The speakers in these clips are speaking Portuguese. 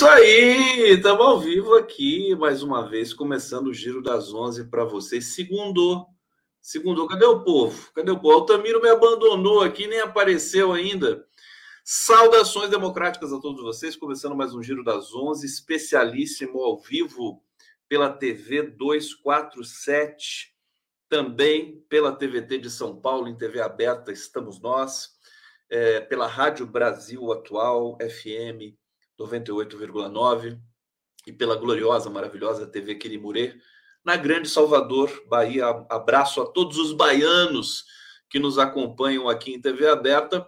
isso aí, estamos ao vivo aqui, mais uma vez, começando o Giro das Onze para vocês. Segundo, segundo, cadê o povo? Cadê o povo? Altamiro me abandonou aqui, nem apareceu ainda. Saudações democráticas a todos vocês, começando mais um Giro das Onze, especialíssimo ao vivo pela TV 247, também pela TVT de São Paulo, em TV aberta, estamos nós, é, pela Rádio Brasil Atual, FM 98,9 e pela gloriosa, maravilhosa TV Quirimurê, na Grande Salvador, Bahia. Abraço a todos os baianos que nos acompanham aqui em TV aberta.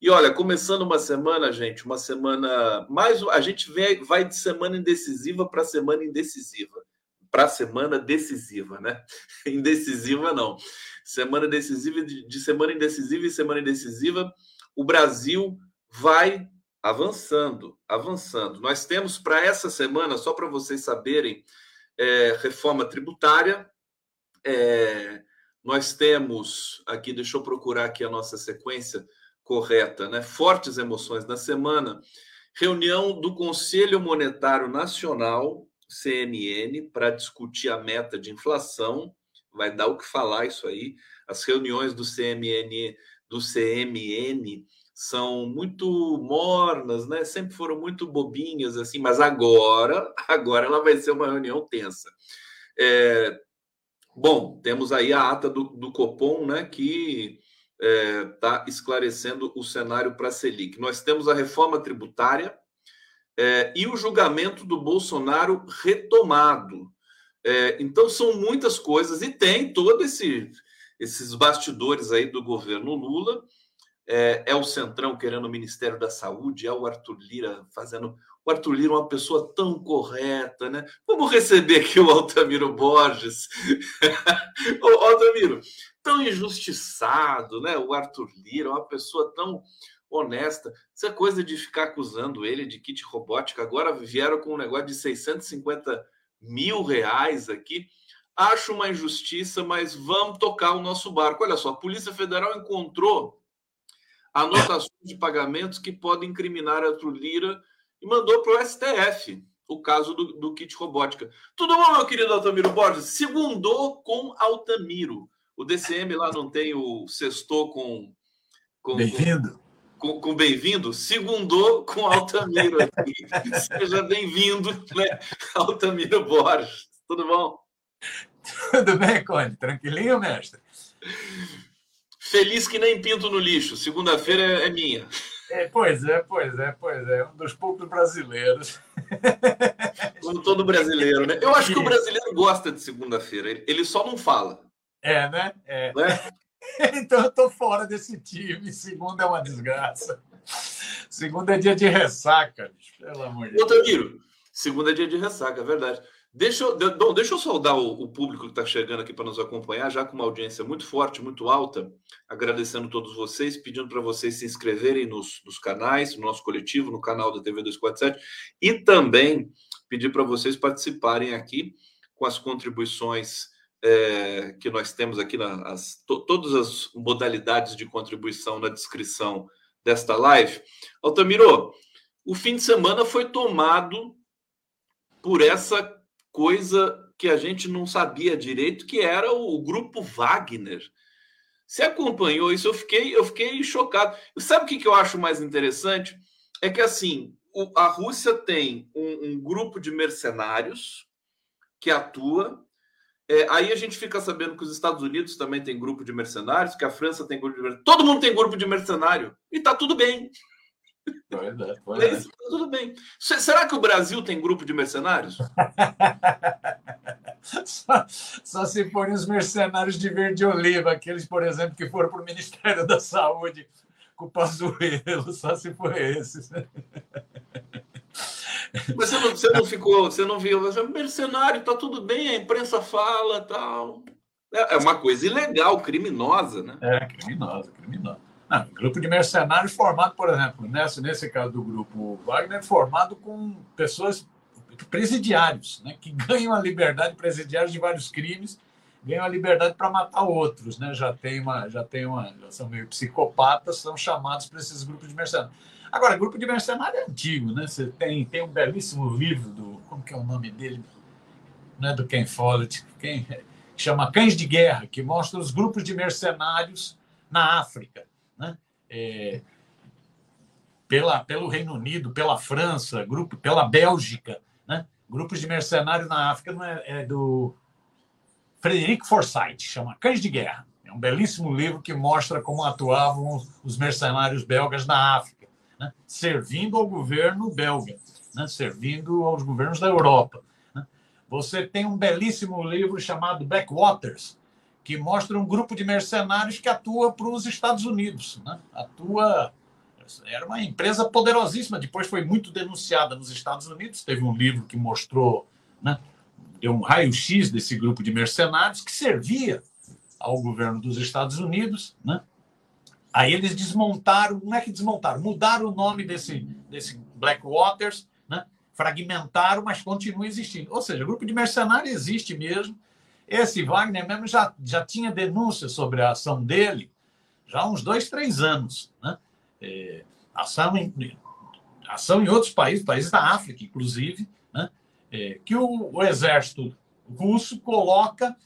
E olha, começando uma semana, gente, uma semana mais. A gente vem, vai de semana indecisiva para semana indecisiva. Para semana decisiva, né? Indecisiva não. Semana decisiva, de, de semana indecisiva e semana indecisiva, o Brasil vai avançando, avançando. Nós temos para essa semana, só para vocês saberem, é, reforma tributária. É, nós temos aqui, deixa eu procurar aqui a nossa sequência correta, né? Fortes emoções na semana. Reunião do Conselho Monetário Nacional, CMN, para discutir a meta de inflação. Vai dar o que falar isso aí. As reuniões do CMN, do CMN são muito mornas, né? Sempre foram muito bobinhas assim, mas agora, agora ela vai ser uma reunião tensa. É, bom, temos aí a ata do, do Copom, né? Que está é, esclarecendo o cenário para a Selic. Nós temos a reforma tributária é, e o julgamento do Bolsonaro retomado. É, então são muitas coisas e tem todo esse esses bastidores aí do governo Lula é, é, o Centrão querendo o Ministério da Saúde, é o Arthur Lira fazendo. O Arthur Lira é uma pessoa tão correta, né? Vamos receber aqui o Altamiro Borges. o Altamiro, tão injustiçado, né? O Arthur Lira é uma pessoa tão honesta. Essa coisa de ficar acusando ele de kit robótica, agora vieram com um negócio de 650 mil reais aqui. Acho uma injustiça, mas vamos tocar o nosso barco. Olha só, a Polícia Federal encontrou anotações de pagamentos que podem incriminar a Lira e mandou para o STF o caso do, do, kit robótica. Tudo bom, meu querido Altamiro Borges? Segundou com Altamiro. O DCM lá não tem o sextou com. com bem-vindo. Com, com bem-vindo. Segundou com Altamiro aqui. Seja bem-vindo, né? Altamiro Borges. Tudo bom? Tudo bem, Cone? Tranquilinho, mestre? Feliz que nem pinto no lixo. Segunda-feira é minha. É, pois é, pois é, pois é. Um dos poucos brasileiros. Como todo brasileiro, né? Eu acho que o brasileiro gosta de segunda-feira. Ele só não fala. É, né? É. Né? então eu tô fora desse time. Segunda é uma desgraça. Segunda é dia de ressaca, pelo amor de Deus. segunda é dia de ressaca, é verdade. Deixa eu, deixa eu saudar o, o público que está chegando aqui para nos acompanhar, já com uma audiência muito forte, muito alta, agradecendo todos vocês, pedindo para vocês se inscreverem nos, nos, canais, no nosso coletivo, no canal da TV 247, e também pedir para vocês participarem aqui com as contribuições é, que nós temos aqui, na, as, to, todas as modalidades de contribuição na descrição desta live. Altamiro, o fim de semana foi tomado por essa coisa que a gente não sabia direito, que era o grupo Wagner. Você acompanhou isso? Eu fiquei, eu fiquei chocado. Sabe o que, que eu acho mais interessante? É que assim, o, a Rússia tem um, um, grupo de mercenários que atua. É, aí a gente fica sabendo que os Estados Unidos também tem grupo de mercenários, que a França tem grupo de mercenários. Todo mundo tem grupo de mercenário. E tá tudo bem. Pois é, pois é. Tudo bem. Será que o Brasil tem grupo de mercenários? só, só, se forem os mercenários de verde oliva, aqueles, por exemplo, que foram para o Ministério da Saúde com o Pazuello, só se for esses. Mas você não, você não ficou, você não viu, você é mercenário, tá tudo bem, a imprensa fala tal. É, é uma coisa ilegal, criminosa, né? É, criminosa, criminosa. Não, grupo de mercenários formado, por exemplo, nesse, nesse caso do grupo Wagner, formado com pessoas presidiários, né, que ganham a liberdade presidiários de vários crimes, ganham a liberdade para matar outros, né? Já tem uma, já tem uma, já são meio psicopatas, são chamados para esses grupos de mercenários. Agora, grupo de mercenário é antigo, né? Você tem, tem um belíssimo livro do. Como que é o nome dele? Não é do Ken Follett, quem chama Cães de Guerra, que mostra os grupos de mercenários na África. É, pela, pelo Reino Unido, pela França, grupo, pela Bélgica, né? grupos de mercenários na África não é, é do Frederic Forsyth, chama Cães de Guerra. É um belíssimo livro que mostra como atuavam os mercenários belgas na África, né? servindo ao governo belga, né? servindo aos governos da Europa. Né? Você tem um belíssimo livro chamado Backwaters, que mostra um grupo de mercenários que atua para os Estados Unidos. Né? Atua era uma empresa poderosíssima, depois foi muito denunciada nos Estados Unidos. Teve um livro que mostrou, né, deu um raio-x desse grupo de mercenários que servia ao governo dos Estados Unidos. Né? Aí eles desmontaram, não é que desmontaram, mudaram o nome desse, desse Black Waters, né? fragmentaram, mas continua existindo. Ou seja, o grupo de mercenários existe mesmo. Esse Wagner mesmo já, já tinha denúncia sobre a ação dele já há uns dois, três anos. Né? é, ação, em, ação em outros países, países da África, inclusive, né, é, que o, o, exército russo coloca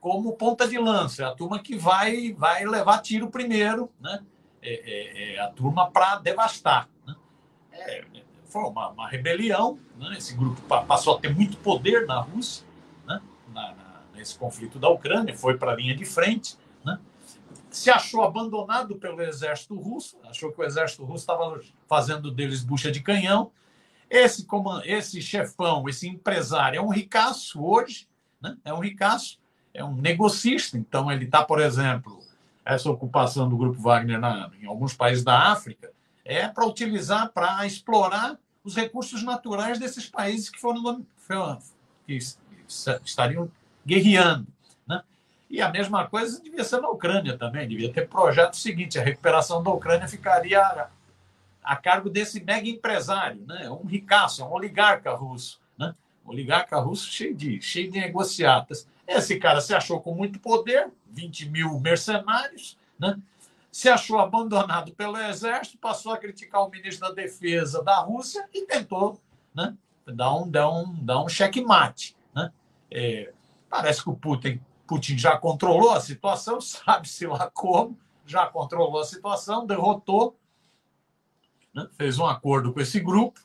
como ponta de lança, é a turma que vai, vai levar tiro primeiro, né, é, é, é a turma para devastar. Né. foi uma, uma rebelião, né, esse grupo passou a ter muito poder na Rússia, né, na, nesse conflito da Ucrânia, foi para a linha de frente, né, se achou abandonado pelo exército russo, achou que o exército russo estava fazendo deles bucha de canhão. Esse, esse chefão, esse empresário, é um ricaço hoje, né? é um ricaço, é um negocista. Então, ele está, por exemplo, essa ocupação do Grupo Wagner na, em alguns países da África é para utilizar, para explorar os recursos naturais desses países que foram que estariam guerreando. E a mesma coisa devia ser na Ucrânia também, devia ter projeto seguinte: a recuperação da Ucrânia ficaria a, cargo desse mega empresário, né? um ricaço, um oligarca russo. Né? Oligarca russo cheio de, cheio de negociatas. Esse cara se achou com muito poder, 20 mil mercenários, né? se achou abandonado pelo exército, passou a criticar o ministro da Defesa da Rússia e tentou né, dar um, dar um, dar um checkmate. Né? É, parece que o Putin Putin já controlou a situação, sabe-se lá como, já controlou a situação, derrotou, né? fez um acordo com esse grupo.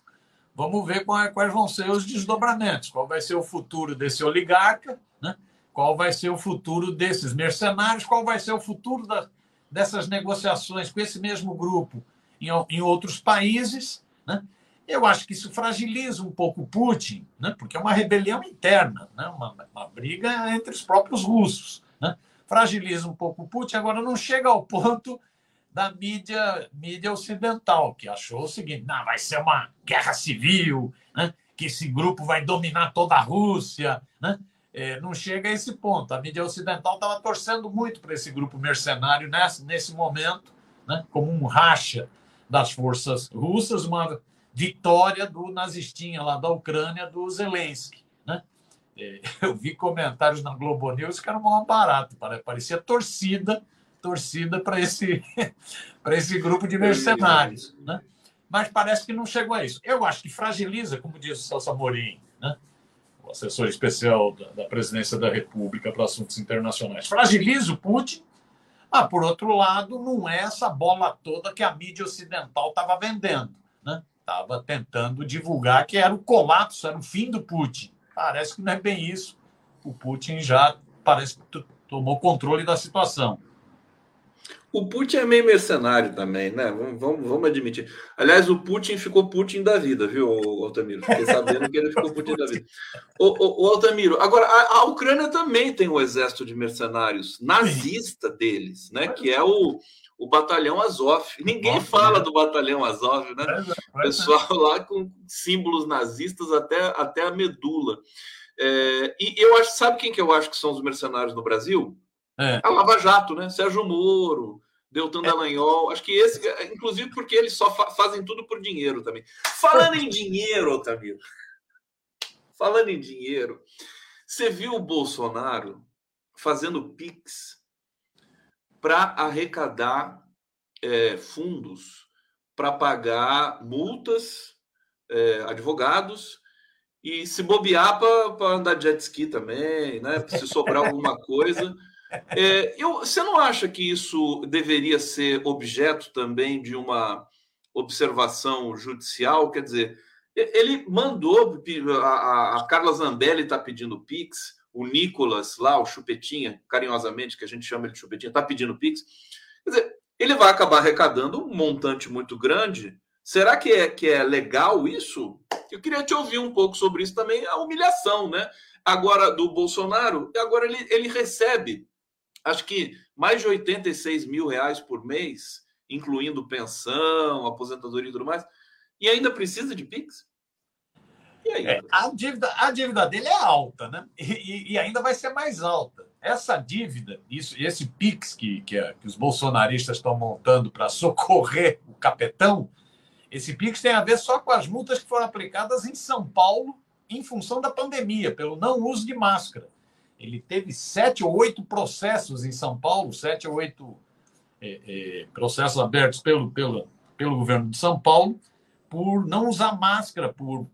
Vamos ver quais vão ser os desdobramentos, qual vai ser o futuro desse oligarca, né? qual vai ser o futuro desses mercenários, qual vai ser o futuro da, dessas negociações com esse mesmo grupo em, em outros países. Né? Eu acho que isso fragiliza um pouco o Putin, né? porque é uma rebelião interna, né? uma, uma briga entre os próprios russos. Né? Fragiliza um pouco o Putin, agora não chega ao ponto da mídia, mídia ocidental, que achou o seguinte: não, vai ser uma guerra civil, né? que esse grupo vai dominar toda a Rússia. Né? É, não chega a esse ponto. A mídia ocidental estava torcendo muito para esse grupo mercenário nesse, nesse momento, né? como um racha das forças russas, uma vitória do nazistinha lá da Ucrânia, do Zelensky. Né? É, eu vi comentários na Globo News que era um barato, parecia torcida, torcida para esse, esse grupo de mercenários. Né? Mas parece que não chegou a isso. Eu acho que fragiliza, como disse o Celso Amorim, né? o assessor especial da, da presidência da República para assuntos internacionais, fragiliza o Putin. Ah, por outro lado, não é essa bola toda que a mídia ocidental estava vendendo. Né? Estava tentando divulgar que era o colapso, era o fim do Putin. Parece que não é bem isso. O Putin já parece que tomou controle da situação. O Putin é meio mercenário também, né? Vamos, vamos, vamos admitir. Aliás, o Putin ficou Putin da vida, viu, Altamiro? Fiquei sabendo que ele ficou Putin da vida. O, o, o Altamiro, agora, a, a, Ucrânia também tem um exército de mercenários nazista deles, né? Que é o, o batalhão Azov. Ninguém Nossa, fala é. do batalhão Azov, né? É, Pessoal lá com símbolos nazistas até, até a medula. É, e eu acho, sabe quem que eu acho que são os mercenários no Brasil? É. A Lava Jato, né? Sérgio Moro, Deltan é. Dallagnol. Acho que esse, inclusive porque eles só fa fazem tudo por dinheiro também. Falando em dinheiro, Otávio. Falando em dinheiro, você viu o Bolsonaro fazendo Pix para arrecadar é, fundos para pagar multas, é, advogados e se bobear para andar jet ski também, né? Se sobrar alguma coisa. É, eu, você não acha que isso deveria ser objeto também de uma observação judicial? Quer dizer, ele mandou, a, a Carla Zambelli está pedindo Pix, o Nicolas lá, o Chupetinha, carinhosamente, que a gente chama ele de Chupetinha, está pedindo Pix. Quer dizer, ele vai acabar arrecadando um montante muito grande. Será que é, que é legal isso? Eu queria te ouvir um pouco sobre isso também, a humilhação, né? Agora, do Bolsonaro, agora ele, ele recebe, acho que mais de 86 mil reais por mês, incluindo pensão, aposentadoria e tudo mais, e ainda precisa de Pix? É, a, dívida, a dívida dele é alta, né? E, e, ainda vai ser mais alta. Essa dívida, isso, esse PIX que, que, é, que os bolsonaristas estão montando para socorrer o capetão, esse PIX tem a ver só com as multas que foram aplicadas em São Paulo em função da pandemia, pelo não uso de máscara. Ele teve sete ou oito processos em São Paulo, sete ou oito é, é, processos abertos pelo, pelo, pelo governo de São Paulo, por não usar máscara, por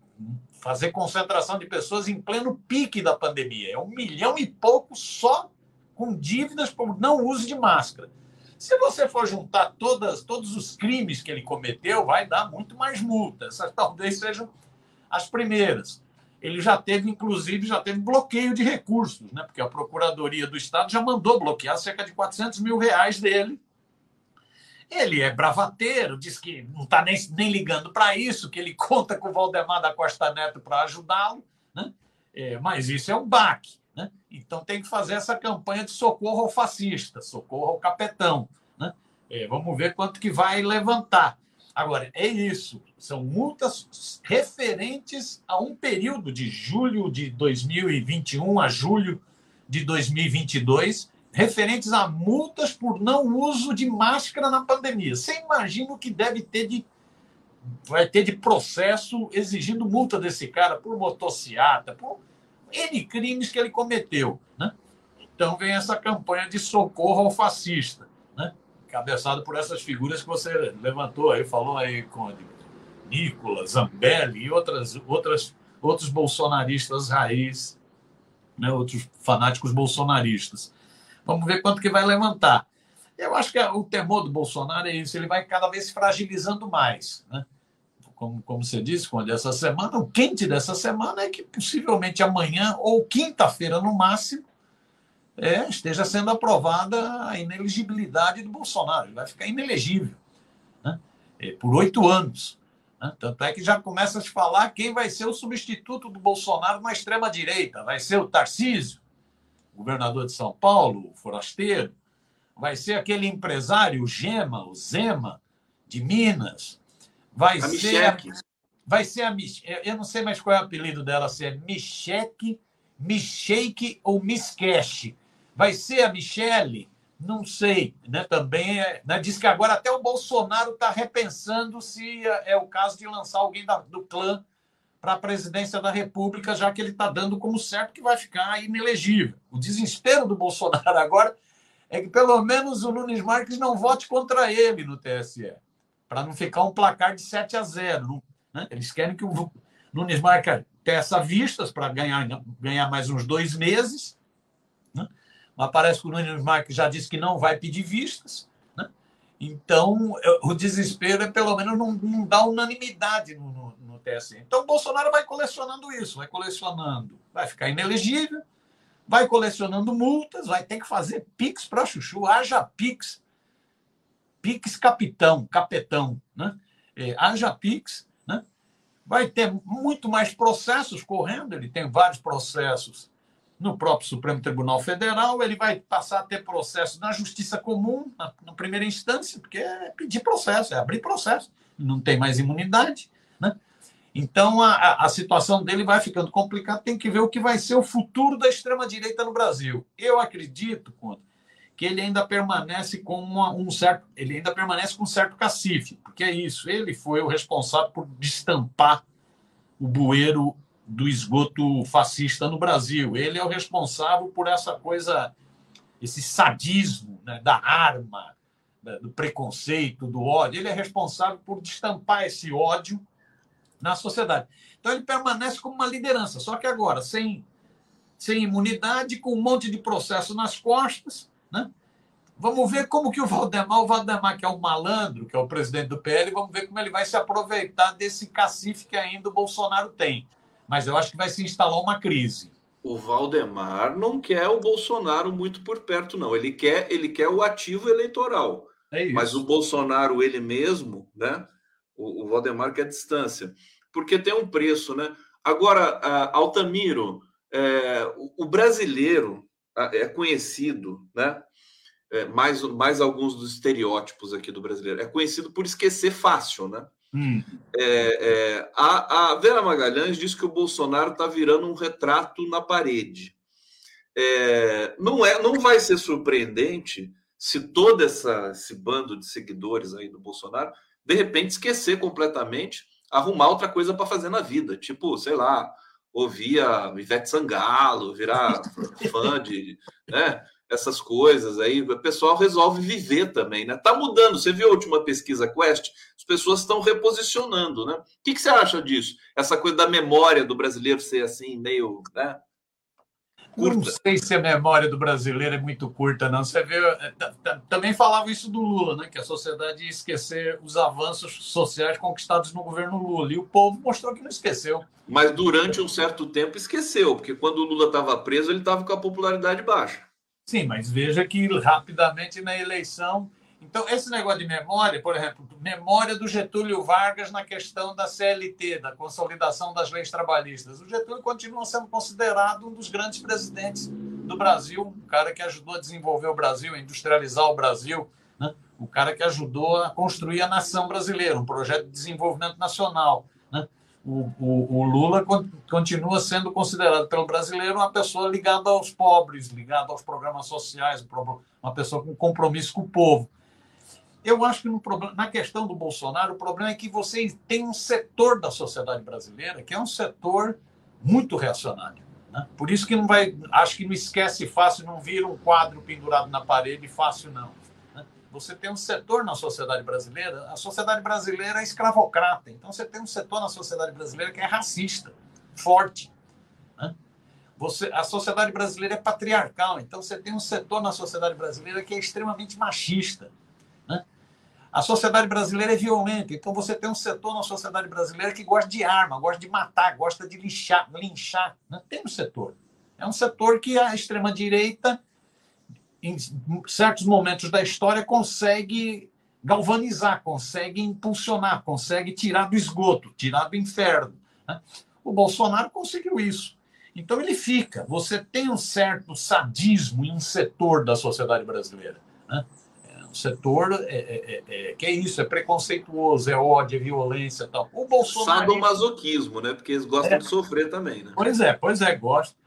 fazer concentração de pessoas em pleno pique da pandemia. É um milhão e pouco só com dívidas por não uso de máscara. Se você for juntar todas, todos os crimes que ele cometeu, vai dar muito mais multa. Essas talvez sejam as primeiras. Ele já teve, inclusive, já teve bloqueio de recursos, né? porque a Procuradoria do Estado já mandou bloquear cerca de 400 mil reais dele ele é bravateiro, diz que não está nem, nem ligando para isso, que ele conta com o Valdemar da Costa Neto para ajudá-lo, né? É, mas isso é um baque. Né? Então tem que fazer essa campanha de socorro ao fascista, socorro ao capetão. Né? É, vamos ver quanto que vai levantar. Agora, é isso. São multas referentes a um período de julho de 2021 a julho de 2022 referentes a multas por não uso de máscara na pandemia. Você imagina o que deve ter de vai ter de processo exigindo multa desse cara por motociata, por N crimes que ele cometeu. Né? Então vem essa campanha de socorro ao fascista, né? cabeçado por essas figuras que você levantou aí, falou aí com Nicolas, Zambelli e outras, outras, outros bolsonaristas raiz, né? outros fanáticos bolsonaristas. Vamos ver quanto que vai levantar. Eu acho que o temor do Bolsonaro é isso, ele vai cada vez se fragilizando mais. Né? Como, como você disse, quando essa semana, o quente dessa semana é que possivelmente amanhã ou quinta-feira no máximo é, esteja sendo aprovada a ineligibilidade do Bolsonaro. Ele vai ficar inelegível né? é, por oito anos. Né? Tanto é que já começa a se falar quem vai ser o substituto do Bolsonaro na extrema-direita. Vai ser o Tarcísio? Governador de São Paulo, o forasteiro, vai ser aquele empresário, o Gema, o Zema, de Minas, vai a ser. A, vai ser a Eu não sei mais qual é o apelido dela, se é Micheque, Micheque ou Miskeche. Vai ser a Michele? Não sei. Né? Também é, né? diz que agora até o Bolsonaro está repensando se é, é o caso de lançar alguém da, do clã para a presidência da República, já que ele está dando como certo que vai ficar inelegível. O desespero do Bolsonaro agora é que pelo menos o Nunes Marques não vote contra ele no TSE, para não ficar um placar de 7 a 0. Né? Eles querem que o Nunes Marques peça vistas para ganhar, ganhar mais uns dois meses. Né? Mas parece que o Nunes Marques já disse que não vai pedir vistas. Né? Então, o desespero é pelo menos não, não dar unanimidade no, no TSE. Então, Bolsonaro vai colecionando isso, vai colecionando, vai ficar inelegível, vai colecionando multas, vai ter que fazer PIX para Chuchu, haja PIX, PIX capitão, capetão, né? É, haja PIX, né? vai ter muito mais processos correndo, ele tem vários processos no próprio Supremo Tribunal Federal, ele vai passar a ter processos na Justiça Comum, na, na primeira instância, porque é pedir processo, é abrir processo, não tem mais imunidade, né? Então a, a situação dele vai ficando complicada. Tem que ver o que vai ser o futuro da extrema-direita no Brasil. Eu acredito, Conta, que ele ainda permanece com uma, um certo. Ele ainda permanece com um certo cacife, porque é isso. Ele foi o responsável por destampar o bueiro do esgoto fascista no Brasil. Ele é o responsável por essa coisa, esse sadismo né, da arma, do preconceito, do ódio, ele é responsável por destampar esse ódio na sociedade. Então ele permanece como uma liderança, só que agora sem, sem imunidade, com um monte de processo nas costas, né? Vamos ver como que o Valdemar, o Valdemar, que é o malandro, que é o presidente do PL, vamos ver como ele vai se aproveitar desse cacife que ainda o Bolsonaro tem. Mas eu acho que vai se instalar uma crise. O Valdemar não quer o Bolsonaro muito por perto, não. Ele quer, ele quer o ativo eleitoral. É Mas o Bolsonaro, ele mesmo, né? O, o Valdemar quer distância. Porque tem um preço, né? Agora, Altamiro, é, o, o brasileiro é conhecido, né? é, mais, mais alguns dos estereótipos aqui do brasileiro. É conhecido por esquecer fácil, né? Hum. É, é, a, a, Vera Magalhães diz que o Bolsonaro está virando um retrato na parede. É, não, é, não vai ser surpreendente se todo essa, esse bando de seguidores aí do Bolsonaro de repente esquecer completamente, arrumar outra coisa para fazer na vida, tipo, sei lá, ouvir a Ivete Sangalo, virar fã de, né? essas coisas aí, o pessoal resolve viver também, né? Tá mudando. Você viu a última pesquisa Quest? As pessoas estão reposicionando, né? O que, que, você acha disso? Essa coisa da memória do brasileiro ser assim, meio, né? Curta. Não sei se a memória do brasileiro é muito curta, não. Você vê, é, também falava isso do Lula, né? Que a sociedade ia esquecer os avanços sociais conquistados no governo Lula. E o povo mostrou que não esqueceu. Mas durante um certo tempo esqueceu, porque quando o Lula estava preso, ele estava com a popularidade baixa. Sim, mas veja que rapidamente na eleição. Então, esse negócio de memória, por exemplo, memória do Getúlio Vargas na questão da CLT, da consolidação das leis trabalhistas. O Getúlio continua sendo considerado um dos grandes presidentes do Brasil, um cara que ajudou a desenvolver o Brasil, a industrializar o Brasil, né? o cara que ajudou a construir a nação brasileira, um projeto de desenvolvimento nacional o, o, o, Lula continua sendo considerado pelo brasileiro uma pessoa ligada aos pobres, ligada aos programas sociais, uma pessoa com compromisso com o povo. Eu acho que no problema, na questão do Bolsonaro, o problema é que você tem um setor da sociedade brasileira que é um setor muito reacionário. Né? Por isso que não vai. Acho que não esquece fácil, não vira um quadro pendurado na parede fácil, não. Você tem um setor na sociedade brasileira, a sociedade brasileira é escravocrata. Então você tem um setor na sociedade brasileira que é racista, forte. Né? Você, a sociedade brasileira é patriarcal, então você tem um setor na sociedade brasileira que é extremamente machista. A sociedade brasileira é violenta, então você tem um setor na sociedade brasileira que gosta de arma, gosta de matar, gosta de lixar, linchar. Né? Tem um setor. É um setor que a extrema-direita em certos momentos da história, consegue galvanizar, consegue impulsionar, consegue tirar do esgoto, tirar do inferno. Né? O Bolsonaro conseguiu isso. Então ele fica. Você tem um certo sadismo em um setor da sociedade brasileira. Né? Setor é, é, é, é que é isso, é preconceituoso, é ódio, é violência tal. O Bolsonaro. Sadomasoquismo, né? Porque eles gostam é. de sofrer também, né? Pois é, pois é, gostam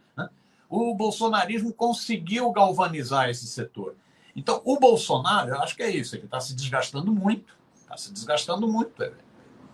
o bolsonarismo conseguiu galvanizar esse setor. Então, o Bolsonaro, eu acho que é isso, ele está se desgastando muito, está se desgastando muito. É,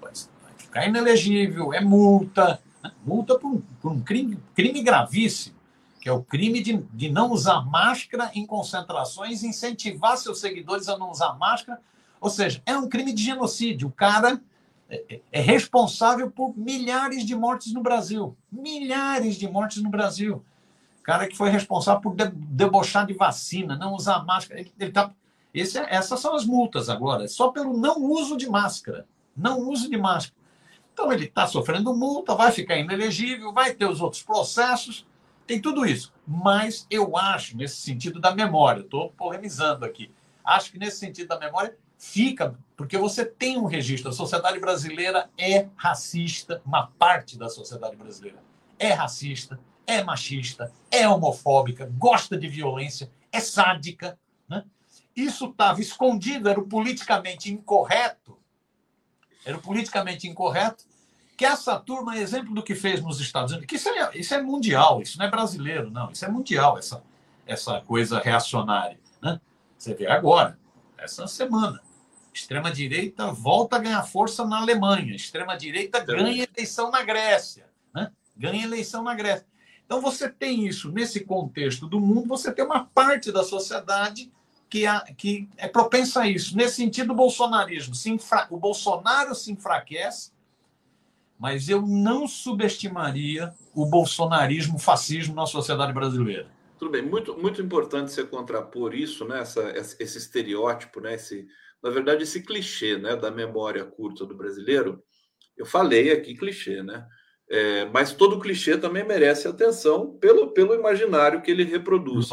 vai ficar inelegível, é multa, né? multa por um, por um crime, crime gravíssimo, que é o crime de, de não usar máscara em concentrações, incentivar seus seguidores a não usar máscara. Ou seja, é um crime de genocídio. O cara é, é, é responsável por milhares de mortes no Brasil. Milhares de mortes no Brasil cara que foi responsável por debochar de vacina, não usar máscara. Ele, ele tá, esse, é, essas são as multas agora, só pelo não uso de máscara. Não uso de máscara. Então ele está sofrendo multa, vai ficar inelegível, vai ter os outros processos, tem tudo isso. Mas eu acho, nesse sentido da memória, estou polemizando aqui, acho que nesse sentido da memória fica, porque você tem um registro. A sociedade brasileira é racista, uma parte da sociedade brasileira é racista, é machista, é homofóbica, gosta de violência, é sádica. Né? Isso estava escondido, era o politicamente incorreto. Era o politicamente incorreto. Que essa turma é exemplo do que fez nos Estados Unidos. Que isso é, isso é mundial, isso não é brasileiro, não. Isso é mundial, essa, essa coisa reacionária. Né? Você vê agora, essa semana. Extrema-direita volta a ganhar força na Alemanha. Extrema-direita ganha eleição na Grécia. Né? Ganha eleição na Grécia. Então, você tem isso nesse contexto do mundo, você tem uma parte da sociedade que, a, que é propensa a isso. Nesse sentido, o bolsonarismo se enfra... o Bolsonaro se enfraquece, mas eu não subestimaria o bolsonarismo, o fascismo na sociedade brasileira. Tudo bem, muito, muito importante você contrapor isso, né? Essa, esse estereótipo, né? Esse, na verdade, esse clichê né? da memória curta do brasileiro. Eu falei aqui clichê, né? É, mas todo clichê também merece atenção pelo, pelo imaginário que ele reproduz.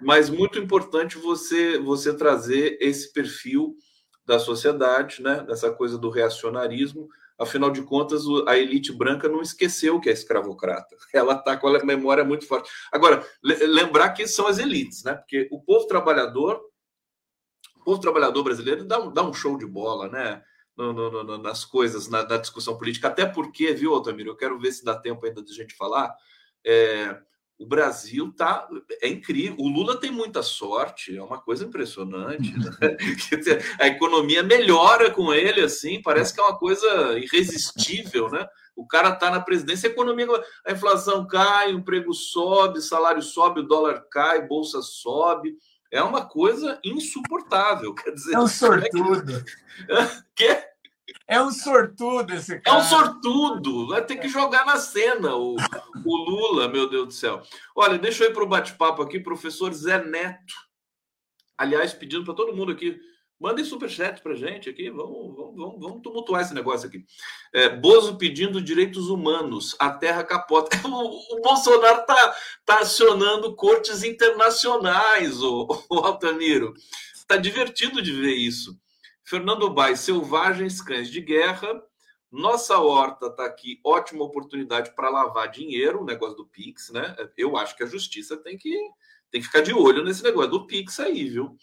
Mas muito importante você você trazer esse perfil da sociedade, né? Dessa coisa do reacionarismo. Afinal de contas, a elite branca não esqueceu que é escravocrata. Ela está com a memória muito forte. Agora, lembrar que são as elites, né? Porque o povo trabalhador, o povo trabalhador brasileiro dá um, dá um show de bola, né? no, no, no, nas coisas, na, na, discussão política, até porque, viu, Altamiro, eu quero ver se dá tempo ainda de gente falar. É, o Brasil tá é incrível. O Lula tem muita sorte, é uma coisa impressionante. Né? a economia melhora com ele, assim, parece que é uma coisa irresistível, né? O cara tá na presidência, a economia, a inflação cai, o emprego sobe, salário sobe, o dólar cai, bolsa sobe. É uma coisa insuportável. Quer dizer, é um sortudo. que? É um sortudo esse cara. É um sortudo. Vai ter que jogar na cena o, o Lula, meu Deus do céu. Olha, deixa eu ir para o bate-papo aqui, professor Zé Neto. Aliás, pedindo para todo mundo aqui Mandem superchat para gente aqui, vamos, vamos, vamos, tumultuar esse negócio aqui. É, Bozo pedindo direitos humanos, a terra capota. O, o Bolsonaro está tá acionando cortes internacionais, o, o Altamiro. Está divertido de ver isso. Fernando Baez, selvagens cães de guerra. Nossa horta está aqui, ótima oportunidade para lavar dinheiro, o negócio do Pix, né? Eu acho que a justiça tem que, tem que ficar de olho nesse negócio do Pix aí, viu?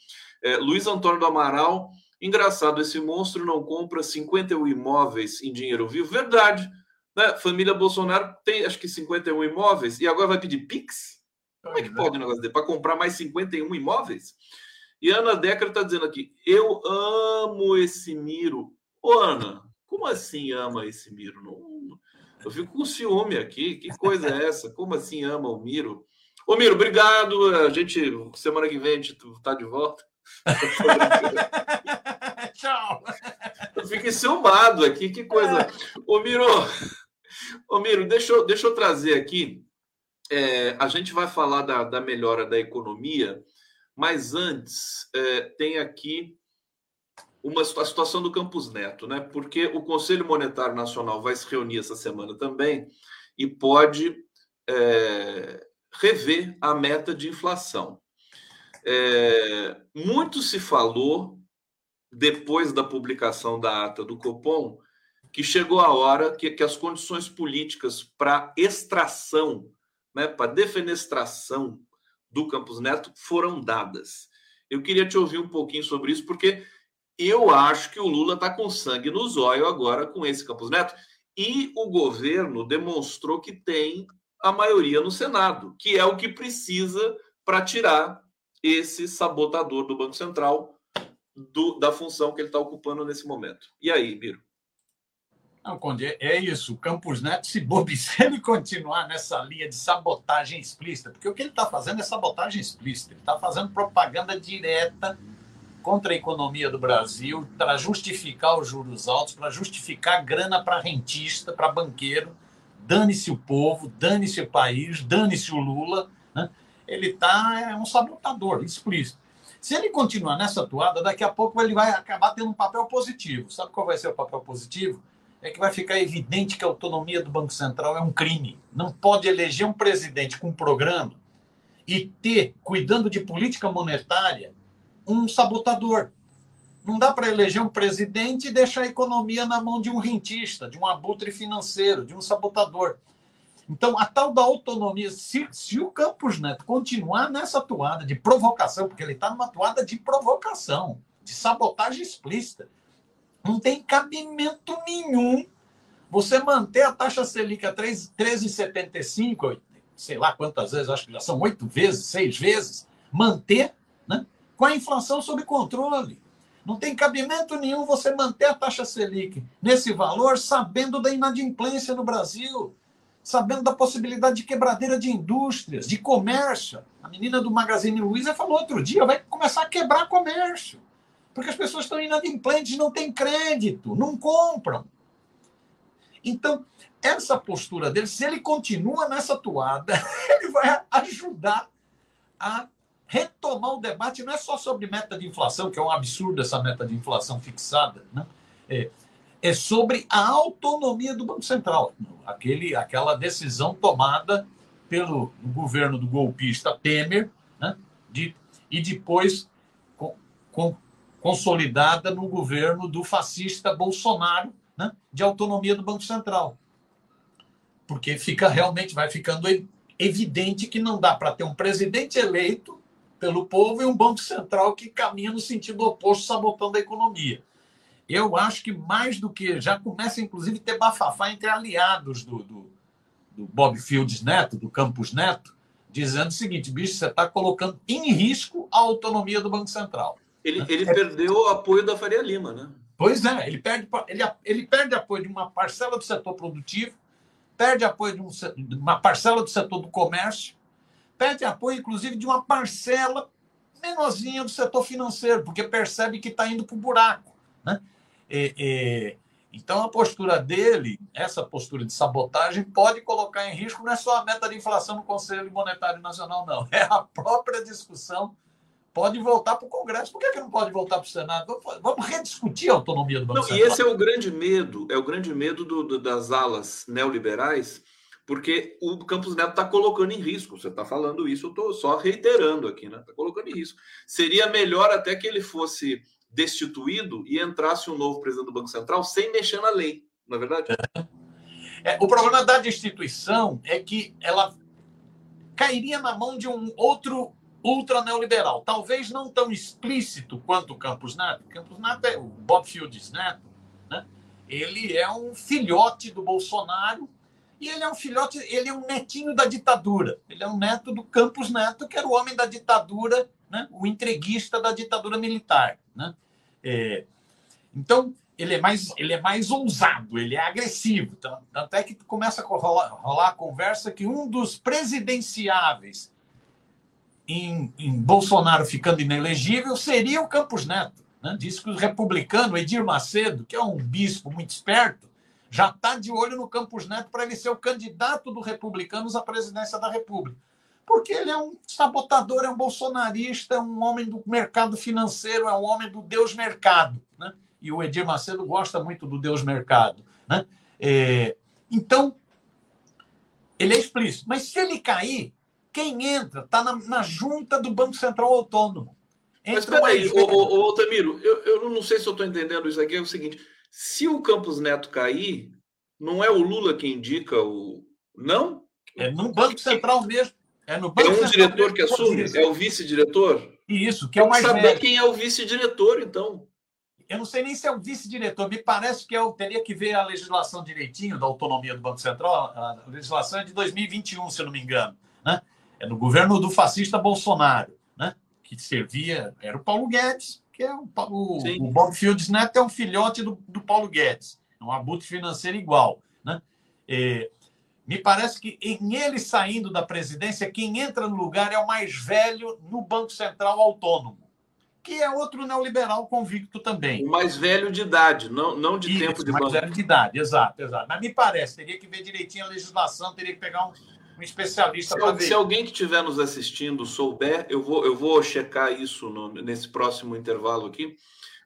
É, Luiz Antônio do Amaral, engraçado, esse monstro não compra 51 imóveis em dinheiro vivo. Verdade. Né? Família Bolsonaro tem acho que 51 imóveis e agora vai pedir Pix? Como é que pode um negócio dele? Para comprar mais 51 imóveis? E Ana Decker está dizendo aqui: eu amo esse Miro. Ô, Ana, como assim ama esse Miro? Não, eu fico com ciúme aqui. Que coisa é essa? Como assim ama o Miro? Ô, Miro, obrigado. A gente, semana que vem, a gente está de volta. Tchau. Eu fico enciumado aqui, que coisa. Ô, Miro, ô, Miro deixa, eu, deixa eu trazer aqui. É, a gente vai falar da, da melhora da economia, mas antes é, tem aqui uma a situação do Campus Neto, né? Porque o Conselho Monetário Nacional vai se reunir essa semana também e pode é, rever a meta de inflação. É, muito se falou, depois da publicação da ata do Copom, que chegou a hora que, que as condições políticas para extração, né, para defenestração do Campos Neto foram dadas. Eu queria te ouvir um pouquinho sobre isso, porque eu acho que o Lula está com sangue no zóio agora com esse Campos Neto. E o governo demonstrou que tem a maioria no Senado, que é o que precisa para tirar esse sabotador do Banco Central do, da função que ele está ocupando nesse momento. E aí, Miro? Não, Conde, é isso. O Campos Neto, se bobe, se ele continuar nessa linha de sabotagem explícita, porque o que ele está fazendo é sabotagem explícita, ele está fazendo propaganda direta contra a economia do Brasil, para justificar os juros altos, para justificar grana para rentista, para banqueiro. Dane-se o povo, dane-se o país, dane-se o Lula ele está é um sabotador explícito. Se ele continuar nessa toada, daqui a pouco ele vai acabar tendo um papel positivo. Sabe qual vai ser o papel positivo? É que vai ficar evidente que a autonomia do Banco Central é um crime. Não pode eleger um presidente com um programa e ter, cuidando de política monetária, um sabotador. Não dá para eleger um presidente e deixar a economia na mão de um rentista, de um abutre financeiro, de um sabotador. Então, a tal da autonomia, se, se o Campos Neto continuar nessa toada de provocação, porque ele está numa toada de provocação, de sabotagem explícita, não tem cabimento nenhum você manter a taxa Selic a 13,75, sei lá quantas vezes, acho que já são oito vezes, seis vezes, manter né, com a inflação sob controle. Não tem cabimento nenhum você manter a taxa Selic nesse valor sabendo da inadimplência no Brasil sabendo da possibilidade de quebradeira de indústrias, de comércio. A menina do Magazine Luiza falou outro dia, vai começar a quebrar comércio. Porque as pessoas estão inadimplentes, não têm crédito, não compram. Então, essa postura dele, se ele continua nessa toada, ele vai ajudar a retomar o debate, não é só sobre meta de inflação, que é um absurdo essa meta de inflação fixada, né? É, é sobre a autonomia do Banco Central, aquele, aquela decisão tomada pelo governo do golpista Temer, né? de, e depois com, com, consolidada no governo do fascista Bolsonaro, né? de autonomia do Banco Central. Porque fica realmente, vai ficando evidente que não dá para ter um presidente eleito pelo povo e um Banco Central que caminha no sentido oposto, sabotando a economia. Eu acho que mais do que. Já começa, inclusive, a ter bafafá entre aliados do, do, do Bob Fields Neto, do Campos Neto, dizendo o seguinte: bicho, você está colocando em risco a autonomia do Banco Central. Ele, ele perdeu o apoio da Faria Lima, né? Pois é, ele perde, ele, ele perde apoio de uma parcela do setor produtivo, perde apoio de, um, de uma parcela do setor do comércio, pede apoio, inclusive, de uma parcela menorzinha do setor financeiro, porque percebe que está indo para o buraco. Né? E, e, então, a postura dele, essa postura de sabotagem, pode colocar em risco não é só a meta de inflação no Conselho Monetário Nacional, não. É a própria discussão. Pode voltar para o Congresso. Por que, que não pode voltar para o Senado? Vamos rediscutir a autonomia do Banco não, Central. E esse é o grande medo, é o grande medo do, do, das alas neoliberais, porque o Campos Neto está colocando em risco. Você está falando isso, eu estou só reiterando aqui, né? Está colocando em risco. Seria melhor até que ele fosse destituído e entrasse um novo presidente do Banco Central sem mexer na lei, não é verdade? É, o problema da destituição é que ela cairia na mão de um outro ultra neoliberal, talvez não tão explícito quanto o Campos Neto. Campos Neto é o Bob Fields Neto, né? Ele é um filhote do Bolsonaro e ele é um filhote, ele é um netinho da ditadura. Ele é um neto do Campos Neto, que era o homem da ditadura, né? o entreguista da ditadura militar. Né? É, então, ele é, mais, ele é mais ousado, ele é agressivo. Tanto é que começa a rolar, rolar a conversa que um dos presidenciáveis em, em Bolsonaro ficando inelegível seria o Campos Neto. Né? Que o republicano Edir Macedo, que é um bispo muito esperto, já está de olho no Campos Neto para ele ser o candidato do Republicanos à presidência da República. Porque ele é um sabotador, é um bolsonarista, é um homem do mercado financeiro, é um homem do Deus mercado. Né? E o Edir Macedo gosta muito do Deus mercado. Né? É, então, ele é explícito. Mas se ele cair, quem entra está na, na, junta do Banco Central Autônomo. Entra Mas peraí, ô, ô, ô, Tamiro, eu, eu não sei se eu estou entendendo isso aqui. É o seguinte: se o Campos Neto cair, não é o Lula que indica o. Não? É no Banco Central mesmo. É, no Banco é um Central diretor que assume? É o vice-diretor? Isso, que é o mais saber velho. quem é o vice-diretor, então. Eu não sei nem se é o vice-diretor. Me parece que eu teria que ver a legislação direitinho da autonomia do Banco Central. A legislação é de 2021, se eu não me engano. Né? É no governo do fascista Bolsonaro, né? que servia, era o Paulo Guedes, que é o, o, o Bob Fields Neto é um filhote do, do Paulo Guedes, é um abutre financeiro igual. Né? É, me parece que em ele saindo da presidência, quem entra no lugar é o mais velho no Banco Central Autônomo, que é outro neoliberal convicto também. O mais velho de idade, não, não de Isso, tempo de mais banco. velho de idade, exato, exato. Mas me parece, teria que ver direitinho a legislação, teria que pegar um, um especialista para ver. Se alguém que estiver nos assistindo souber, eu vou, eu vou checar isso no, nesse próximo intervalo aqui.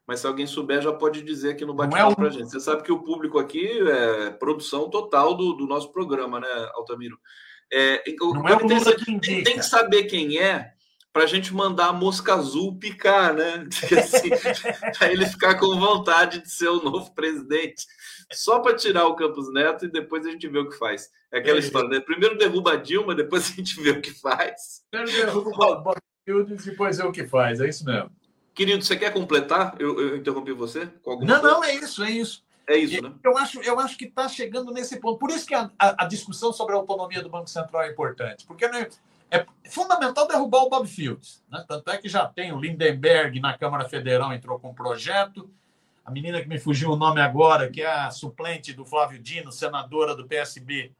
Mas se alguém souber, já pode dizer aqui no bate-papo é para a gente. Você sabe que o público aqui é produção total do, do nosso programa, né, Altamiro? É, não é tem, tem, tem que saber quem é para a gente mandar a mosca azul picar, né? Assim, para ele ficar com vontade de ser o novo presidente só para tirar o Campos Neto e depois a gente vê o que faz. É aquela é, história, né? Primeiro derruba a Dilma, depois a gente vê o que faz. Primeiro derruba o depois vê o que faz, é isso mesmo. Querido, você quer completar? Eu, eu interrompi você? não, coisa? não, é isso, é isso. É isso, né? Eu acho, eu acho que está chegando nesse ponto. Por isso que a, a, a, discussão sobre a autonomia do Banco Central é importante. Porque né, é fundamental derrubar o Bob Fields. Né? Tanto é que já tem o Lindenberg na Câmara Federal, entrou com um projeto a menina que me fugiu o nome agora, que é a suplente do Flávio Dino, senadora do PSB.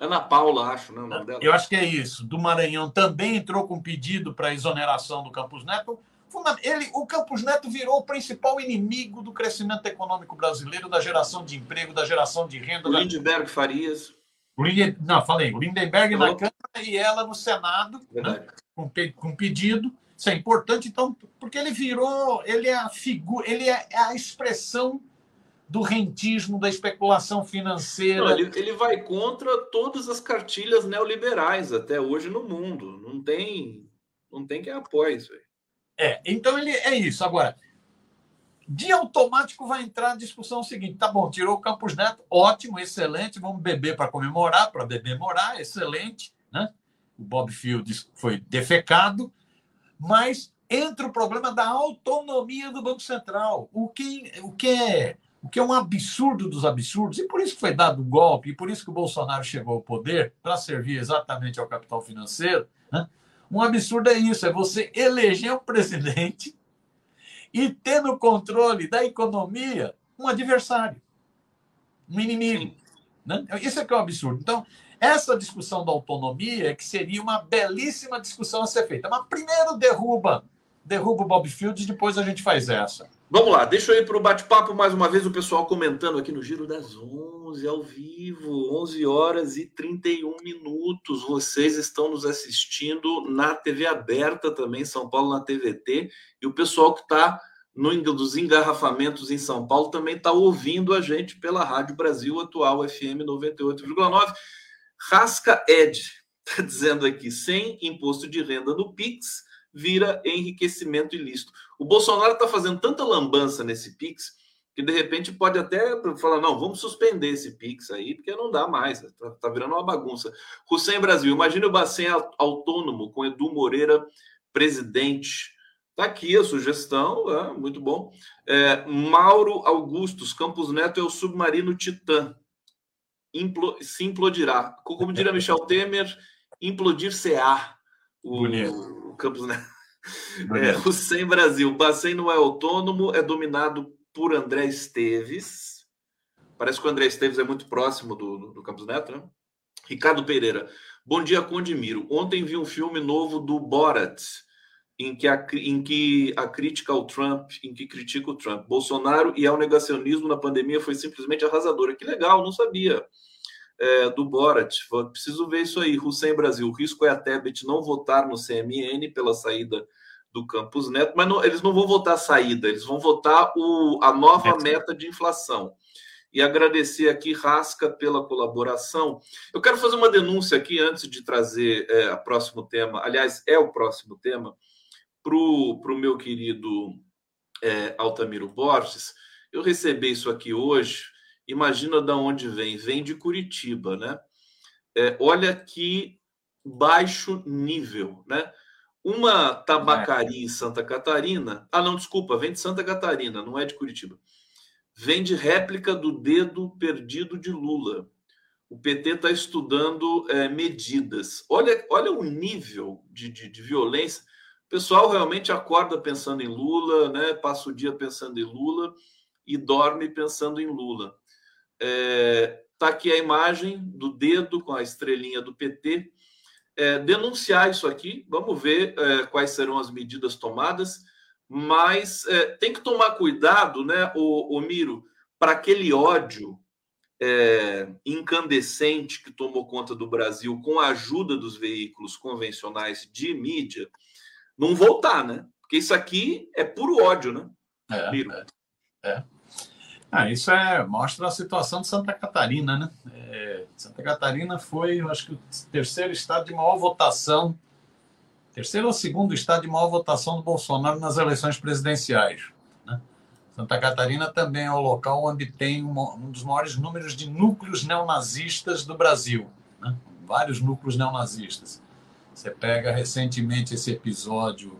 Ana Paula, acho, né? O nome dela. Eu acho que é isso. Do Maranhão também entrou com pedido para exoneração do Campos Neto. Ele, o Campos Neto virou o principal inimigo do crescimento econômico brasileiro, da geração de emprego, da geração de renda. O da... Lindbergh Farias. O. Não, falei. O Lindenberg na Câmara e ela no Senado, né? com, com pedido. Isso é importante, então, porque ele virou, ele é a figura, ele é a expressão do rentismo, da especulação financeira. Não, ele, ele, vai contra todas as cartilhas neoliberais até hoje no mundo. Não tem, não tem quem apoie isso aí. É, então ele é isso. Agora, de automático vai entrar a discussão seguinte: tá bom, tirou o Campos Neto, ótimo, excelente, vamos beber para comemorar, para beber morar, excelente, né? O Bob Fields foi defecado, mas entra o problema da autonomia do Banco Central, o que, o que é o que é um absurdo dos absurdos, e por isso que foi dado o golpe, e por isso que o Bolsonaro chegou ao poder, para servir exatamente ao capital financeiro. Né? Um absurdo é isso: é você eleger um presidente e ter no controle da economia um adversário, um inimigo. Né? Isso é que é um absurdo. Então, essa discussão da autonomia é que seria uma belíssima discussão a ser feita. Mas primeiro derruba, derruba o Bob Fields, depois a gente faz essa. Vamos lá, deixa eu ir para o bate-papo mais uma vez, o pessoal comentando aqui no Giro das 11, ao vivo, 11 horas e 31 minutos. Vocês estão nos assistindo na TV aberta também, São Paulo, na TVT, e o pessoal que está dos engarrafamentos em São Paulo também está ouvindo a gente pela Rádio Brasil Atual FM 98,9. Rasca Ed está dizendo aqui, sem imposto de renda no Pix, vira enriquecimento ilícito. O Bolsonaro está fazendo tanta lambança nesse Pix que de repente pode até falar: não, vamos suspender esse Pix aí, porque não dá mais, está tá virando uma bagunça. Hussein Brasil, imagine o Bacen autônomo com Edu Moreira presidente. Está aqui a sugestão, é, muito bom. É, Mauro Augustos, Campos Neto é o submarino Titã. Implo, se implodirá. Como diria Michel Temer, implodir-se-á o, o Campos Neto. É, o Sem Brasil. O Bacen não é autônomo, é dominado por André Esteves. Parece que o André Esteves é muito próximo do, do, do Campos Neto, né? Ricardo Pereira. Bom dia, Condimiro. Ontem vi um filme novo do Borat, em que, a, em que a crítica ao Trump, em que critica o Trump. Bolsonaro e ao negacionismo na pandemia foi simplesmente arrasadora. Que legal, não sabia. É, do Borat. Preciso ver isso aí. Hussein Brasil. O risco é a Tebet não votar no CMN pela saída do Campos Neto, mas não, eles não vão votar a saída, eles vão votar o, a nova meta de inflação. E agradecer aqui, Rasca, pela colaboração. Eu quero fazer uma denúncia aqui antes de trazer é, o próximo tema. Aliás, é o próximo tema, para o meu querido é, Altamiro Borges. Eu recebi isso aqui hoje. Imagina de onde vem. Vem de Curitiba, né? É, olha que baixo nível, né? Uma tabacaria em Santa Catarina. Ah, não, desculpa, vem de Santa Catarina, não é de Curitiba. Vem de réplica do dedo perdido de Lula. O PT está estudando é, medidas. Olha, olha o nível de, de, de, violência. O pessoal realmente acorda pensando em Lula, né? passa o dia pensando em Lula e dorme pensando em Lula. Está é, tá aqui a imagem do dedo com a estrelinha do PT é, denunciar isso aqui, vamos ver é, quais serão as medidas tomadas, mas é, tem que tomar cuidado, né, o, o Miro, para aquele ódio é, incandescente que tomou conta do Brasil com a ajuda dos veículos convencionais de mídia, não voltar, né? Porque isso aqui é puro ódio, né? É, é. é. Ah, isso é, mostra a situação de Santa Catarina, né? É, Santa Catarina foi, acho que, o terceiro estado de maior votação, terceiro ou segundo estado de maior votação do Bolsonaro nas eleições presidenciais. Né? Santa Catarina também é o local onde tem um dos maiores números de núcleos neonazistas do Brasil. Né? Vários núcleos neonazistas. Você pega recentemente esse episódio,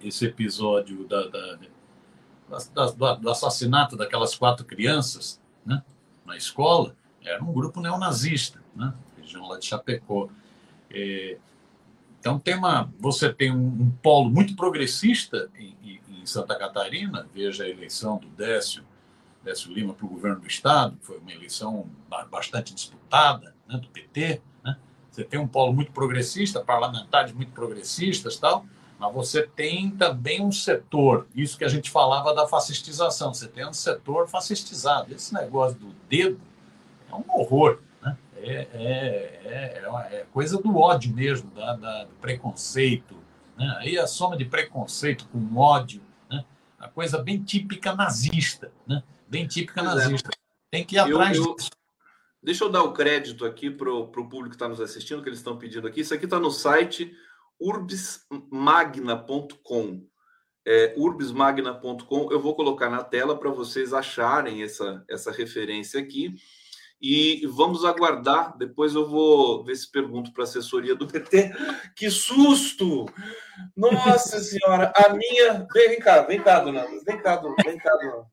esse episódio da, da do, do assassinato daquelas quatro crianças né, na escola, era um grupo neonazista, né, região lá de Chapecó. É, então tem uma, você tem um, um polo muito progressista em, em, Santa Catarina, veja a eleição do Décio, Décio Lima para o governo do estado, foi uma eleição bastante disputada, né, do PT? Você tem um polo muito progressista, parlamentares muito progressistas tal, mas você tem também um setor, isso que a gente falava da fascistização, você tem um setor fascistizado. Esse negócio do dedo é um horror. Né? É, é, é, é coisa do ódio mesmo, da, da, do preconceito. Né? Aí a soma de preconceito com ódio, né? a coisa bem típica nazista. Né? Bem típica é. nazista. Tem que ir atrás eu, eu... disso. Deixa eu dar o crédito aqui para o público que está nos assistindo, que eles estão pedindo aqui. Isso aqui está no site urbismagna.com. É. Eu vou colocar na tela para vocês acharem essa, essa referência aqui. E vamos aguardar. Depois eu vou ver se pergunto para a assessoria do PT. Que susto! Nossa Senhora! A minha. Vem, cá, vem cá, dona. Vem cá, dona. Vem cá, dona.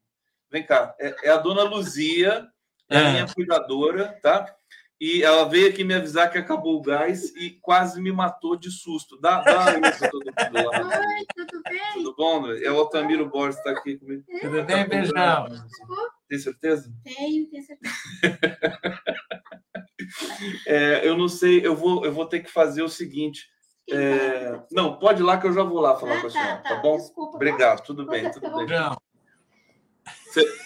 Vem cá. É, é a dona Luzia, é a é. minha cuidadora, tá? E ela veio aqui me avisar que acabou o gás e quase me matou de susto. Dá, dá isso todo mundo lá. Oi, tudo bem? Tudo bom? É o Altamiro Borges está aqui comigo. Tudo bem, tá beijão? Tem certeza? Tenho, tenho certeza. é, eu não sei, eu vou, eu vou ter que fazer o seguinte. É... Não, pode ir lá que eu já vou lá falar ah, com a tá, senhora, tá, tá bom? Desculpa, Obrigado, tudo bem, tudo bem.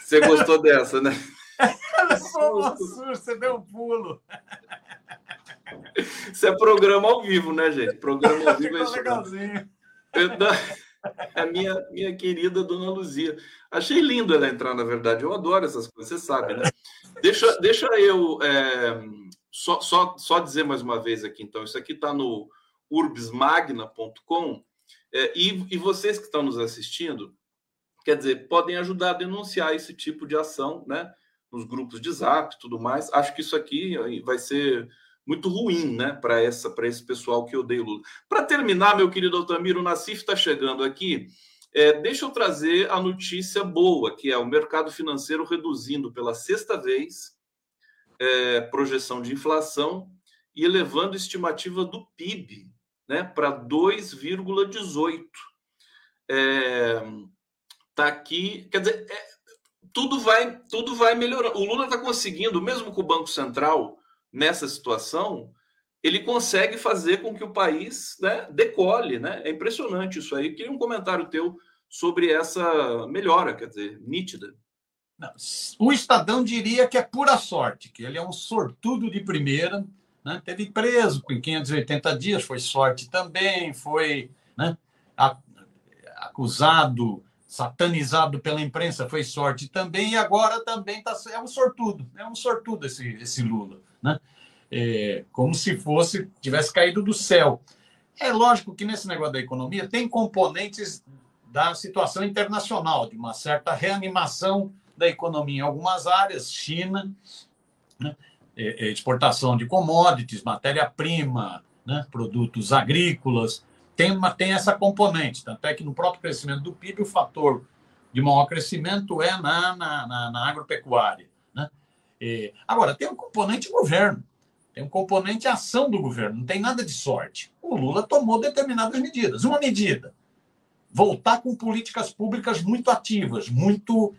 Você gostou dessa, né? você deu um pulo. Isso é programa ao vivo, né, gente? Programa ao vivo é isso. legalzinho. A minha, minha querida Dona Luzia. Achei lindo ela entrar, na verdade. Eu adoro essas coisas, você sabe, né? Deixa, deixa eu é, só, só, só dizer mais uma vez aqui, então. Isso aqui está no urbsmagna.com. É, e, e vocês que estão nos assistindo, quer dizer, podem ajudar a denunciar esse tipo de ação, né? Nos grupos de zap tudo mais. Acho que isso aqui vai ser muito ruim, né, para essa para esse pessoal que odeia o Lula. Para terminar, meu querido Altamiro, o Nassif está chegando aqui. É, deixa eu trazer a notícia boa, que é o mercado financeiro reduzindo pela sexta vez é, projeção de inflação e elevando a estimativa do PIB né, para 2,18. É, tá aqui, quer dizer, é, tudo vai, tudo vai melhorar. O Lula está conseguindo, mesmo com o Banco Central nessa situação, ele consegue fazer com que o país né, decole. Né? É impressionante isso aí. Queria um comentário teu sobre essa melhora, quer dizer, nítida. O Estadão diria que é pura sorte, que ele é um sortudo de primeira. Né? Teve preso com 580 dias, foi sorte também, foi né, acusado satanizado pela imprensa, foi sorte também, e agora também tá, é um sortudo, é um sortudo esse, esse Lula, né? É, como se fosse, tivesse caído do céu. É lógico que nesse negócio da economia tem componentes da situação internacional, de uma certa reanimação da economia em algumas áreas, China, né? É, é, exportação de commodities, matéria-prima, né? produtos agrícolas, tem, uma, tem essa componente. Tanto é que no próprio crescimento do PIB, o fator de maior crescimento é na, na, na, na agropecuária. Né? E, agora, tem um componente governo, tem um componente ação do governo, não tem nada de sorte. O Lula tomou determinadas medidas. Uma medida, voltar com políticas públicas muito ativas, muito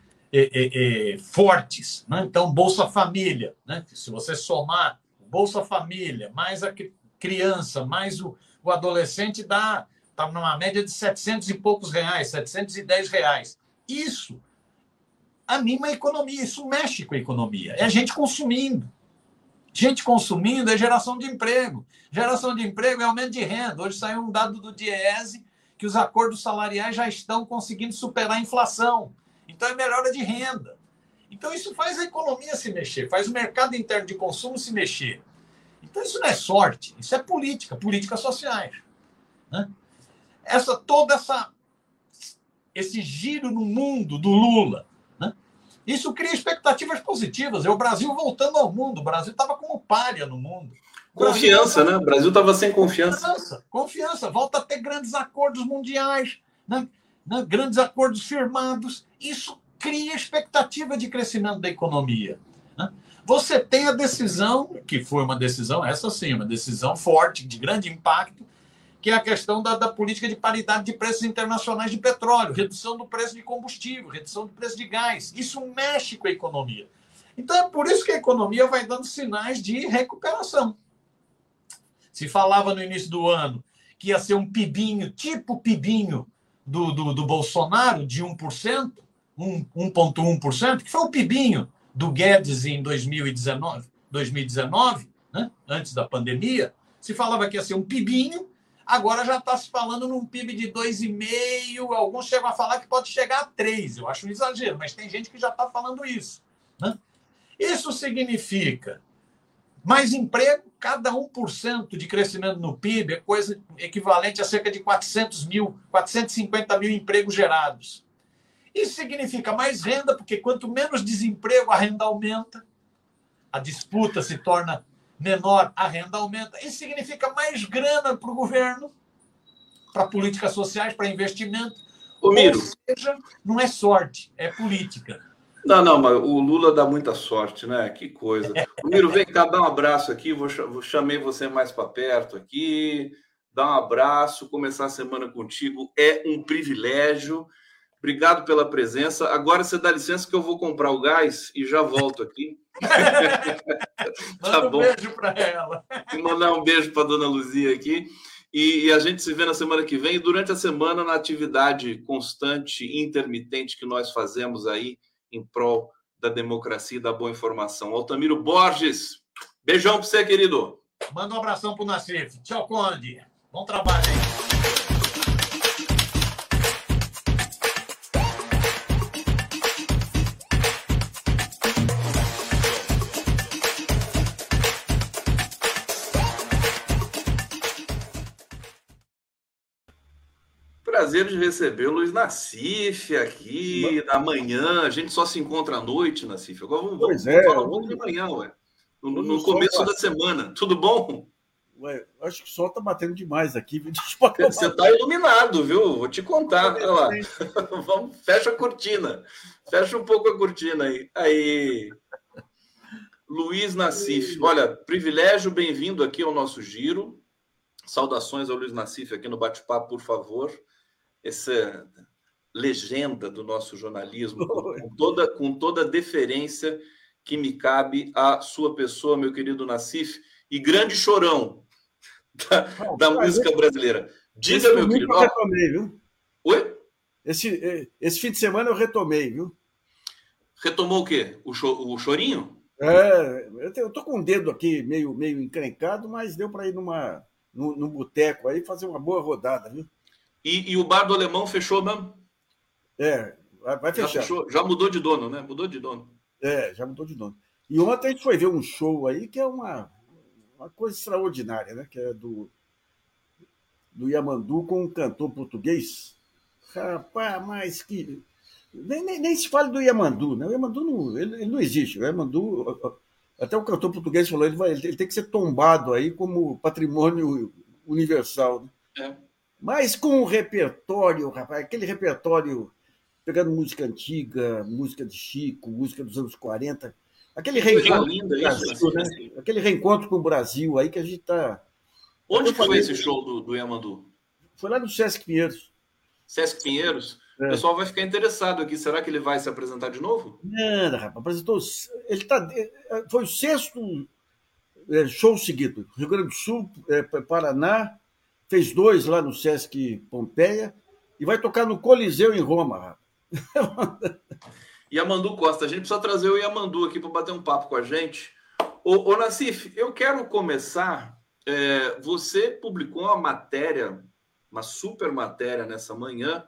fortes. Né? Então, Bolsa Família, né? se você somar Bolsa Família, mais a criança, mais o, o adolescente dá está numa média de 700 e poucos reais, 710 reais. Isso anima a economia, isso mexe com a economia. É gente consumindo. Gente consumindo é geração de emprego. Geração de emprego é aumento de renda. Hoje saiu um dado do Diese que os acordos salariais já estão conseguindo superar a inflação. Então é melhora de renda. Então isso faz a economia se mexer, faz o mercado interno de consumo se mexer. Então, isso não é sorte, isso é política, políticas sociais. Né? Essa, toda essa esse giro no mundo do Lula. Né? Isso cria expectativas positivas. É o Brasil voltando ao mundo. O Brasil estava como palha no mundo. Confiança, né? O Brasil estava sem confiança. confiança. Confiança. Volta a ter grandes acordos mundiais, né? né? grandes acordos firmados. Isso cria expectativa de crescimento da economia. Né? Você tem a decisão, que foi uma decisão, essa sim, uma decisão forte, de grande impacto, que é a questão da, da, política de paridade de preços internacionais de petróleo, redução do preço de combustível, redução do preço de gás. Isso mexe com a economia. Então é por isso que a economia vai dando sinais de recuperação. Se falava no início do ano que ia ser um pibinho, tipo pibinho do, do, do Bolsonaro, de 1%, 1,1%, que foi o pibinho do Guedes em 2019, 2019 né? antes da pandemia, se falava que ia ser um pibinho, agora já está se falando num PIB de 2,5, alguns chegam a falar que pode chegar a 3, eu acho um exagero, mas tem gente que já está falando isso. Né? Isso significa mais emprego, cada 1% de crescimento no PIB é coisa equivalente a cerca de 400 mil, 450 mil empregos gerados. Isso significa mais renda, porque quanto menos desemprego, a renda aumenta, a disputa se torna menor, a renda aumenta. Isso significa mais grana para o governo, para políticas sociais, para investimento. Ô, Miro. Ou seja, não é sorte, é política. Não, não, mas o Lula dá muita sorte, né? Que coisa. O Miro, vem cá, dá um abraço aqui. Vou, vou chamei você mais para perto aqui. Dá um abraço. Começar a semana contigo é um privilégio. Obrigado pela presença. Agora você dá licença que eu vou comprar o gás e já volto aqui. tá Manda um beijo para ela. Vou mandar um beijo para dona Luzia aqui. E, e, a gente se vê na semana que vem. E durante a semana, na atividade constante, intermitente que nós fazemos aí em prol da democracia e da boa informação. Altamiro Borges, beijão para você, querido. Manda um abração para o. Tchau, Conde. Bom trabalho aí. Prazer de receber o Luiz Nassif aqui da manhã. A gente só se encontra à noite, Nassif. Agora vamos, pois vamos é, falar de manhã, ué. No, no começo da semana. Tudo bom? Ué, acho que o sol tá batendo demais aqui. Você tá iluminado, viu? Vou te contar. Olha lá. vamos, fecha a cortina. Fecha um pouco a cortina aí. Aí. Luiz Nassif. Olha, privilégio, bem-vindo aqui ao nosso giro. Saudações ao Luiz Nassif aqui no bate-papo, por favor essa legenda do nosso jornalismo, com toda, com toda a deferência que me cabe à sua pessoa, meu querido Nassif, e grande chorão da, Não, da música brasileira. Diga, meu querido. Eu retomei, viu? Oi? Esse, esse fim de semana eu retomei, viu? Retomou o quê? O, cho, o chorinho? É, eu tô com o dedo aqui meio, meio encrencado, mas deu para ir numa, num, num boteco aí fazer uma boa rodada, viu? E, e o bar do alemão fechou mesmo? É, vai fechar. Já, fechou, já mudou de dono, né? Mudou de dono. É, já mudou de dono. E ontem a gente foi ver um show aí que é uma, uma coisa extraordinária, né? Que é do, do Yamandu com um cantor português. Rapaz, mas que. Nem, nem, nem se fala do Yamandu, né? O Yamandu não, ele, ele não existe. O Yamandu, até o cantor português falou, ele, vai, ele tem que ser tombado aí como patrimônio universal. Né? É. Mas com o repertório, rapaz, aquele repertório pegando música antiga, música de Chico, música dos anos 40, aquele reencontro, linda, Brasil, isso, né? aquele reencontro com o Brasil aí que a gente está. Onde foi falei, esse show do, do Yamandu? Foi lá no Sesc Pinheiros. Sesc Pinheiros? É. O pessoal vai ficar interessado aqui. Será que ele vai se apresentar de novo? Não, rapaz, apresentou. Ele tá, foi o sexto é, show seguido. Rio Grande do Sul, é, Paraná, fez dois lá no Sesc Pompeia e vai tocar no Coliseu em Roma. Yamandu Costa, a gente precisa trazer o Yamandu aqui para bater um papo com a gente. Ô, ô Nassif, eu quero começar. É, você publicou uma matéria, uma super matéria nessa manhã,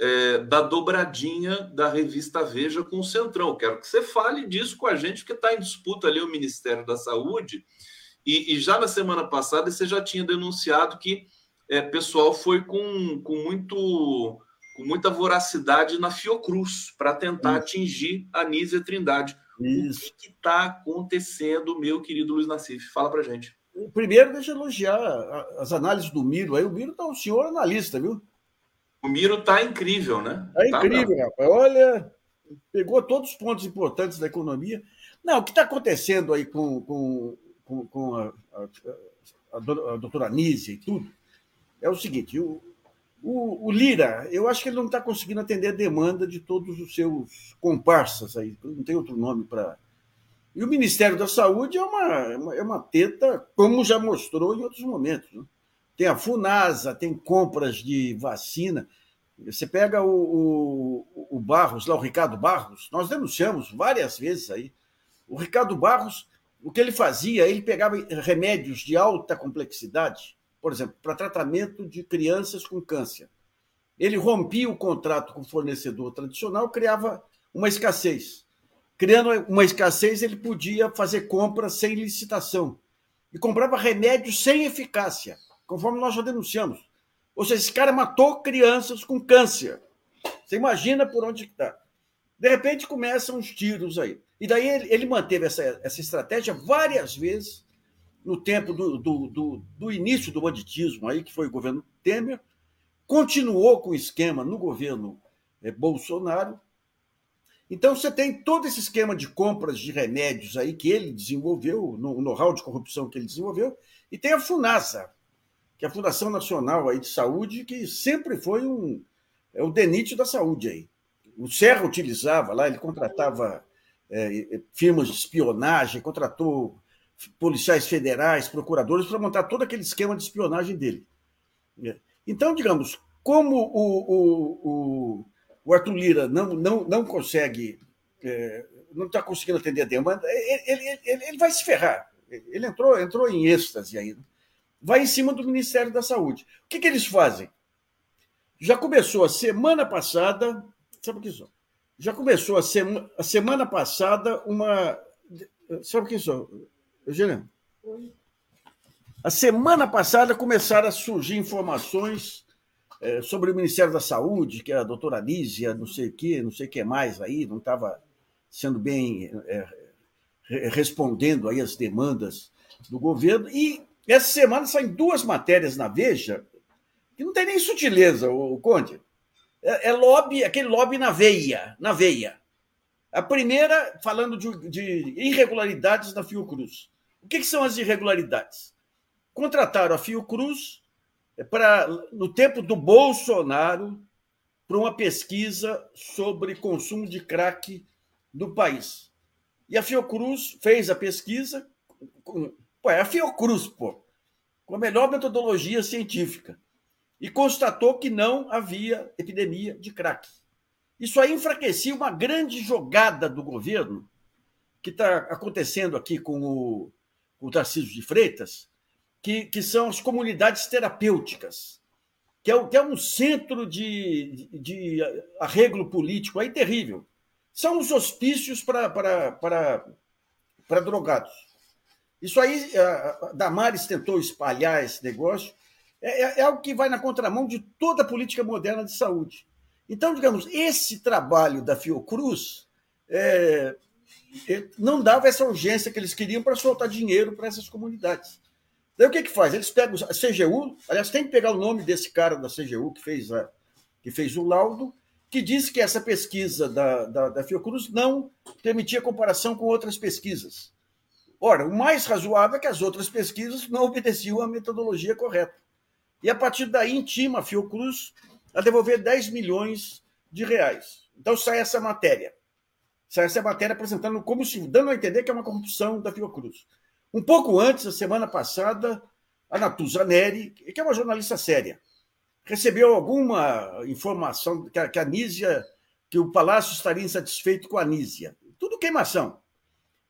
é, da dobradinha da revista Veja com o Centrão. Quero que você fale disso com a gente, porque está em disputa ali o Ministério da Saúde e, e, já na semana passada você já tinha denunciado que é, pessoal foi com, com, muito, com muita voracidade na Fiocruz para tentar Isso. atingir a Nízia Trindade. Isso. O que está acontecendo, meu querido Luiz Nassif? Fala para gente. Primeiro, deixa eu elogiar as análises do Miro. Aí o Miro está um senhor analista, viu? O Miro está incrível, né? Está tá incrível, tá, rapaz. Olha, pegou todos os pontos importantes da economia. Não, o que está acontecendo aí com, com com, com a, a, a, doutora Nízia e tudo, é o seguinte: o, o, o, Lira, eu acho que ele não está conseguindo atender a demanda de todos os seus comparsas aí, não tem outro nome para E o Ministério da Saúde é uma, é uma teta, como já mostrou em outros momentos. Né? Tem a FUNASA, tem compras de vacina. Você pega o, o, o, Barros, lá, o Ricardo Barros, nós denunciamos várias vezes aí. O Ricardo Barros, o que ele fazia, ele pegava remédios de alta complexidade, por exemplo, para tratamento de crianças com câncer. Ele rompia o contrato com o fornecedor tradicional, criava uma escassez. Criando uma escassez, ele podia fazer compras sem licitação. E comprava remédios sem eficácia, conforme nós já denunciamos. Ou seja, esse cara matou crianças com câncer. Você imagina por onde está. De repente começam os tiros aí. E daí ele, ele manteve essa, essa estratégia várias vezes no tempo do, do, do, do, início do banditismo, aí, que foi o governo Temer, continuou com o esquema no governo é, Bolsonaro, então, você tem todo esse esquema de compras de remédios aí que ele desenvolveu, no know-how de corrupção que ele desenvolveu, e tem a FUNASA, que é a Fundação Nacional aí de Saúde, que sempre foi um, é o DENIT da saúde aí. O Serra utilizava lá, ele contratava é, firmas de espionagem, contratou policiais federais, procuradores, para montar todo aquele esquema de espionagem dele. Então, digamos, como o, o, o Arthur Lira não, não, não consegue, é, não está conseguindo atender a demanda, ele, ele, ele, ele, vai se ferrar. Ele entrou, entrou em êxtase. Né? Vai em cima do Ministério da Saúde. O que, que eles fazem? Já começou a semana passada, sabe o que isso? Já começou a, sema, a semana passada uma. Sabe o que isso? Eugênio? A semana passada começaram a surgir informações é, sobre o Ministério da Saúde, que a doutora Anísia, não sei o que, não sei o que mais aí, não estava sendo bem é, respondendo aí as demandas do governo. E essa semana saem duas matérias na Veja, que não tem nem sutileza, o, Conde. É, é, lobby, aquele lobby na veia, na veia. A primeira, falando de, de irregularidades da Fiocruz. O que, que são as irregularidades? Contrataram a Fiocruz é para, no tempo do Bolsonaro, para uma pesquisa sobre consumo de crack no país. E a Fiocruz fez a pesquisa, pô, é a Fiocruz, pô, com a melhor metodologia científica, e constatou que não havia epidemia de crack. Isso aí enfraquecia uma grande jogada do governo, que está acontecendo aqui com o, com o Tarcísio de Freitas, que, que são as comunidades terapêuticas, que é, que é um centro de, de, de arreglo político aí terrível. São os hospícios para drogados. Isso aí, a Damares tentou espalhar esse negócio, é, é, é algo que vai na contramão de toda a política moderna de saúde. Então, digamos, esse trabalho da Fiocruz é, é não dava essa urgência que eles queriam para soltar dinheiro para essas comunidades. Daí o que que faz? Eles pegam a CGU, aliás, tem que pegar o nome desse cara da CGU que fez, a, que fez o laudo, que disse que essa pesquisa da, da, da Fiocruz não permitia comparação com outras pesquisas. Ora, o mais razoável é que as outras pesquisas não obedeciam à metodologia correta. E a partir daí intima a Fiocruz a devolver 10 milhões de reais. Então sai essa matéria. Sai essa matéria apresentando como se dando a entender que é uma corrupção da Fiocruz. Um pouco antes, a semana passada, a Natuza Neri, que é uma jornalista séria, recebeu alguma informação que a, que a que o Palácio estaria insatisfeito com a Nízia. Tudo queimação.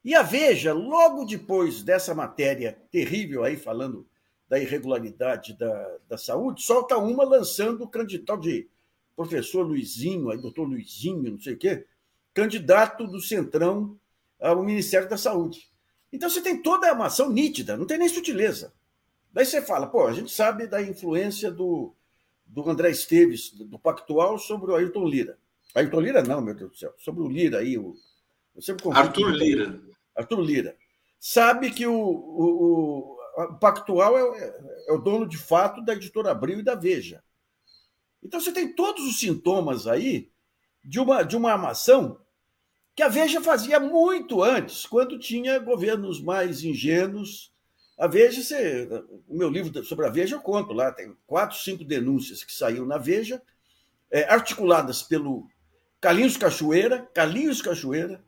E a Veja, logo depois dessa matéria terrível aí, falando da irregularidade da, da saúde, solta uma lançando o candidato de professor Luizinho, aí, doutor Luizinho, não sei o quê, candidato do Centrão ao Ministério da Saúde. Então você tem toda uma ação nítida, não tem nem sutileza. Daí você fala, pô, a gente sabe da influência do, do André Esteves, do Pactual, sobre o Ayrton Lira. Ayrton Lira não, meu Deus do céu. Sobre o Lira aí. O, Arthur Lira. Arthur Lira. Sabe que o, o, o Pactual é, é, o dono de fato da editora Abril e da Veja. Então você tem todos os sintomas aí de uma, de uma armação que a Veja fazia muito antes, quando tinha governos mais ingênuos. A Veja, você, o meu livro sobre a Veja eu conto lá, tem quatro, cinco denúncias que saíram na Veja, é, articuladas pelo Carlinhos Cachoeira, Carlinhos Cachoeira,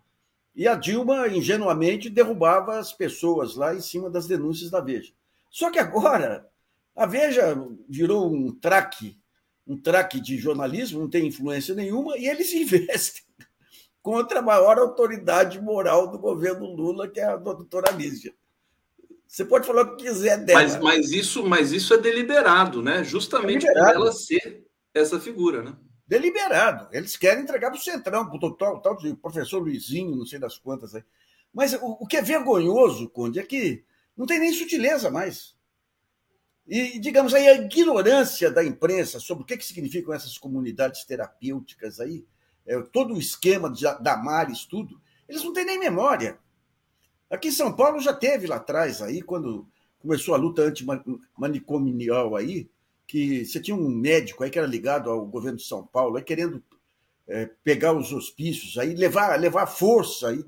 E a Dilma, ingenuamente, derrubava as pessoas lá em cima das denúncias da Veja. Só que agora, a Veja virou um traque, um traque de jornalismo, não tem influência nenhuma, e eles investem contra a maior autoridade moral do governo Lula, que é a doutora Lígia. Você pode falar o que quiser dela. Mas, mas, isso, mas isso é deliberado, né? Justamente é por ela ser essa figura, né? Deliberado. Eles querem entregar para o Centrão, para o tal, tal professor Luizinho, não sei das quantas aí. Mas o, o, que é vergonhoso, Conde, é que não tem nem sutileza mais. E, digamos aí, a ignorância da imprensa sobre o que, que significam essas comunidades terapêuticas aí, é, todo o esquema de, da Mares, tudo, eles não têm nem memória. Aqui em São Paulo já teve lá atrás, aí, quando começou a luta antimanicomial aí, que você tinha um médico aí que era ligado ao governo de São Paulo, aí querendo é, pegar os hospícios, aí levar, levar força aí,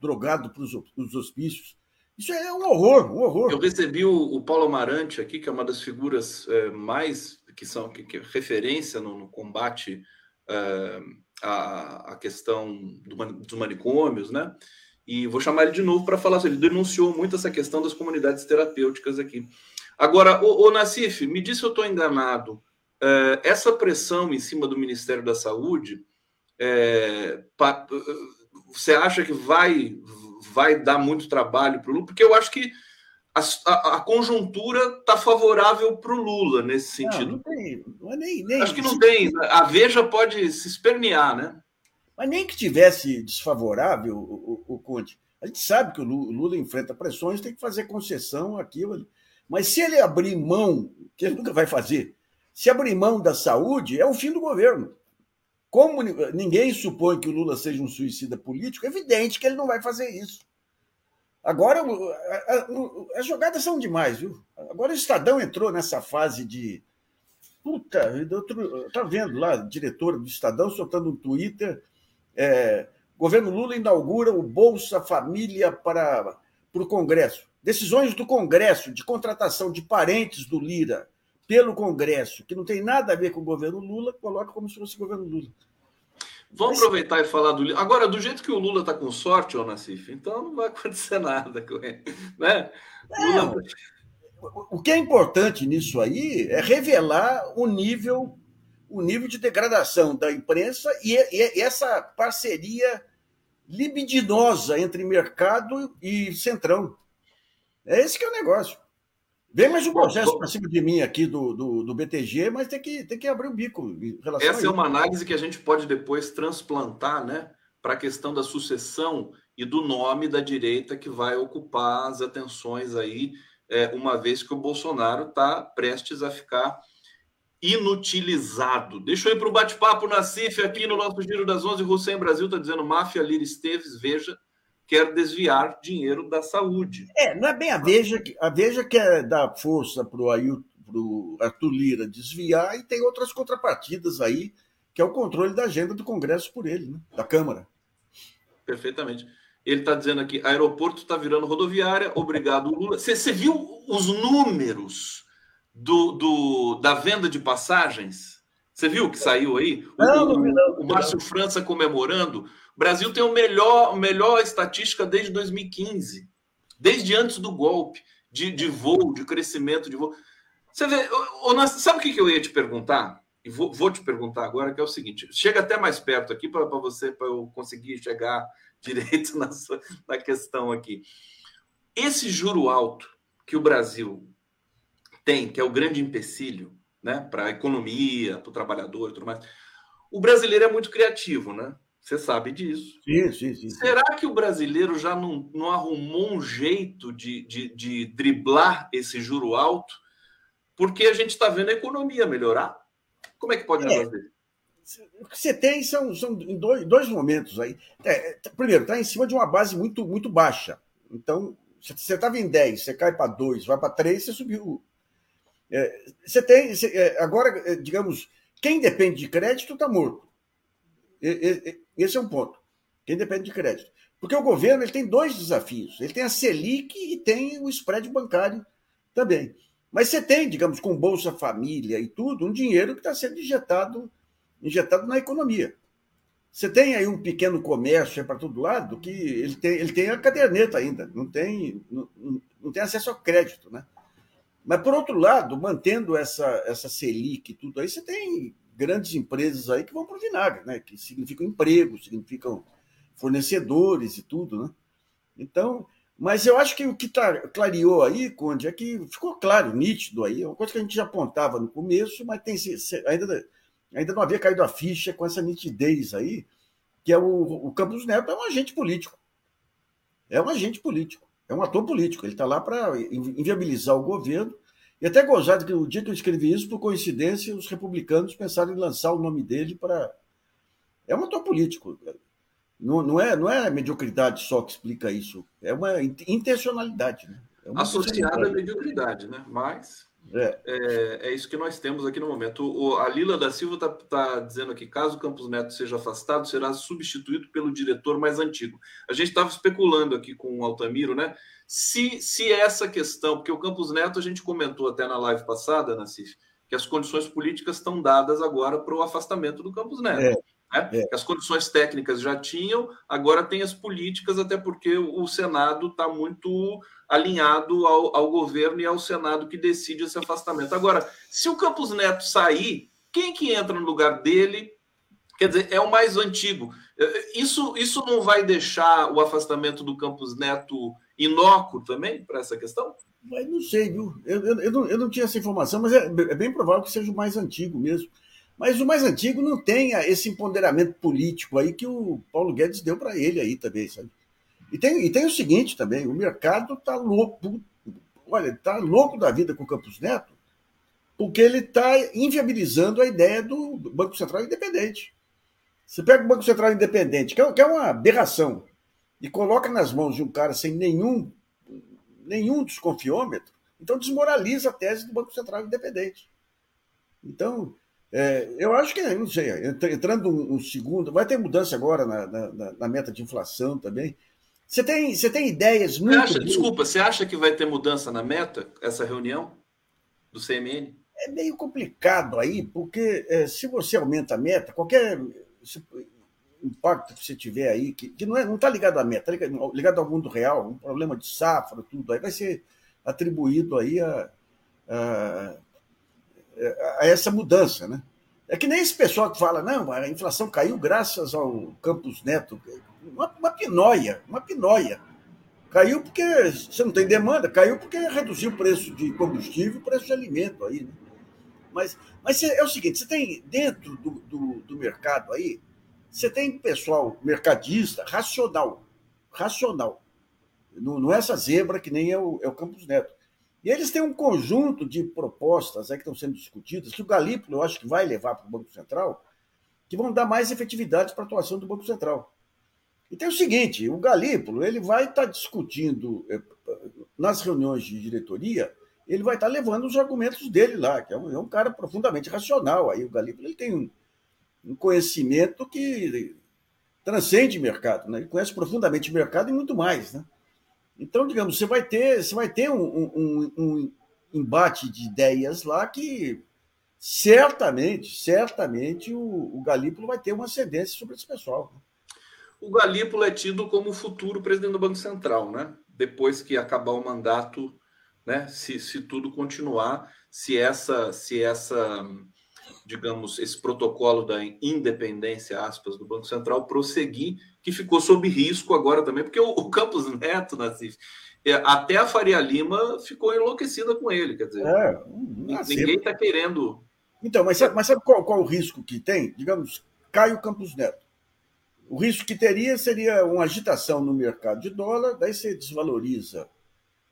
drogado para os hospícios. Isso é um horror, um horror. Eu recebi o, o Paulo Amarante aqui, que é uma das figuras é, mais que são que, que é referência no, no combate é, à, à, questão do, dos manicômios, né? E vou chamar ele de novo para falar. Ele denunciou muito essa questão das comunidades terapêuticas aqui. Agora, o, o Nassif, me diz se eu estou enganado. É, essa pressão em cima do Ministério da Saúde, é, pa, você acha que vai, vai dar muito trabalho para o Lula? Porque eu acho que a, a, a conjuntura está favorável para o Lula nesse sentido. Não, não tem, não é nem, nem, acho que não tem. A Veja pode se espernear, né? Mas nem que tivesse desfavorável, o, o, o Conte. A gente sabe que o Lula, enfrenta pressões, tem que fazer concessão aquilo. Mas se ele abrir mão, que ele nunca vai fazer, se abrir mão da saúde, é o fim do governo. Como ninguém supõe que o Lula seja um suicida político, é evidente que ele não vai fazer isso. Agora, as jogadas são demais, viu? Agora o Estadão entrou nessa fase de. Puta, eu tá vendo lá, diretora do Estadão soltando um Twitter é, governo Lula inaugura o Bolsa Família para, para o Congresso. Decisões do Congresso de contratação de parentes do Lira pelo Congresso, que não tem nada a ver com o governo Lula, coloca como se fosse o governo Lula. Vamos aproveitar e falar do Lula. Agora, do jeito que o Lula está com sorte, ô Nassif, então não vai acontecer nada com ele. Né? Lula... O que é importante nisso aí é revelar o nível o nível de degradação da imprensa e, e, essa parceria libidinosa entre mercado e centrão. É esse que é o negócio. Vem mais um processo para cima de mim aqui do, do, do, BTG, mas tem que, tem que abrir o bico. Essa é uma análise que a gente pode depois transplantar né, para a questão da sucessão e do nome da direita que vai ocupar as atenções aí, é, uma vez que o Bolsonaro está prestes a ficar inutilizado. Deixa eu ir para o bate-papo na CIF aqui no nosso Giro das 11. Hussein Brasil está dizendo: Máfia Lira Esteves, veja, quer desviar dinheiro da saúde. É, não é bem a Veja, a Veja quer dar força para o Arthur Lira desviar e tem outras contrapartidas aí, que é o controle da agenda do Congresso por ele, né? da Câmara. Perfeitamente. Ele está dizendo aqui: aeroporto está virando rodoviária, obrigado, Lula. Você viu os números? do, do, da venda de passagens? Você viu que saiu aí? Não, o, não, o Márcio França comemorando. O Brasil tem o melhor, melhor estatística desde 2015, desde antes do golpe, de, de voo, de crescimento de voo. Você vê, sabe o que eu ia te perguntar? E vou, vou te perguntar agora, que é o seguinte: chega até mais perto aqui para você, para eu conseguir chegar direito na, sua, na questão aqui. Esse juro alto que o Brasil tem, que é o grande empecilho né, para a economia, para o trabalhador e tudo mais. O brasileiro é muito criativo, né? Você sabe disso. Sim, sim, sim. Será que o brasileiro já não, não arrumou um jeito de, de, de driblar esse juro alto? Porque a gente está vendo a economia melhorar. Como é que pode é. fazer? O que você tem são, são dois, dois momentos aí. É, primeiro, está em cima de uma base muito, muito baixa. Então, você estava em 10, você cai para 2, vai para 3, você subiu você tem. É, agora, é, digamos, quem depende de crédito está morto. Esse é um ponto. Quem depende de crédito. Porque o governo ele tem dois desafios. Ele tem a Selic e tem o spread bancário também. Mas você tem, digamos, com Bolsa Família e tudo, um dinheiro que está sendo injetado, injetado na economia. Você tem aí um pequeno comércio para todo lado que ele tem, ele tem a caderneta ainda, não tem, não, não tem acesso ao crédito, né? Mas, por outro lado, mantendo essa, essa Selic e tudo aí, você tem grandes empresas aí que vão para o vinagre, né? que significam emprego, significam fornecedores e tudo. Né? Então, mas eu acho que o que tá, clareou aí, Conde, é que ficou claro, nítido aí, é uma coisa que a gente já apontava no começo, mas tem, ainda, ainda não havia caído a ficha com essa nitidez aí, que é o, o Campos Neto é um agente político. É um agente político é um ator político, ele está lá para inviabilizar o governo. E até gozado que o dia que eu escrevi isso, por coincidência, os republicanos pensaram em lançar o nome dele para. É um ator político. Não, não, é, não é mediocridade só que explica isso, é uma intencionalidade. Né? É uma Associada à mediocridade, né? Mas é. É, é. isso que nós temos aqui no momento. O, a Lila da Silva está tá dizendo aqui: caso o Campos Neto seja afastado, será substituído pelo diretor mais antigo. A gente estava especulando aqui com o Altamiro, né? Se, se essa questão, porque o Campos Neto a gente comentou até na live passada, Nassif, que as condições políticas estão dadas agora para o afastamento do Campos Neto. É. Né? É. As condições técnicas já tinham, agora tem as políticas, até porque o Senado está muito alinhado ao, ao, governo e ao Senado que decide esse afastamento. Agora, se o Campos Neto sair, quem que entra no lugar dele? Quer dizer, é o mais antigo. Isso, isso não vai deixar o afastamento do Campos Neto inócuo também para essa questão? Mas não sei, viu? Eu, eu, eu, não, eu não tinha essa informação, mas é, é bem provável que seja o mais antigo mesmo. Mas o mais antigo não tem esse empoderamento político aí que o Paulo Guedes deu para ele aí também, sabe? E tem, e tem o seguinte também, o mercado está louco, olha, está louco da vida com o Campos Neto, porque ele está inviabilizando a ideia do Banco Central independente. Você pega o Banco Central independente, é, que é uma aberração, e coloca nas mãos de um cara sem nenhum, nenhum desconfiômetro, então desmoraliza a tese do Banco Central independente. Então, é, eu acho que, não sei, entrando um, um, segundo, vai ter mudança agora na, na, na, meta de inflação também. Você tem, você tem ideias muito. Você acha, desculpa, você acha que vai ter mudança na meta, essa reunião do CMN? É meio complicado aí, porque é, se você aumenta a meta, qualquer impacto que você tiver aí, que, que não está é, não tá ligado à meta, tá ligado, ligado ao mundo real, um problema de safra, tudo, aí vai ser atribuído aí a, a a essa mudança, né? É que nem esse pessoal que fala, não, a inflação caiu graças ao Campos Neto. Uma, uma pinóia, uma pinóia. Caiu porque você não tem demanda, caiu porque reduziu o preço de combustível, o preço de alimento aí. Né? Mas, mas é o seguinte, você tem dentro do, do, do mercado aí, você tem pessoal mercadista racional, racional. Não, não é essa zebra que nem é o, é o Campos Neto. E eles têm um conjunto de propostas aí que estão sendo discutidas, que o Galípolo, eu acho que vai levar para o Banco Central, que vão dar mais efetividade para a atuação do Banco Central. E tem o seguinte, o Galípolo ele vai estar tá discutindo eh, nas reuniões de diretoria, ele vai estar tá levando os argumentos dele lá, que é um, é um cara profundamente racional. Aí o Galípolo ele tem um, um conhecimento que transcende mercado, né? ele conhece profundamente o mercado e muito mais. Né? Então, digamos, você vai ter, você vai ter um, um, um embate de ideias lá que certamente, certamente o, o Galípolo vai ter uma ascendência sobre esse pessoal. O Galípolo é tido como futuro presidente do Banco Central, né? Depois que acabar o mandato, né? Se, se tudo continuar, se essa, se essa, digamos, esse protocolo da independência, aspas, do Banco Central prosseguir, que ficou sob risco agora também, porque o, o Campos Neto, Nassif, é, até a Faria Lima ficou enlouquecida com ele, quer dizer, é, ninguém está querendo. Então, mas sabe, mas sabe qual, qual o risco que tem? Digamos, cai o Campos Neto. O risco que teria seria uma agitação no mercado de dólar, daí você desvaloriza,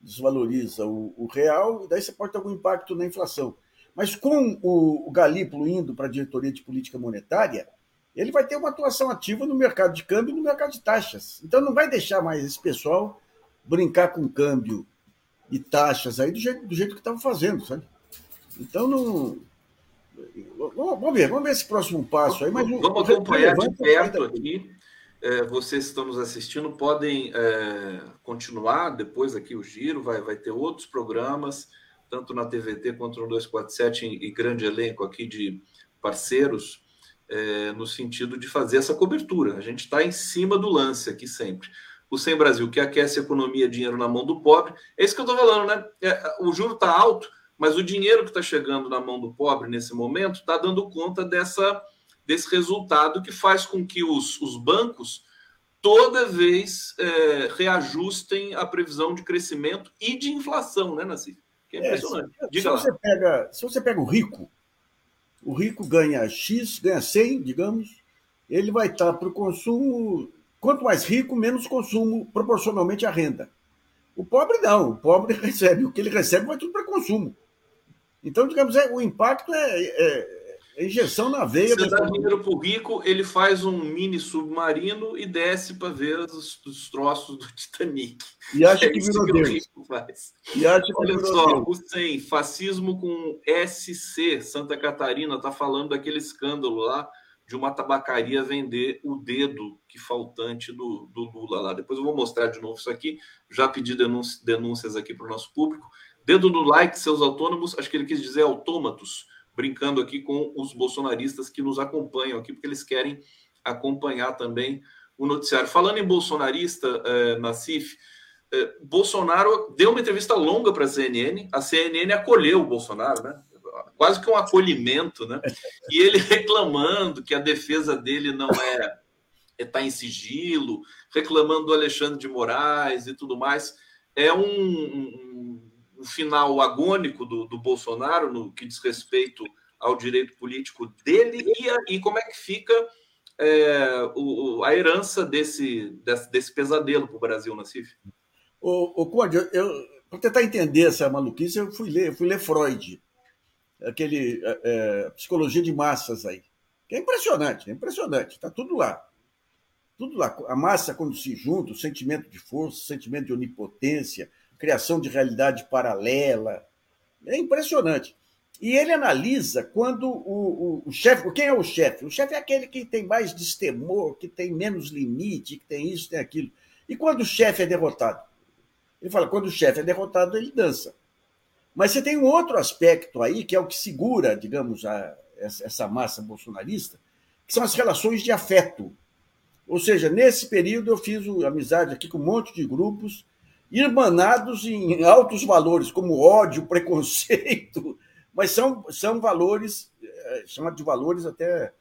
desvaloriza o, o real, e daí você pode ter algum impacto na inflação. Mas com o, o Galípolo indo para a diretoria de política monetária, ele vai ter uma atuação ativa no mercado de câmbio e no mercado de taxas. Então não vai deixar mais esse pessoal brincar com câmbio e taxas aí do jeito, do jeito que estavam fazendo, sabe? Então não. Vamos ver, vamos ver esse próximo passo aí. Mas vamos acompanhar de perto aqui. É, vocês que estão nos assistindo podem é, continuar depois aqui o giro, vai, vai ter outros programas, tanto na TVT quanto no 247 e grande elenco aqui de parceiros é, no sentido de fazer essa cobertura. A gente está em cima do lance aqui sempre. O Sem Brasil, que aquece a economia, dinheiro na mão do pobre. É isso que eu estou falando, né? É, o juro está alto, mas o dinheiro que está chegando na mão do pobre nesse momento está dando conta dessa, desse resultado que faz com que os, os bancos toda vez é, reajustem a previsão de crescimento e de inflação, né, Nassif? Que é impressionante. É, se, se você pega, se você pega o rico, o rico ganha X, ganha 100, digamos, ele vai estar para o consumo. Quanto mais rico, menos consumo proporcionalmente à renda. O pobre não, o pobre recebe, o que ele recebe vai tudo para consumo. Então, digamos, é, o impacto é, é, é injeção na veia. Você dá dinheiro para o rico, ele faz um mini submarino e desce para ver os, os, troços do Titanic. E acha é que virou que Deus. O rico faz. E acha que Olha só, 100, fascismo com SC, Santa Catarina, está falando daquele escândalo lá de uma tabacaria vender o dedo que faltante do, do Lula lá. Depois eu vou mostrar de novo isso aqui. Já pedi denúncias aqui para o nosso público. Dedo no like, seus autônomos, acho que ele quis dizer autômatos, brincando aqui com os bolsonaristas que nos acompanham aqui, porque eles querem acompanhar também o noticiário. Falando em bolsonarista, eh, Nassif, eh, Bolsonaro deu uma entrevista longa para a CNN, a CNN acolheu o Bolsonaro, né? Quase que um acolhimento, né? E ele reclamando que a defesa dele não é está em sigilo, reclamando do Alexandre de Moraes e tudo mais. É um, um, o final agônico do, do Bolsonaro no que diz respeito ao direito político dele e, e como é que fica é, o, a herança desse, desse, desse pesadelo para o Brasil, Nassif? O, o Conde, para tentar entender essa maluquice, eu fui ler, fui ler Freud, aquele é, é, psicologia de massas aí, que é impressionante, é impressionante, está tudo lá. Tudo lá. A massa, quando se junta, o sentimento de força, o sentimento de onipotência, criação de realidade paralela. É impressionante. E ele analisa quando o, o, o chefe. Quem é o chefe? O chefe é aquele que tem mais destemor, que tem menos limite, que tem isso, tem aquilo. E quando o chefe é derrotado? Ele fala: quando o chefe é derrotado, ele dança. Mas você tem um outro aspecto aí, que é o que segura, digamos, a, essa massa bolsonarista, que são as relações de afeto. Ou seja, nesse período eu fiz amizade aqui com um monte de grupos irmanados em altos valores, como ódio, preconceito, mas são, são valores, é, chama de valores até,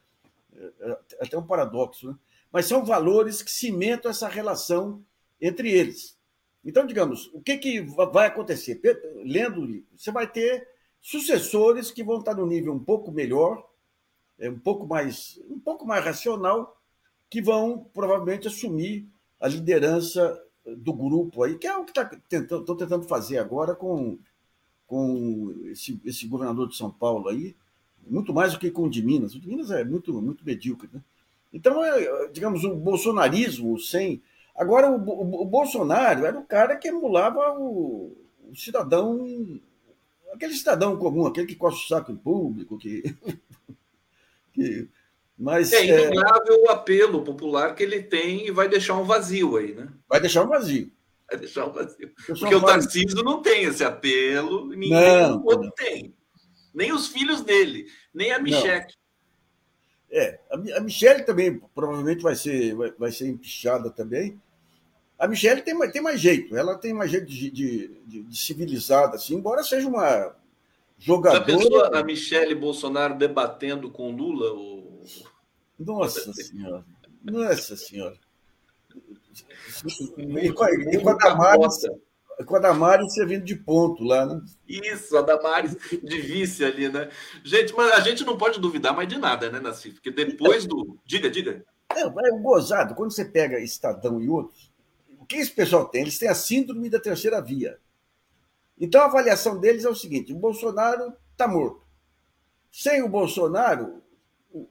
é, até um paradoxo, né? mas são valores que cimentam essa relação entre eles. Então, digamos, o que, que vai acontecer? Lendo o livro, você vai ter sucessores que vão estar no nível um pouco melhor, um pouco mais, um pouco mais racional, que vão provavelmente assumir a liderança do grupo aí, que é o que tá tentando, tentando fazer agora com, com esse, esse governador de São Paulo aí, muito mais do que com o de Minas. O de Minas é muito, muito medíocre. Né? Então, é, digamos, o bolsonarismo sem. Agora, o, o, o, Bolsonaro era o cara que emulava o, o, cidadão, aquele cidadão comum, aquele que costa o saco em público, que, que mas, é, é inegável é... o apelo popular que ele tem e vai deixar um vazio aí, né? Vai deixar um vazio. Vai deixar um vazio. Porque o Tarcísio não tem esse apelo, ninguém não, outro não. tem. Nem os filhos dele, nem a Michelle. É, a Michelle também provavelmente vai ser, vai, vai ser empichada também. A Michelle tem, tem mais jeito, ela tem mais jeito de, de, de, de civilizada, assim, embora seja uma jogadora. Já pensou a Michelle Bolsonaro debatendo com Lula? O nossa Senhora. Nossa Senhora. E com a, e com a Damares, com a Damares servindo de ponto lá, né? Isso, a Damares de vice ali, né? Gente, mas a gente não pode duvidar mais de nada, né, Nassif? Porque depois do. Diga, diga. É, é gozado. Quando você pega Estadão e outros, o que esse pessoal tem? Eles têm a síndrome da terceira via. Então a avaliação deles é o seguinte: o Bolsonaro está morto. Sem o Bolsonaro,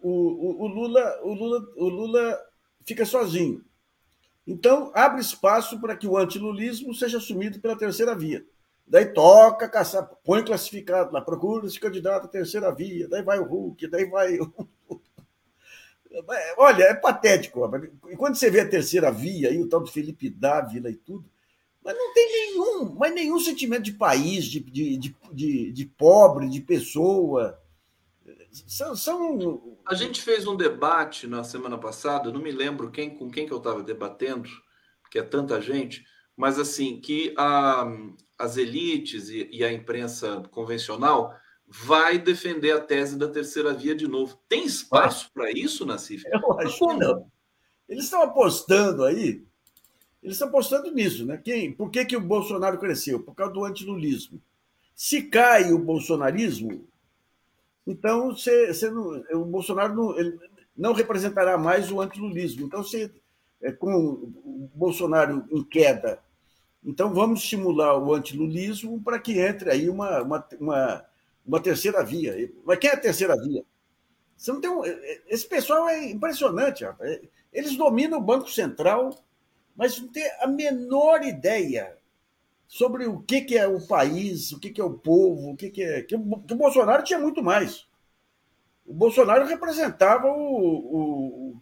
o, o, Lula, o, Lula, o Lula fica sozinho. Então, abre espaço para que o antilulismo seja assumido pela terceira via. Daí toca, caçar, põe classificado lá, procura esse candidato à terceira via, daí vai o Hulk, daí vai. Olha, é patético. E quando você vê a terceira via, aí, o tal do Felipe Dávila e tudo, mas não tem nenhum, mas nenhum sentimento de país, de, de, de, de pobre, de pessoa são, são, A gente fez um debate na semana passada, não me lembro quem com quem que eu estava debatendo, que é tanta gente, mas assim, que a, as elites e, e a imprensa convencional vai defender a tese da terceira via de novo. Tem espaço para isso, Nassif? Eu acho que não. Eles estão apostando aí, eles estão apostando nisso, né? Quem, por que, que o Bolsonaro cresceu? Por causa do antilulismo. Se cai o bolsonarismo, então não, o Bolsonaro não, não, representará mais o antilulismo. Então, é, com o Bolsonaro em queda, então vamos estimular o antilulismo para que entre aí uma, uma, uma uma terceira via. Mas quem é a terceira via? Você não tem um... Esse pessoal é impressionante. Rapaz. Eles dominam o Banco Central, mas não tem a menor ideia sobre o que, que é o país, o que, que é o povo, o que, que é. Que o Bolsonaro tinha muito mais. O Bolsonaro representava o, o,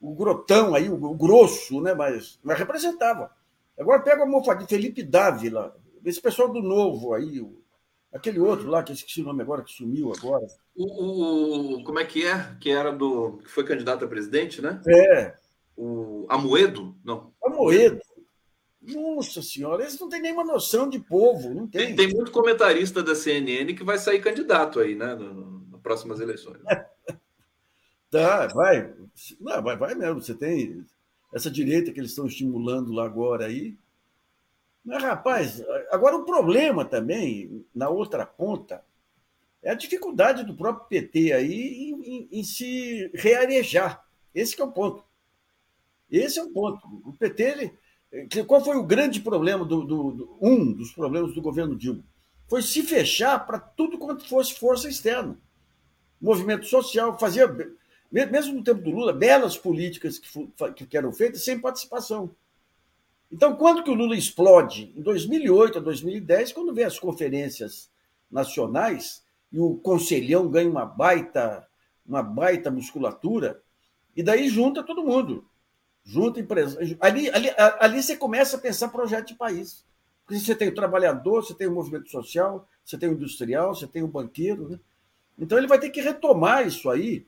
o grotão aí, o, o, grosso, né? mas, mas representava. Agora pega o almofadinha, Felipe Dávila, esse pessoal do novo aí, o, Aquele outro lá, que eu esqueci o nome agora, que sumiu agora. O, o, como é que é? Que era do. que foi candidato a presidente, né? É. O Amoedo? Não. Amoedo. Nossa senhora, eles não têm nenhuma noção de povo, não tem. Tem, tem muito comentarista da CNN que vai sair candidato aí, né? nas próximas eleições. tá, vai. Não, vai, vai mesmo. Você tem essa direita que eles estão estimulando lá agora aí. Mas, rapaz, agora o problema também, na outra ponta, é a dificuldade do próprio PT aí em, em, em se rearejar. Esse é o ponto. Esse é o ponto. O PT, ele, qual foi o grande problema, do, do, do, um dos problemas do governo Dilma? Foi se fechar para tudo quanto fosse força externa. Movimento social, fazia, mesmo no tempo do Lula, belas políticas que, que eram feitas sem participação. Então, quando que o Lula explode? Em 2008 a 2010, quando vem as conferências nacionais e o conselhão ganha uma baita, uma baita musculatura, e daí junta todo mundo. Junta empresa. Ali, ali, ali você começa a pensar projeto de país. Porque você tem o trabalhador, você tem o movimento social, você tem o industrial, você tem o banqueiro. Né? Então ele vai ter que retomar isso aí,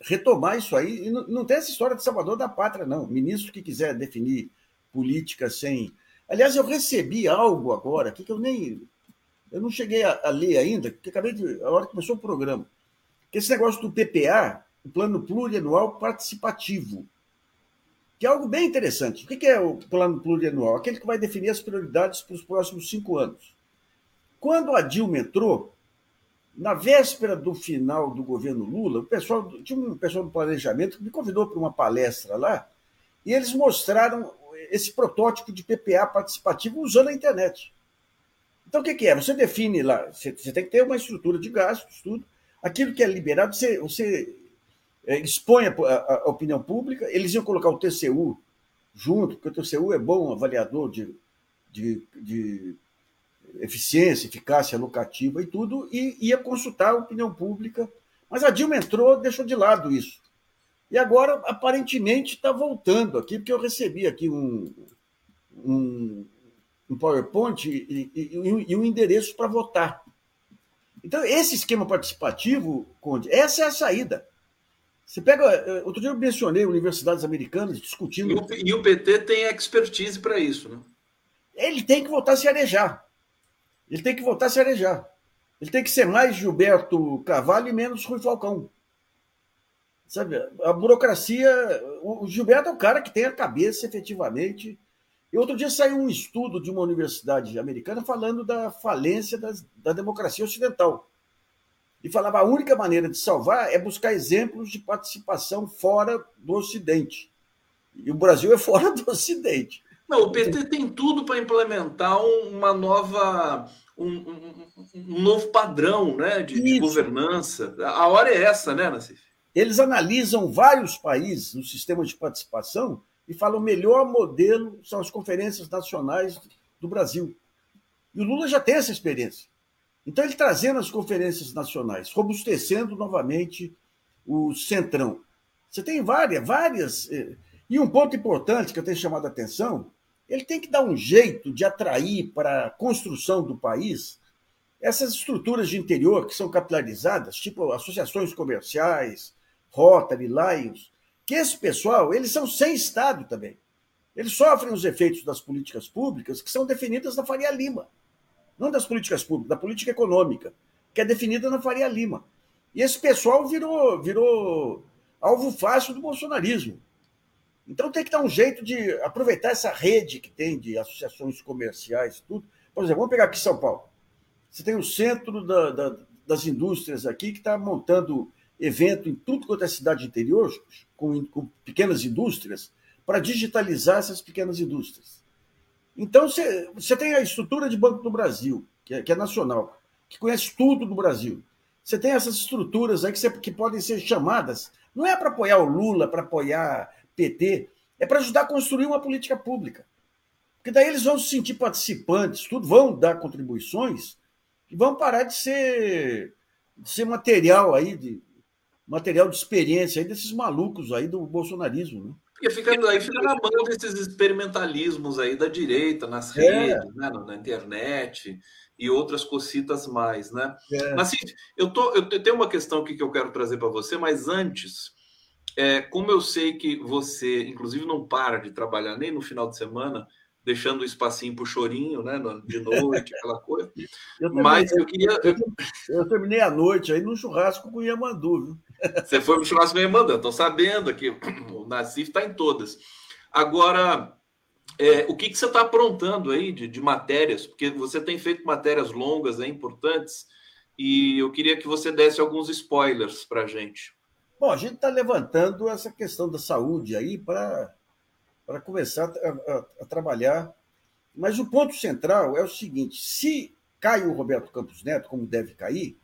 retomar isso aí. E não, não tem essa história de salvador da pátria, não. Ministro que quiser definir política sem. Aliás, eu recebi algo agora que eu nem. Eu não cheguei a, a ler ainda, porque acabei de. A hora que começou o programa. Que esse negócio do PPA, o Plano Plurianual Participativo, que é algo bem interessante. O que é o Plano Plurianual? Aquele que vai definir as prioridades para os próximos cinco anos. Quando a Dilma entrou, na véspera do final do governo Lula, o pessoal, tinha um pessoal do planejamento que me convidou para uma palestra lá, e eles mostraram esse protótipo de PPA participativo usando a internet. Então, o que, é? Você define lá, você, tem que ter uma estrutura de gastos, tudo. Aquilo que é liberado, você, você expõe a, a, a, opinião pública. Eles iam colocar o TCU junto, porque o TCU é bom avaliador de, de, de eficiência, eficácia locativa e tudo, e ia consultar a opinião pública. Mas a Dilma entrou, deixou de lado isso. E agora, aparentemente, está voltando aqui, porque eu recebi aqui um, um, um PowerPoint e, e, e um endereço para votar. Então, esse esquema participativo, Conde, essa é a saída. Você pega. Eh, outro dia eu mencionei universidades americanas discutindo. E o, e o PT tem expertise para isso, né? Ele tem que voltar a se arejar. Ele tem que voltar a se arejar. Ele tem que ser mais Gilberto Carvalho e menos Rui Falcão. Sabe, a burocracia. O Gilberto é o cara que tem a cabeça efetivamente. E outro dia saiu um estudo de uma universidade americana falando da falência das, da democracia ocidental. E falava a única maneira de salvar é buscar exemplos de participação fora do Ocidente. E o Brasil é fora do Ocidente. Não, o PT tem tudo para implementar uma nova, um, um, um, novo padrão né, de, de governança. A hora é essa, né, Nassif? Eles analisam vários países no sistema de participação e falam o melhor modelo são as conferências nacionais do Brasil. E o Lula já tem essa experiência. Então, ele trazendo as conferências nacionais, robustecendo novamente o centrão. Você tem várias, várias. Eh, e um ponto importante que eu tenho chamado a atenção: ele tem que dar um jeito de atrair para a construção do país essas estruturas de interior que são capilarizadas, tipo associações comerciais, Rotary, Lions, que esse pessoal, eles são sem Estado também. Eles sofrem os efeitos das políticas públicas que são definidas na Faria Lima. Não das políticas públicas, da política econômica, que é definida na Faria Lima. E esse pessoal virou, virou alvo fácil do bolsonarismo. Então tem que dar um jeito de aproveitar essa rede que tem de associações comerciais, tudo. Por exemplo, vamos pegar aqui São Paulo. Você tem o centro da, da, das indústrias aqui que está montando evento em tudo quanto é cidade interior, com, com pequenas indústrias, para digitalizar essas pequenas indústrias. Então, você, tem a estrutura de Banco do Brasil, que é, que é nacional, que conhece tudo do Brasil. Você tem essas estruturas aí que, que podem ser chamadas, não é para apoiar o Lula, para apoiar PT, é para ajudar a construir uma política pública. Porque daí eles vão se sentir participantes, tudo, vão dar contribuições e vão parar de ser, de ser material aí, de, material de experiência aí desses malucos aí do bolsonarismo, né? Porque fica, aí fica na mão desses experimentalismos aí da direita, nas é. redes, né, na internet e outras cocitas mais, né? É. Mas assim, eu, tô, eu tenho uma questão aqui que eu quero trazer para você, mas antes, é, como eu sei que você, inclusive, não para de trabalhar nem no final de semana, deixando o espacinho para o chorinho, né? De noite, aquela coisa. Eu Mas eu queria. Eu, eu, terminei a noite aí no churrasco com o Yamandu, viu? Você foi no churrasco com o Yamandu, estou sabendo aqui. O Nassif está em todas. Agora, é, o que, que você está aprontando aí de, de matérias? Porque você tem feito matérias longas, é, importantes, e eu queria que você desse alguns spoilers para a gente. Bom, a gente está levantando essa questão da saúde aí para para começar a, a, a, trabalhar. Mas o ponto central é o seguinte: se cai o Roberto Campos Neto, como deve cair,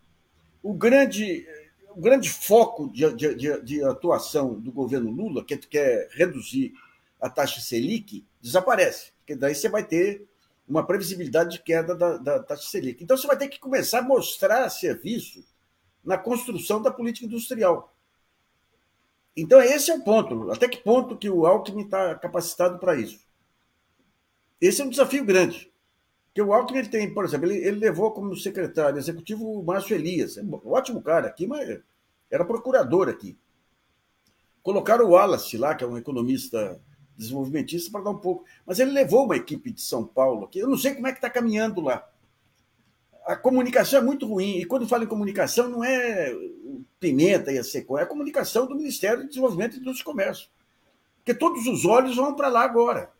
o grande, o grande foco de, de, de atuação do governo Lula, que quer reduzir a taxa Selic, desaparece. Porque daí você vai ter uma previsibilidade de queda da, da taxa Selic. Então você vai ter que começar a mostrar serviço na construção da política industrial. Então, esse é o ponto. Até que ponto que o Alckmin está capacitado para isso? Esse é um desafio grande. Porque o Alckmin ele tem, por exemplo, ele, ele levou como secretário executivo o Márcio Elias. É um ótimo cara aqui, mas era procurador aqui. Colocaram o Wallace lá, que é um economista desenvolvimentista, para dar um pouco. Mas ele levou uma equipe de São Paulo aqui. Eu não sei como é que está caminhando lá a comunicação é muito ruim. E quando falo em comunicação, não é Pimenta e a Secom, é a comunicação do Ministério do Desenvolvimento e do Comércio. Porque todos os olhos vão para lá agora.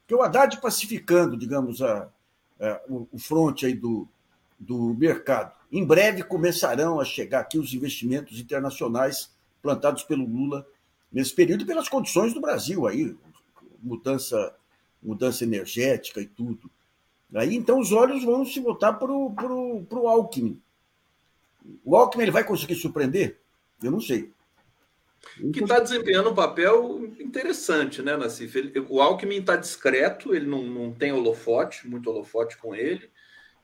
Porque o Haddad pacificando, digamos, a, a, o, o fronte aí do, do mercado. Em breve começarão a chegar aqui os investimentos internacionais plantados pelo Lula nesse período e pelas condições do Brasil aí, mudança, mudança energética e tudo. Aí então os olhos vão se voltar para o Alckmin. O Alckmin ele vai conseguir surpreender? Eu não sei. Que está desempenhando um papel interessante, né, Nassif? Ele, o Alckmin está discreto, ele não, não tem holofote, muito holofote com ele.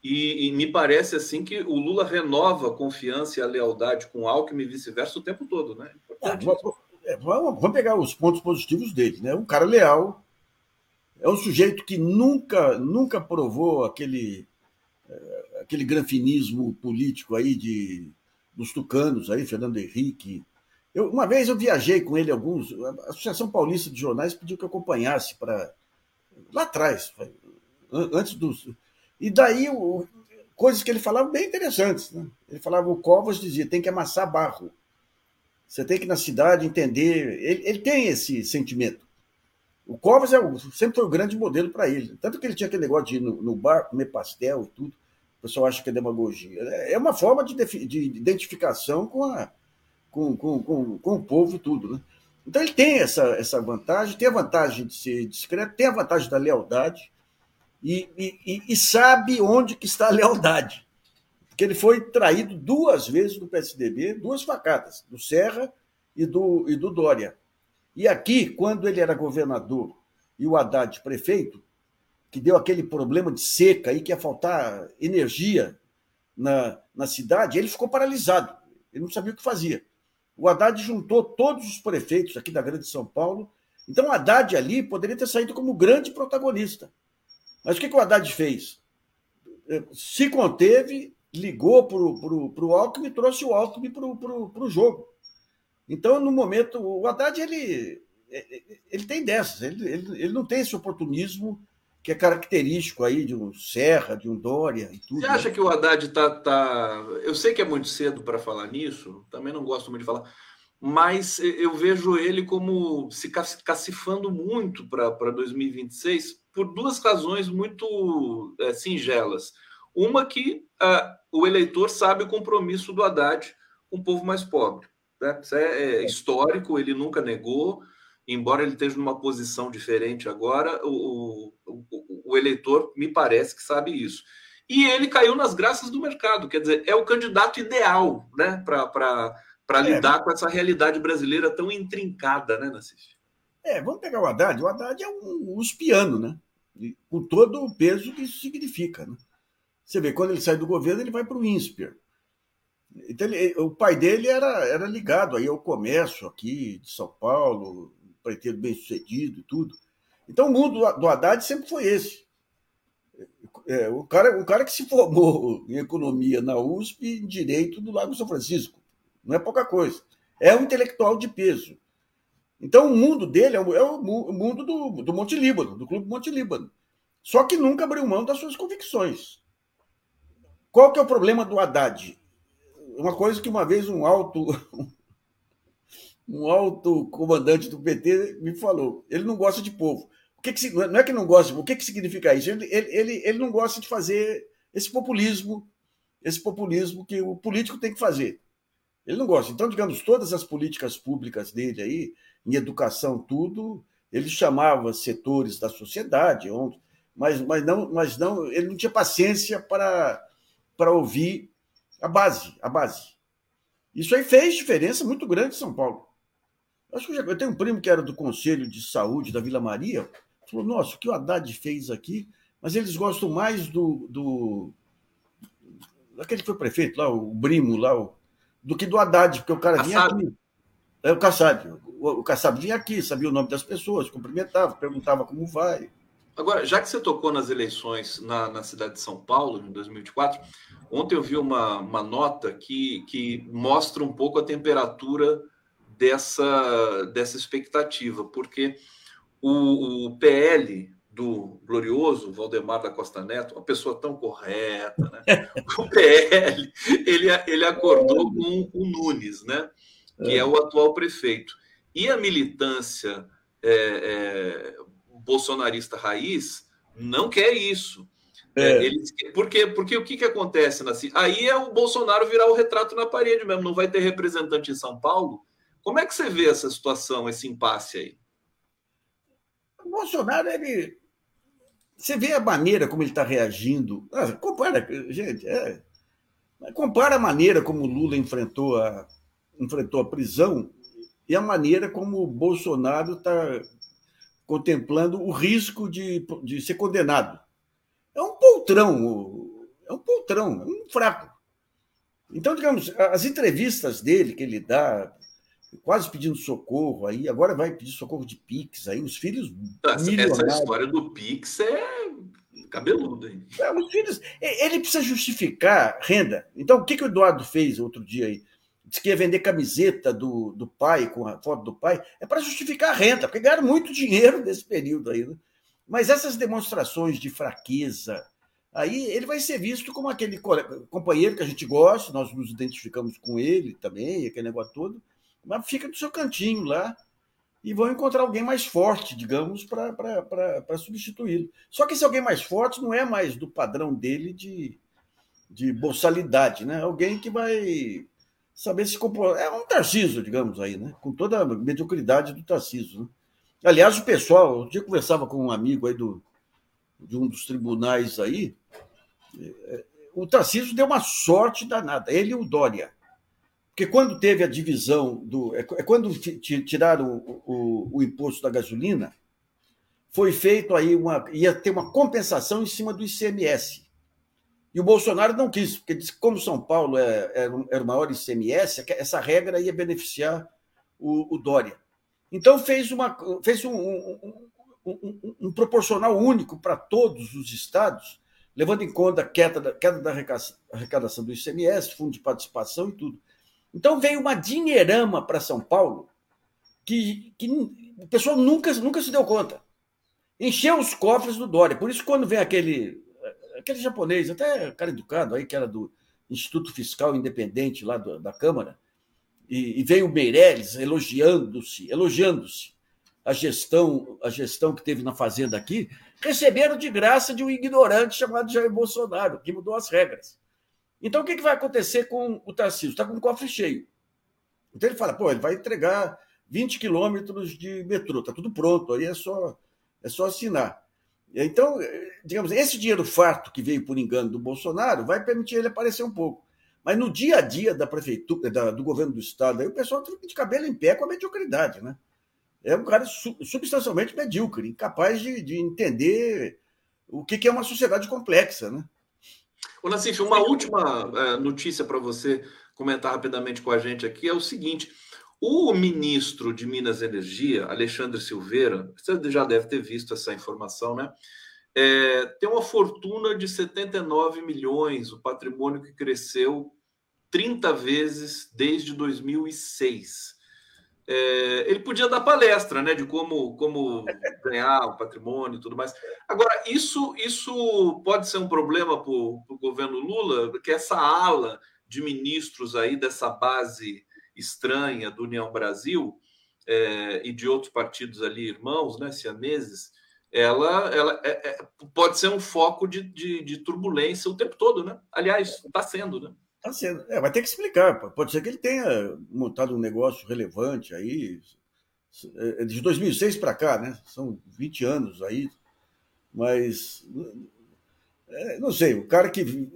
E, e, me parece assim que o Lula renova a confiança e a lealdade com o Alckmin e vice-versa o tempo todo, né? Ah, vamos, vamos pegar os pontos positivos dele, né? Um cara leal, é um sujeito que nunca, nunca provou aquele, eh, aquele granfinismo político aí de, dos tucanos, aí, Fernando Henrique. Eu, uma vez eu viajei com ele alguns. A Associação Paulista de Jornais pediu que eu acompanhasse para. Lá atrás, antes dos. E daí, o, coisas que ele falava bem interessantes. Né? Ele falava: o Covas dizia, tem que amassar barro. Você tem que na cidade entender. Ele, ele tem esse sentimento. O Covas é o, sempre foi o grande modelo para ele. Tanto que ele tinha aquele negócio de ir no, no, bar, comer pastel e tudo. O pessoal acha que é demagogia. É, é uma forma de, de identificação com, a, com, com, com, com, o povo e tudo. Né? Então ele tem essa, essa vantagem, tem a vantagem de ser discreto, tem a vantagem da lealdade e, e, e sabe onde que está a lealdade. Porque ele foi traído duas vezes do PSDB, duas facadas, do Serra e do, e do Dória. E aqui, quando ele era governador e o Haddad prefeito, que deu aquele problema de seca aí, que ia faltar energia na, na cidade, ele ficou paralisado. Ele não sabia o que fazia. O Haddad juntou todos os prefeitos aqui da Grande São Paulo. Então, o Haddad ali poderia ter saído como grande protagonista. Mas o que, que o Haddad fez? Se conteve ligou para o Alckmin e trouxe o Alckmin para o jogo. Então, no momento, o Haddad ele, ele tem dessas, ele, ele, ele não tem esse oportunismo que é característico aí de um Serra, de um Dória e tudo. Você acha né? que o Haddad está. Tá... Eu sei que é muito cedo para falar nisso, também não gosto muito de falar, mas eu vejo ele como se cacifando muito para 2026 por duas razões muito é, singelas. Uma que uh, o eleitor sabe o compromisso do Haddad com o povo mais pobre. Né? Isso é, é histórico, ele nunca negou, embora ele esteja numa posição diferente agora, o, o, o, eleitor me parece que sabe isso. E ele caiu nas graças do mercado, quer dizer, é o candidato ideal né, para é. lidar com essa realidade brasileira tão intrincada, né, Nassif? É, vamos pegar o Haddad. O Haddad é um uspiano, né? Com todo o peso que isso significa. Né? Você vê, quando ele sai do governo, ele vai para o INSPER. Então, ele, o pai dele era, era ligado aí ao comércio aqui de São Paulo, preteiro bem sucedido e tudo. Então, o mundo do Haddad sempre foi esse. É, o, cara, o cara que se formou em economia na USP, em direito do Lago São Francisco. Não é pouca coisa. É um intelectual de peso. Então, o mundo dele é o, é o mundo do, do Monte Líbano, do Clube Monte Líbano. Só que nunca abriu mão das suas convicções. Qual que é o problema do Haddad? Uma coisa que uma vez um alto um alto comandante do PT me falou. Ele não gosta de povo. O que, que não é que não gosta, o que, que significa isso? Ele, ele, ele não gosta de fazer esse populismo, esse populismo que o político tem que fazer. Ele não gosta. Então, digamos, todas as políticas públicas dele aí, em educação, tudo, ele chamava setores da sociedade, mas, mas, não, mas não, ele não tinha paciência para, para ouvir a base, a base. Isso aí fez diferença muito grande em São Paulo. Acho que eu, já, eu tenho um primo que era do Conselho de Saúde da Vila Maria, falou: nossa, o que o Haddad fez aqui, mas eles gostam mais do. do daquele que foi prefeito lá, o Brimo lá, o, do que do Haddad, porque o cara vinha aqui. É o Kassab. O, o Kassab vinha aqui, sabia o nome das pessoas, cumprimentava, perguntava como vai. Agora, já que você tocou nas eleições na, na cidade de São Paulo, em 2024, ontem eu vi uma, uma nota que, que mostra um pouco a temperatura dessa, dessa expectativa, porque o, o PL do glorioso Valdemar da Costa Neto, uma pessoa tão correta, né? O PL, ele, ele acordou com o Nunes, né? Que é o atual prefeito. E a militância é, é, bolsonarista raiz não quer isso. É. É, eles, porque, porque o que, que acontece? Na, aí é o Bolsonaro virar o retrato na parede mesmo. Não vai ter representante em São Paulo como é que você vê essa situação, esse impasse aí? O Bolsonaro, ele. Você vê a maneira como ele está reagindo. Ah, compara, gente, é, compara a maneira como o Lula enfrentou a, enfrentou a prisão e a maneira como o Bolsonaro está contemplando o risco de, de ser condenado. É um poltrão, é um poltrão, é um fraco. Então, digamos, as entrevistas dele que ele dá quase pedindo socorro aí, agora vai pedir socorro de Pix aí, os filhos. Essa, essa história do Pix é cabeluda, hein? É, os filhos. Ele precisa justificar renda. Então, o que, que o Eduardo fez outro dia aí? Disse que ia vender camiseta do, do pai, com a foto do pai, é para justificar a renda, porque ganharam muito dinheiro nesse período aí. Né? Mas essas demonstrações de fraqueza, aí ele vai ser visto como aquele companheiro que a gente gosta, nós nos identificamos com ele também, aquele negócio todo, mas fica no seu cantinho lá e vão encontrar alguém mais forte, digamos, para substituí-lo. Só que esse alguém mais forte não é mais do padrão dele de, de boçalidade, né? Alguém que vai saber se comportar. É um Tarciso, digamos aí, né? Com toda a mediocridade do Tarciso. Né? Aliás, o pessoal, um dia eu conversava com um amigo aí do, de um dos tribunais aí, é, o Tarciso deu uma sorte danada, ele e o Dória. Porque quando teve a divisão do. É, é quando tiraram o, o, o, imposto da gasolina, foi feito aí uma. ia ter uma compensação em cima do ICMS. E o Bolsonaro não quis, porque disse que, como São Paulo é, era, era o maior ICMS, essa regra ia beneficiar o, o Dória. Então fez, uma, fez um, um, um, um proporcional único para todos os estados, levando em conta a queda da, queda da arrecadação do ICMS, fundo de participação e tudo. Então veio uma dinheirama para São Paulo que, que o pessoal nunca, nunca se deu conta. Encheu os cofres do Dória. Por isso, quando vem aquele, aquele japonês, até cara educado aí, que era do Instituto Fiscal Independente lá do, da Câmara, e, e veio o Meirelles elogiando-se, elogiando-se a gestão, a gestão que teve na fazenda aqui, receberam de graça de um ignorante chamado Jair Bolsonaro, que mudou as regras. Então, o que, vai acontecer com o Tarcísio? Está com o cofre cheio. Então, ele fala, pô, ele vai entregar 20 quilômetros de metrô, está tudo pronto, aí é só, é só assinar. Então, digamos, esse dinheiro farto que veio por engano do Bolsonaro vai permitir ele aparecer um pouco. Mas no dia a dia da prefeitura, da, do governo do estado, aí o pessoal fica de cabelo em pé com a mediocridade, né? É um cara substancialmente medíocre, incapaz de, de entender o que, que é uma sociedade complexa, né? Ô, Nassif, uma última uh, notícia para você comentar rapidamente com a gente aqui é o seguinte: o ministro de Minas e Energia, Alexandre Silveira, você já deve ter visto essa informação, né? É, tem uma fortuna de 79 milhões, o patrimônio que cresceu 30 vezes desde 2006 é, ele podia dar palestra, né, de como, como ganhar o patrimônio e tudo mais. Agora, isso, isso pode ser um problema para o governo Lula, que essa ala de ministros aí dessa base estranha do União Brasil é, e de outros partidos ali, irmãos, né, siameses, ela, ela é, é pode ser um foco de, de, de turbulência o tempo todo, né? Aliás, está sendo, né? Tá sendo. É, vai ter que explicar. Pode ser que ele tenha montado um negócio relevante aí. É, de 2006 para cá, né? São 20 anos aí. Mas. É, não sei, o cara que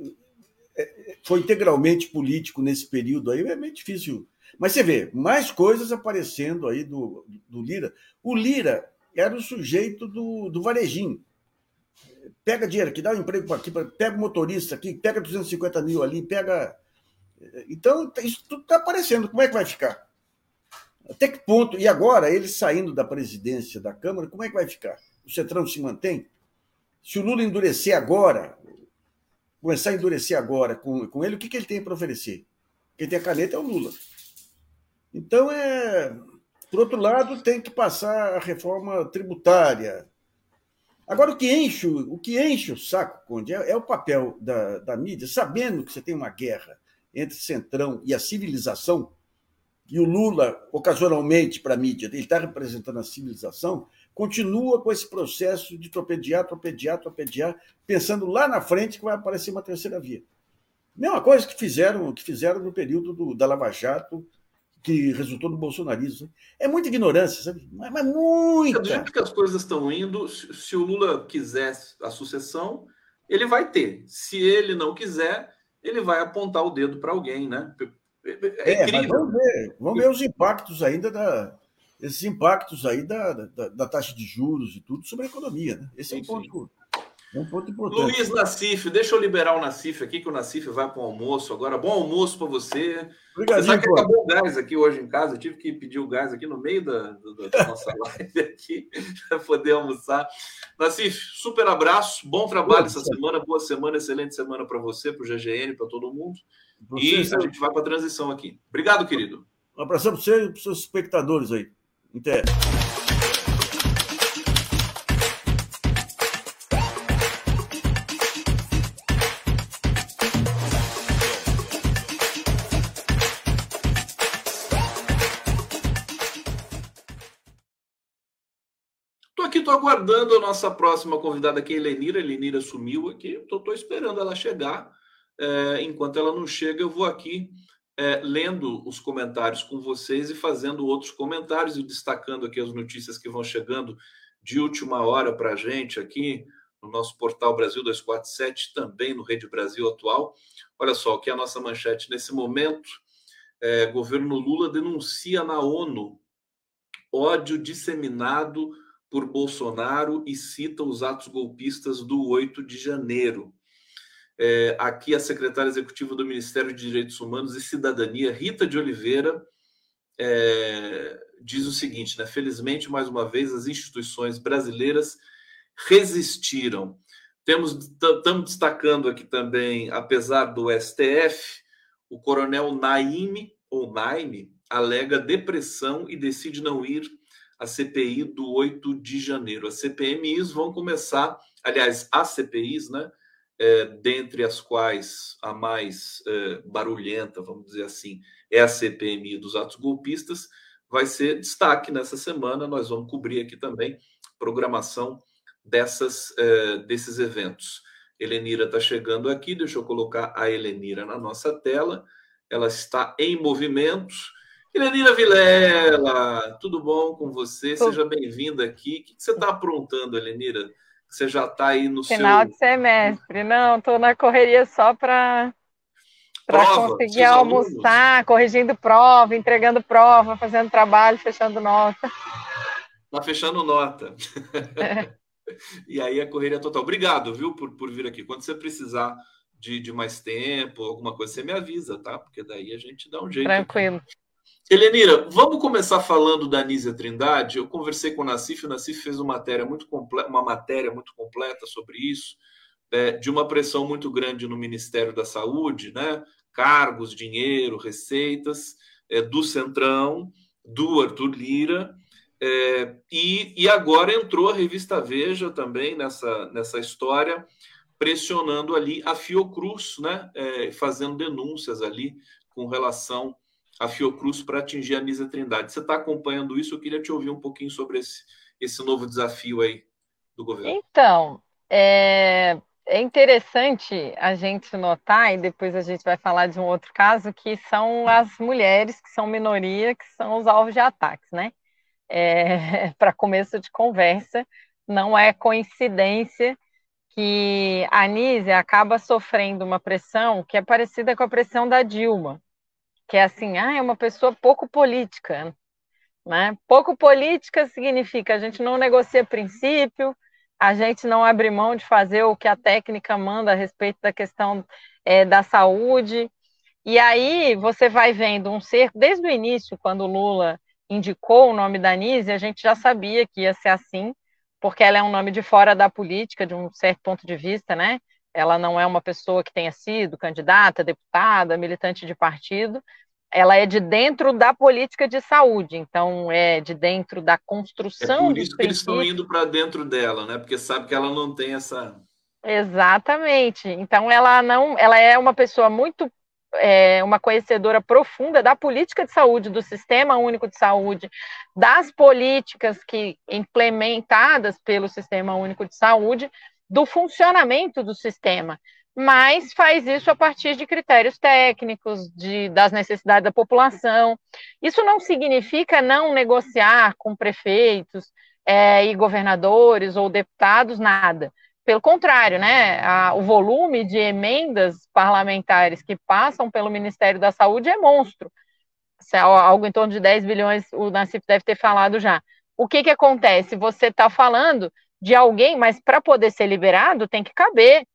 é, foi integralmente político nesse período aí é meio difícil. Mas você vê, mais coisas aparecendo aí do, do Lira. O Lira era o sujeito do, do varejinho pega dinheiro aqui, dá um emprego aqui, pega o motorista aqui, pega 250 mil ali, pega. Então, isso tudo está aparecendo. Como é que vai ficar? Até que ponto? E agora, ele saindo da presidência da Câmara, como é que vai ficar? O Centrão se mantém? Se o Lula endurecer agora, começar a endurecer agora com, com ele, o que, que ele tem para oferecer? Quem tem a caneta é o Lula. Então, é. Por outro lado, tem que passar a reforma tributária, Agora, o que enche, o, que enche o saco, Conde, é, é o papel da, da mídia, sabendo que você tem uma guerra entre Centrão e a civilização, e o Lula, ocasionalmente, para a mídia, ele está representando a civilização, continua com esse processo de torpedear, torpedear, torpedear, pensando lá na frente que vai aparecer uma terceira via. Mesma coisa que fizeram, que fizeram no período do, da Lava Jato que resultou no bolsonarismo. É muita ignorância, sabe? Mas, mas muita. Do jeito que as coisas estão indo, se o Lula quiser a sucessão, ele vai ter. Se ele não quiser, ele vai apontar o dedo para alguém, né? É, é incrível. vamos ver, vamos ver os impactos ainda da, esses impactos aí da, da, da, taxa de juros e tudo sobre a economia, né? Esse sim, é um ponto. Sim. É um ponto importante. Luiz Nassif, deixa eu liberar o Nassif aqui, que o Nassif vai para o almoço agora. Bom almoço para você. Obrigado, você sabe que acabou o gás aqui hoje em casa. Eu tive que pedir o gás aqui no meio da, da, da nossa live aqui para poder almoçar. Nassif, super abraço, bom trabalho essa semana, boa semana, excelente semana para você, para o GGN, para todo mundo. Você, e a gente vai para a transição aqui. Obrigado, querido. Um abraço para você e para os seus espectadores aí. Até. Estou aguardando a nossa próxima convidada aqui, Elenira. Elenira sumiu aqui, estou esperando ela chegar. É, enquanto ela não chega, eu vou aqui é, lendo os comentários com vocês e fazendo outros comentários e destacando aqui as notícias que vão chegando de última hora para a gente aqui no nosso portal Brasil 247, também no Rede Brasil Atual. Olha só o que é a nossa manchete nesse momento. É, governo Lula denuncia na ONU ódio disseminado por Bolsonaro e cita os atos golpistas do 8 de janeiro. É, aqui a secretária executiva do Ministério de Direitos Humanos e Cidadania, Rita de Oliveira, é, diz o seguinte: né? felizmente, mais uma vez, as instituições brasileiras resistiram. Temos estamos destacando aqui também, apesar do STF, o coronel Naime ou Naime alega depressão e decide não ir à CPI do 8 de janeiro. As CPMIs vão começar, aliás, as CPIs, né? É, dentre as quais a mais é, barulhenta, vamos dizer assim, é a CPMI dos atos golpistas, vai ser destaque nessa semana. Nós vamos cobrir aqui também programação dessas, é, desses eventos. Helenira está chegando aqui, deixa eu colocar a Helenira na nossa tela. Ela está em movimento. Helenira Vilela, tudo bom com você? Seja bem-vinda aqui. O que você está aprontando, Helenira? Você já está aí no Final seu... de semestre. Não, estou na correria só para para conseguir almoçar, alunos? corrigindo prova, entregando prova, fazendo trabalho, fechando nota. Está fechando nota. É. e aí a correria total. Obrigado, viu, por, por vir aqui. Quando você precisar de, de mais tempo, alguma coisa, você me avisa, tá? Porque daí a gente dá um jeito. Tranquilo. Aqui. Helenira, vamos começar falando da Anísia Trindade. Eu conversei com o Nassif, o Nassif fez uma matéria muito completa, uma matéria muito completa sobre isso, é, de uma pressão muito grande no Ministério da Saúde, né? Cargos, dinheiro, receitas, é, do Centrão, do Arthur Lira, é, e, e agora entrou a revista Veja também nessa, nessa história, pressionando ali a Fiocruz, né? É, fazendo denúncias ali com relação a Fiocruz para atingir a Nisa Trindade. Você está acompanhando isso? Eu queria te ouvir um pouquinho sobre esse, esse novo desafio aí do governo. Então, é, é interessante a gente notar, e depois a gente vai falar de um outro caso, que são as mulheres, que são minoria, que são os alvos de ataques, né? É, para começo de conversa, não é coincidência que a Anísia acaba sofrendo uma pressão que é parecida com a pressão da Dilma, que é assim, ah, é uma pessoa pouco política. Né? Pouco política significa a gente não negocia princípio, a gente não abre mão de fazer o que a técnica manda a respeito da questão é, da saúde. E aí você vai vendo um cerco, desde o início, quando o Lula indicou o nome da Nise, a gente já sabia que ia ser assim, porque ela é um nome de fora da política, de um certo ponto de vista, né? Ela não é uma pessoa que tenha sido candidata, deputada, militante de partido, ela é de dentro da política de saúde, então é de dentro da construção. É por isso que eles estão indo para dentro dela, né? Porque sabe que ela não tem essa. Exatamente. Então ela não, ela é uma pessoa muito é, uma conhecedora profunda da política de saúde, do sistema único de saúde, das políticas que implementadas pelo sistema único de saúde, do funcionamento do sistema, mas faz isso a partir de critérios técnicos, de, das necessidades da população. Isso não significa não negociar com prefeitos é, e governadores ou deputados, nada. Pelo contrário, né, a, o volume de emendas parlamentares que passam pelo Ministério da Saúde é monstro. É algo em torno de 10 bilhões, o Nassif deve ter falado já. O que, que acontece? Você está falando de alguém, mas para poder ser liberado tem que caber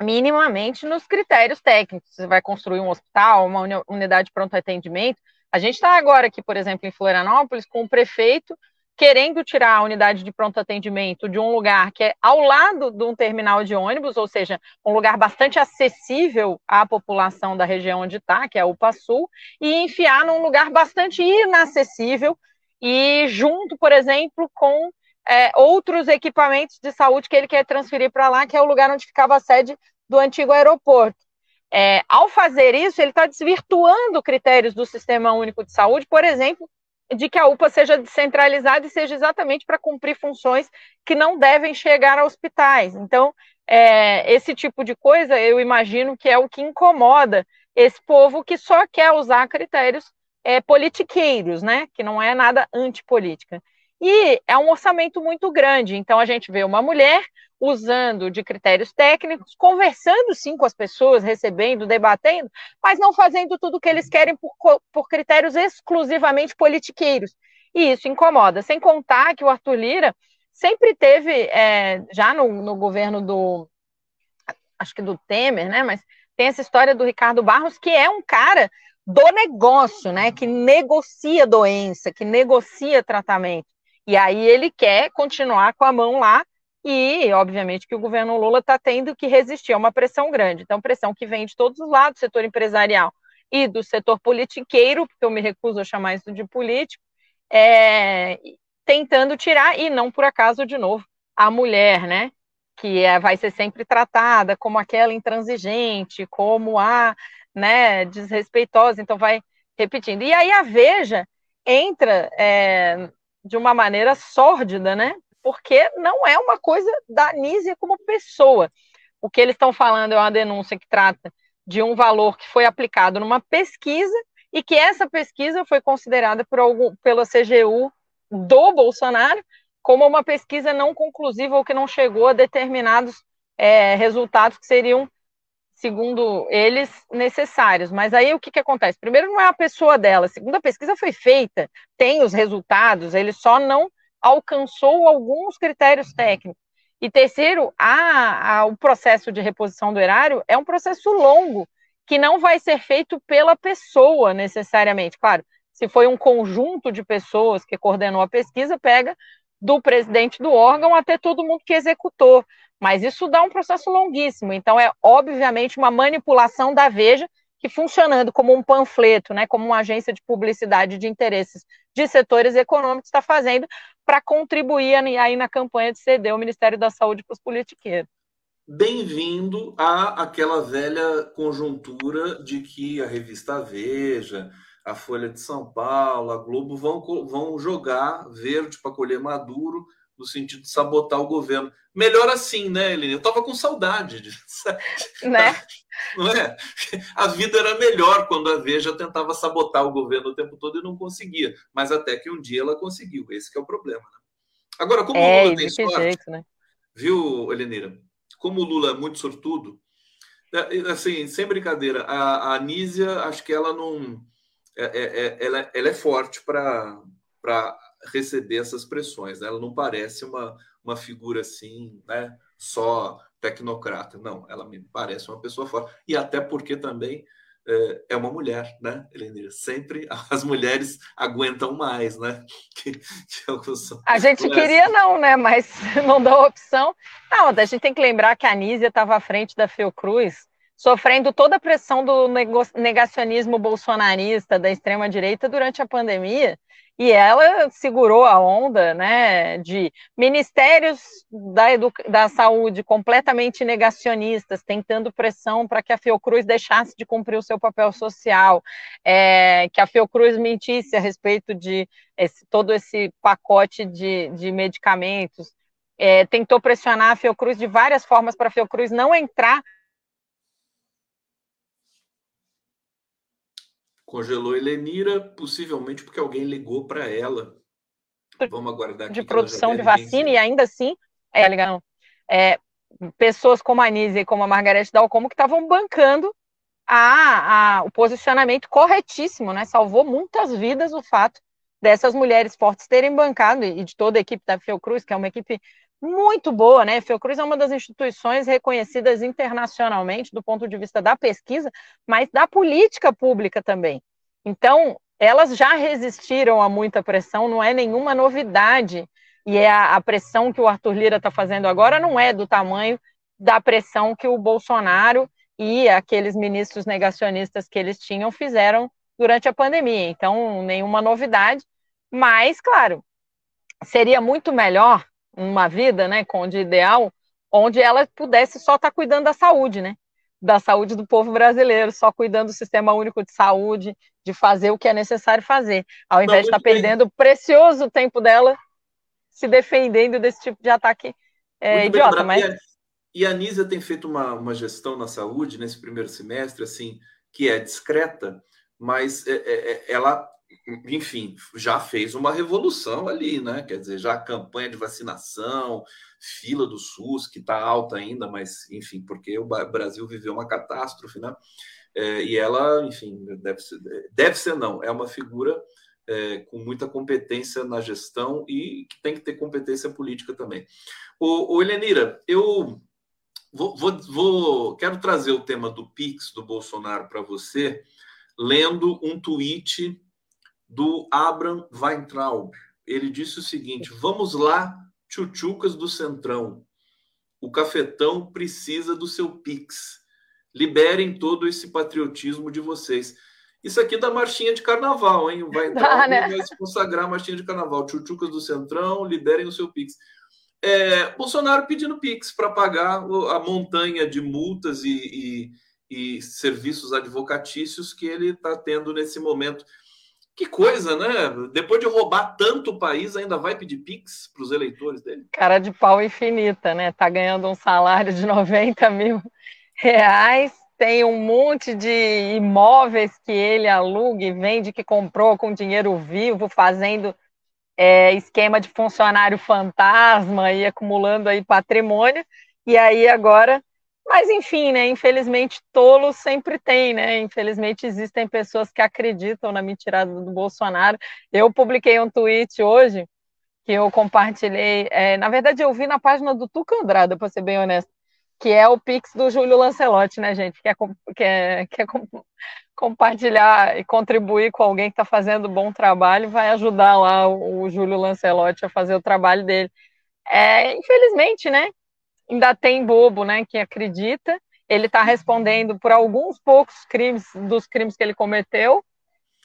minimamente nos critérios técnicos. Você vai construir um hospital, uma unidade de pronto atendimento. A gente está agora aqui, por exemplo, em Florianópolis, com o prefeito querendo tirar a unidade de pronto atendimento de um lugar que é ao lado de um terminal de ônibus, ou seja, um lugar bastante acessível à população da região onde está, que é o Sul, e enfiar num lugar bastante inacessível e junto, por exemplo, com é, outros equipamentos de saúde que ele quer transferir para lá, que é o lugar onde ficava a sede do antigo aeroporto. É, ao fazer isso, ele está desvirtuando critérios do Sistema Único de Saúde, por exemplo, de que a UPA seja descentralizada e seja exatamente para cumprir funções que não devem chegar a hospitais. Então, é, esse tipo de coisa, eu imagino que é o que incomoda esse povo que só quer usar critérios é, politiqueiros, né? Que não é nada antipolítica. E é um orçamento muito grande. Então, a gente vê uma mulher usando de critérios técnicos, conversando sim com as pessoas, recebendo, debatendo, mas não fazendo tudo o que eles querem por, por critérios exclusivamente politiqueiros. E isso incomoda. Sem contar que o Arthur Lira sempre teve, é, já no, no governo do. Acho que do Temer, né? Mas tem essa história do Ricardo Barros, que é um cara do negócio, né? Que negocia doença, que negocia tratamento. E aí ele quer continuar com a mão lá e, obviamente, que o governo Lula está tendo que resistir a uma pressão grande. Então, pressão que vem de todos os lados, do setor empresarial e do setor politiqueiro, porque eu me recuso a chamar isso de político, é, tentando tirar, e não por acaso, de novo, a mulher, né? Que é, vai ser sempre tratada como aquela intransigente, como a né, desrespeitosa, então vai repetindo. E aí a Veja entra é, de uma maneira sórdida, né? Porque não é uma coisa da Anísia como pessoa. O que eles estão falando é uma denúncia que trata de um valor que foi aplicado numa pesquisa e que essa pesquisa foi considerada por algum, pela CGU do Bolsonaro como uma pesquisa não conclusiva ou que não chegou a determinados é, resultados que seriam, segundo eles, necessários. Mas aí o que, que acontece? Primeiro, não é a pessoa dela. Segundo, a pesquisa foi feita, tem os resultados, ele só não alcançou alguns critérios técnicos. E terceiro, a, a, o processo de reposição do erário é um processo longo, que não vai ser feito pela pessoa necessariamente. Claro, se foi um conjunto de pessoas que coordenou a pesquisa, pega do presidente do órgão até todo mundo que executou. Mas isso dá um processo longuíssimo. Então, é obviamente uma manipulação da Veja, que funcionando como um panfleto, né, como uma agência de publicidade de interesses de setores econômicos, está fazendo para contribuir aí na campanha de ceder o Ministério da Saúde para os politiqueiros. Bem-vindo a aquela velha conjuntura de que a revista Veja, a Folha de São Paulo, a Globo vão, vão jogar verde para colher maduro, no sentido de sabotar o governo. Melhor assim, né, Helene? Eu estava com saudade disso. Né? Não é? A vida era melhor quando a Veja tentava sabotar o governo o tempo todo e não conseguia. Mas até que um dia ela conseguiu. Esse é o problema. Né? Agora, como é, o Lula tem sorte, jeito, né? viu, Helenira? Como o Lula é muito sortudo, é, assim, sem brincadeira, a, a Anísia, acho que ela não é, é, é, ela, ela é forte para receber essas pressões. Né? Ela não parece uma, uma figura assim, né? só tecnocrata. Não, ela me parece uma pessoa forte. E até porque também é, é uma mulher, né, Elenir? Sempre as mulheres aguentam mais, né? Que, que a gente queria não, né? Mas não dá opção. Não, a gente tem que lembrar que a Anísia estava à frente da Fiocruz sofrendo toda a pressão do negacionismo bolsonarista da extrema direita durante a pandemia, e ela segurou a onda, né, de ministérios da, da saúde completamente negacionistas, tentando pressão para que a Fiocruz deixasse de cumprir o seu papel social, é, que a Fiocruz mentisse a respeito de esse, todo esse pacote de, de medicamentos, é, tentou pressionar a Fiocruz de várias formas para a Fiocruz não entrar Congelou Helenira, possivelmente porque alguém ligou para ela. Vamos aguardar De produção de vacina, e ainda assim, é, ligando, é, pessoas como a Anísia e como a Margarete Dalcomo que estavam bancando a, a, o posicionamento corretíssimo, né? Salvou muitas vidas o fato dessas mulheres fortes terem bancado, e de toda a equipe da Fiocruz, que é uma equipe muito boa, né? Fiocruz é uma das instituições reconhecidas internacionalmente do ponto de vista da pesquisa, mas da política pública também. Então, elas já resistiram a muita pressão, não é nenhuma novidade. E é a, a pressão que o Arthur Lira está fazendo agora não é do tamanho da pressão que o Bolsonaro e aqueles ministros negacionistas que eles tinham fizeram durante a pandemia. Então, nenhuma novidade, mas, claro, seria muito melhor uma vida, né, com de ideal, onde ela pudesse só estar tá cuidando da saúde, né? Da saúde do povo brasileiro, só cuidando do sistema único de saúde, de fazer o que é necessário fazer, ao invés de estar tá perdendo o precioso tempo dela se defendendo desse tipo de ataque é, idiota. Mas... E a Anísia tem feito uma, uma gestão na saúde nesse primeiro semestre, assim, que é discreta, mas é, é, é ela enfim, já fez uma revolução ali, né? Quer dizer, já a campanha de vacinação, fila do SUS, que está alta ainda, mas, enfim, porque o Brasil viveu uma catástrofe, né? É, e ela, enfim, deve ser, deve ser não, é uma figura é, com muita competência na gestão e que tem que ter competência política também. O, o Elenira, eu vou, vou, vou, quero trazer o tema do Pix do Bolsonaro para você, lendo um tweet do Abraham Weintraub. Ele disse o seguinte: Vamos lá, tchutchucas do Centrão. o cafetão precisa do seu Pix. Liberem todo esse patriotismo de vocês. Isso aqui da marchinha de carnaval, hein? Vai entrar, ah, né? vai se consagrar a marchinha de carnaval. Tchutchucas do Centrão, liberem o seu Pix. É, Bolsonaro pedindo Pix para pagar a montanha de multas e, e, e serviços advocatícios que ele está tendo nesse momento. Que coisa, né? Depois de roubar tanto o país, ainda vai pedir Pix para os eleitores dele? Cara de pau infinita, né? Tá ganhando um salário de 90 mil reais, tem um monte de imóveis que ele aluga e vende que comprou com dinheiro vivo, fazendo é, esquema de funcionário fantasma e acumulando aí patrimônio. E aí agora mas, enfim, né? Infelizmente, tolo sempre tem, né? Infelizmente, existem pessoas que acreditam na mentira do Bolsonaro. Eu publiquei um tweet hoje que eu compartilhei. É, na verdade, eu vi na página do Tuca Andrada, para ser bem honesto, que é o Pix do Júlio Lancelotti, né, gente? Quer compartilhar e contribuir com alguém que está fazendo bom trabalho, vai ajudar lá o, o Júlio Lancelotti a fazer o trabalho dele. É, infelizmente, né? Ainda tem bobo, né, que acredita. Ele está respondendo por alguns poucos crimes dos crimes que ele cometeu.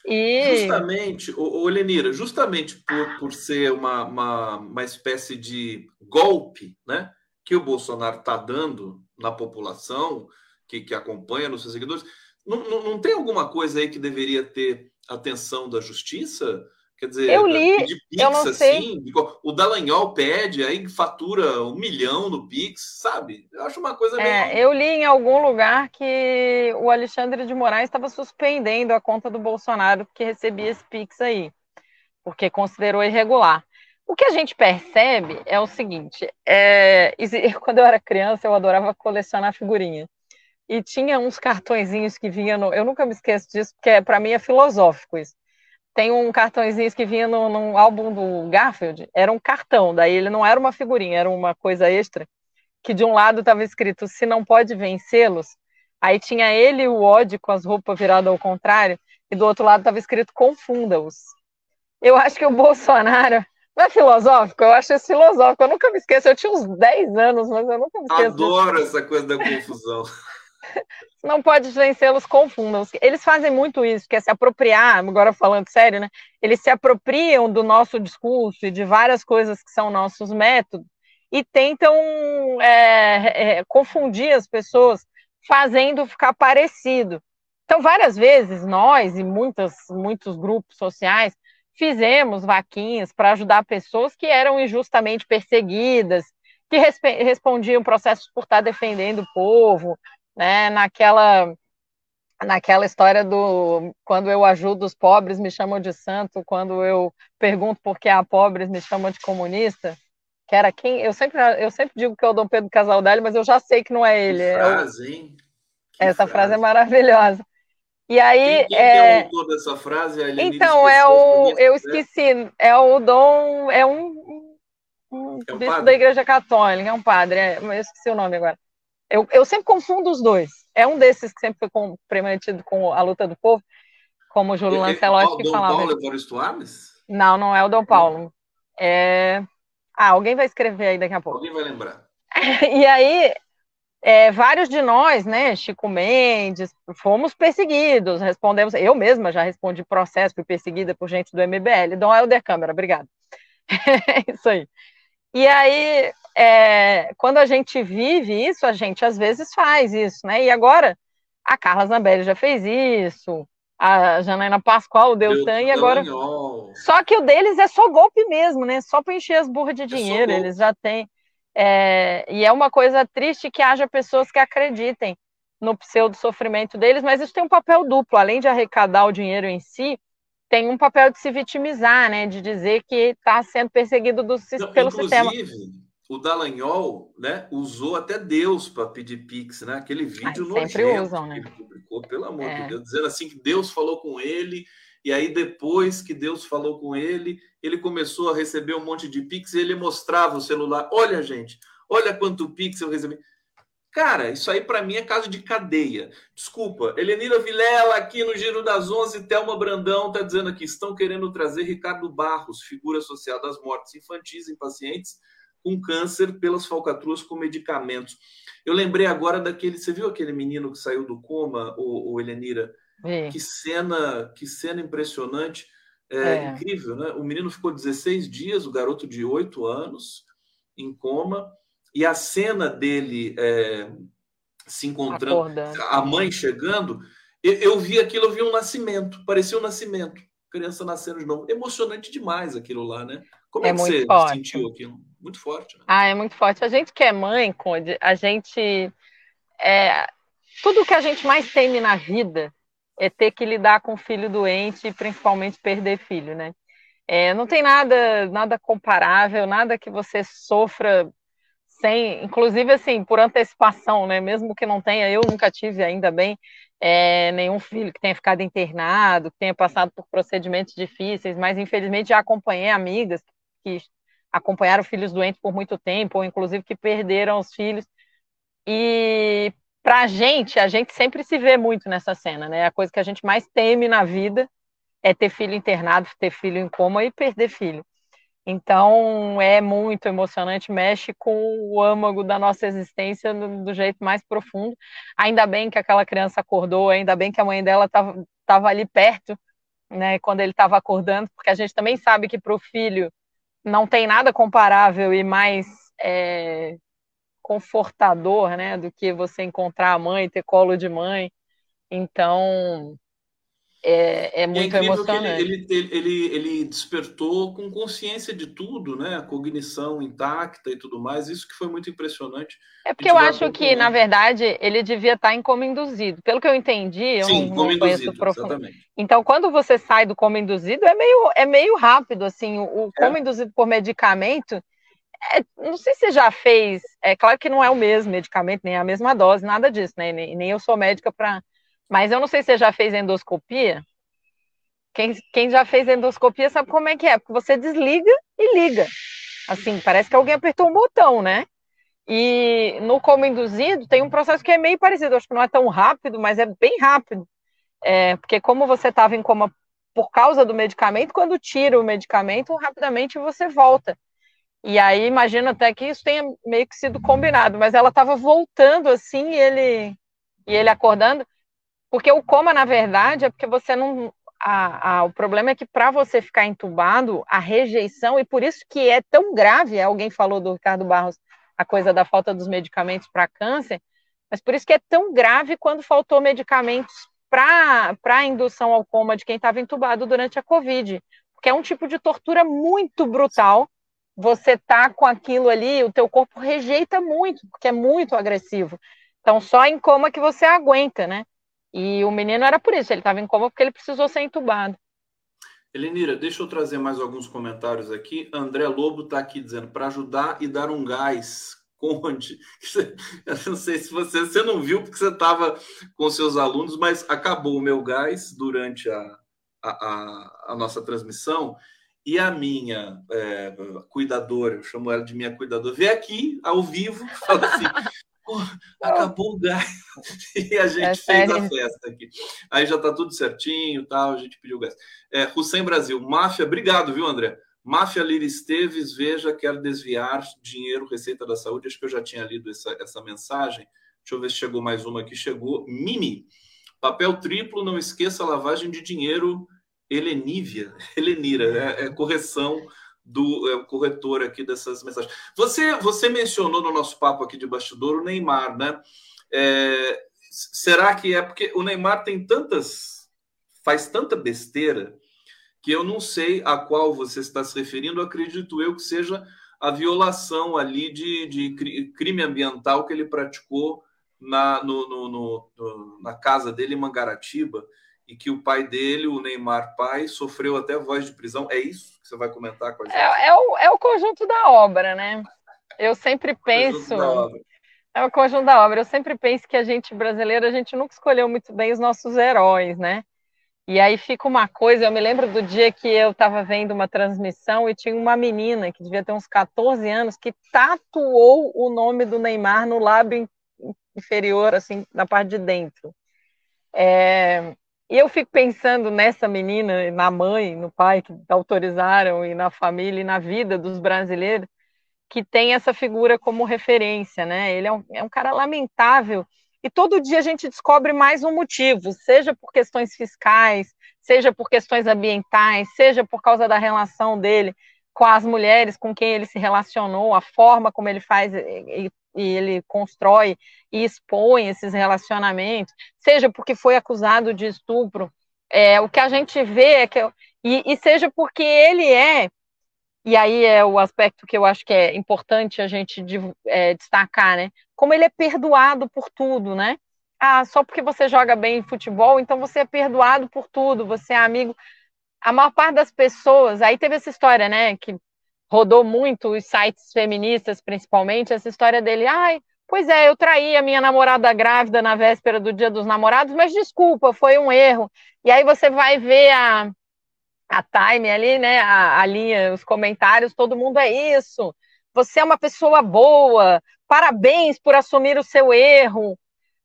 E... Justamente, o, Lenira, justamente por, por ser uma, uma, uma espécie de golpe né, que o Bolsonaro está dando na população, que, que acompanha nos seus seguidores, não, não, não tem alguma coisa aí que deveria ter atenção da justiça? Quer dizer, eu li, de Pix, eu não sei. Assim, o Dallagnol pede, aí fatura um milhão no Pix, sabe? Eu acho uma coisa é, meio... Eu li em algum lugar que o Alexandre de Moraes estava suspendendo a conta do Bolsonaro que recebia esse Pix aí, porque considerou irregular. O que a gente percebe é o seguinte: é, quando eu era criança, eu adorava colecionar figurinha. E tinha uns cartõezinhos que vinham no. Eu nunca me esqueço disso, porque é, para mim é filosófico isso tem um cartãozinho que vinha no, no, álbum do Garfield, era um cartão, daí ele não era uma figurinha, era uma coisa extra, que de um lado estava escrito se não pode vencê-los, aí tinha ele e o Odd com as roupas viradas ao contrário, e do outro lado estava escrito confunda-os. Eu acho que o Bolsonaro não é filosófico? Eu acho isso filosófico. Eu nunca me esqueço. Eu tinha uns 10 anos, mas eu nunca me esqueço. Adoro disso. essa coisa da confusão. não pode vencê-los, confundam. Eles fazem muito isso, que é se apropriar, agora falando sério, né? Eles se apropriam do nosso discurso e de várias coisas que são nossos métodos e tentam é, é, confundir as pessoas, fazendo ficar parecido. Então, várias vezes, nós e muitas, muitos grupos sociais fizemos vaquinhas para ajudar pessoas que eram injustamente perseguidas, que respondiam processos por estar defendendo o povo, né, naquela naquela história do quando eu ajudo os pobres me chamam de santo, quando eu pergunto por que há pobres me chamam de comunista, que era quem eu sempre eu sempre digo que é o Dom Pedro Casaldelli, mas eu já sei que não é ele. Que frase, é hein? Que Essa frase. frase é maravilhosa. E aí quem, quem é... é o autor dessa frase? então é o eu esqueci, é o Dom, é um, um é um bispo da Igreja Católica, é um padre, é, eu esqueci o nome agora. Eu, eu sempre confundo os dois. É um desses que sempre foi comprometido com a luta do povo, como o Júlio Lancelotti que Dom falava. Paulo Evaristo Arnes? Não, não é o Dom Paulo. É... Ah, alguém vai escrever aí daqui a pouco. Alguém vai lembrar. e aí, é, vários de nós, né, Chico Mendes, fomos perseguidos, respondemos, eu mesma já respondi processo, fui perseguida por gente do MBL, Dom Helder Câmara, obrigado. É isso aí. E aí, é, quando a gente vive isso, a gente às vezes faz isso, né? E agora, a Carla Zambelli já fez isso, a Janaína Pascoal, o Deltan, e agora. Só que o deles é só golpe mesmo, né? Só para encher as burras de é dinheiro, é eles já têm. É, e é uma coisa triste que haja pessoas que acreditem no pseudo sofrimento deles, mas isso tem um papel duplo, além de arrecadar o dinheiro em si, tem um papel de se vitimizar, né? De dizer que está sendo perseguido do, Não, pelo sistema. O Dallagnol, né, usou até Deus para pedir pix, né? Aquele vídeo Ai, sempre usam, né? que ele publicou, pelo amor é. de Deus, dizendo assim que Deus falou com ele e aí depois que Deus falou com ele, ele começou a receber um monte de pix e ele mostrava o celular. Olha, gente, olha quanto pix eu recebi. Cara, isso aí para mim é caso de cadeia. Desculpa, Helenira Vilela aqui no Giro das Onze, Thelma Brandão está dizendo aqui, estão querendo trazer Ricardo Barros, figura social das mortes infantis em pacientes, com câncer pelas falcatruas com medicamentos. Eu lembrei agora daquele. Você viu aquele menino que saiu do coma, o, o Helenira? É. Que cena, que cena impressionante. É, é, incrível, né? O menino ficou 16 dias, o garoto de 8 anos, em coma, e a cena dele é, se encontrando, Acordando. a mãe chegando, eu, eu, vi aquilo, eu vi um nascimento, parecia um nascimento, criança nascendo de novo. Emocionante demais aquilo lá, né? Como é, é que você forte. sentiu aquilo? Muito forte. Né? Ah, é muito forte. A gente que é mãe, Conde, a gente. É, tudo que a gente mais teme na vida é ter que lidar com filho doente e principalmente perder filho, né? É, não tem nada, nada comparável, nada que você sofra inclusive assim, por antecipação, né? Mesmo que não tenha, eu nunca tive ainda bem é, nenhum filho que tenha ficado internado, que tenha passado por procedimentos difíceis, mas infelizmente já acompanhei amigas que acompanharam filhos doentes por muito tempo, ou inclusive que perderam os filhos. E para a gente, a gente sempre se vê muito nessa cena, né? A coisa que a gente mais teme na vida é ter filho internado, ter filho em coma e perder filho. Então é muito emocionante, mexe com o âmago da nossa existência do, jeito mais profundo. Ainda bem que aquela criança acordou, ainda bem que a mãe dela estava ali perto, né, quando ele estava acordando, porque a gente também sabe que para o filho não tem nada comparável e mais é, confortador, né, do que você encontrar a mãe, ter colo de mãe. Então, é, é muito é emocionante. Ele, ele, ele, ele, despertou com consciência de tudo, né? A cognição intacta e tudo mais. Isso que foi muito impressionante. É porque eu acho que, na verdade, ele devia estar em coma induzido. Pelo que eu entendi, eu Sim, não, não conheço profundamente. Então, quando você sai do coma induzido, é meio, é meio rápido, assim. O, o é. coma induzido por medicamento, é, não sei se você já fez. É claro que não é o mesmo medicamento, nem a mesma dose, nada disso, né? Nem, nem eu sou médica para mas eu não sei se você já fez endoscopia. Quem, quem já fez endoscopia sabe como é que é, porque você desliga e liga. Assim, parece que alguém apertou um botão, né? E no coma induzido tem um processo que é meio parecido, acho que não é tão rápido, mas é bem rápido. É, porque como você estava em coma por causa do medicamento, quando tira o medicamento, rapidamente você volta. E aí imagino até que isso tenha meio que sido combinado, mas ela estava voltando assim, e ele e ele acordando. Porque o coma, na verdade, é porque você não. A, a, o problema é que para você ficar entubado, a rejeição, e por isso que é tão grave, alguém falou do Ricardo Barros, a coisa da falta dos medicamentos para câncer, mas por isso que é tão grave quando faltou medicamentos para indução ao coma de quem estava entubado durante a Covid, porque é um tipo de tortura muito brutal. Você tá com aquilo ali, o teu corpo rejeita muito, porque é muito agressivo. Então, só em coma que você aguenta, né? E o menino era por isso, ele estava em coma porque ele precisou ser entubado. Elenira, deixa eu trazer mais alguns comentários aqui. André Lobo está aqui dizendo para ajudar e dar um gás. Conde, eu não sei se você, você não viu porque você estava com seus alunos, mas acabou o meu gás durante a, a, a, a nossa transmissão e a minha é, cuidadora, eu chamo ela de minha cuidadora, veio aqui ao vivo, fala assim: acabou o gás. E a gente é fez a festa aqui. Aí já tá tudo certinho, tal, a gente pediu gás. É, Hussein Brasil, máfia, obrigado, viu, André? Máfia Lira Esteves, veja, quer desviar dinheiro, Receita da Saúde. Acho que eu já tinha lido essa, essa mensagem. Deixa eu ver se chegou mais uma aqui. Chegou. Mimi, papel triplo, não esqueça lavagem de dinheiro. Helenívia, Helenira, é, é correção do é, corretor aqui dessas mensagens. Você, você mencionou no nosso papo aqui de bastidor o Neymar, né? É, será que é porque o Neymar tem tantas. faz tanta besteira que eu não sei a qual você está se referindo, acredito eu que seja a violação ali de, de crime ambiental que ele praticou na, no, no, no, na casa dele em Mangaratiba e que o pai dele, o Neymar pai, sofreu até voz de prisão. É isso que você vai comentar com a gente? É, é, o, é o conjunto da obra, né? Eu sempre penso. É o conjunto da obra. Eu sempre penso que a gente brasileira, a gente nunca escolheu muito bem os nossos heróis, né? E aí fica uma coisa, eu me lembro do dia que eu estava vendo uma transmissão e tinha uma menina que devia ter uns 14 anos que tatuou o nome do Neymar no lábio inferior, assim, na parte de dentro. É, e eu fico pensando nessa menina, na mãe, no pai que autorizaram, e na família, e na vida dos brasileiros, que tem essa figura como referência, né? Ele é um, é um cara lamentável e todo dia a gente descobre mais um motivo, seja por questões fiscais, seja por questões ambientais, seja por causa da relação dele com as mulheres com quem ele se relacionou, a forma como ele faz e, e ele constrói e expõe esses relacionamentos, seja porque foi acusado de estupro. É, o que a gente vê é que. E, e seja porque ele é e aí é o aspecto que eu acho que é importante a gente é, destacar, né? Como ele é perdoado por tudo, né? Ah, só porque você joga bem futebol, então você é perdoado por tudo, você é amigo. A maior parte das pessoas, aí teve essa história, né? Que rodou muito os sites feministas, principalmente, essa história dele, ai, pois é, eu traí a minha namorada grávida na véspera do dia dos namorados, mas desculpa, foi um erro. E aí você vai ver a, a time ali, né, a, a linha, os comentários, todo mundo é isso. Você é uma pessoa boa, parabéns por assumir o seu erro.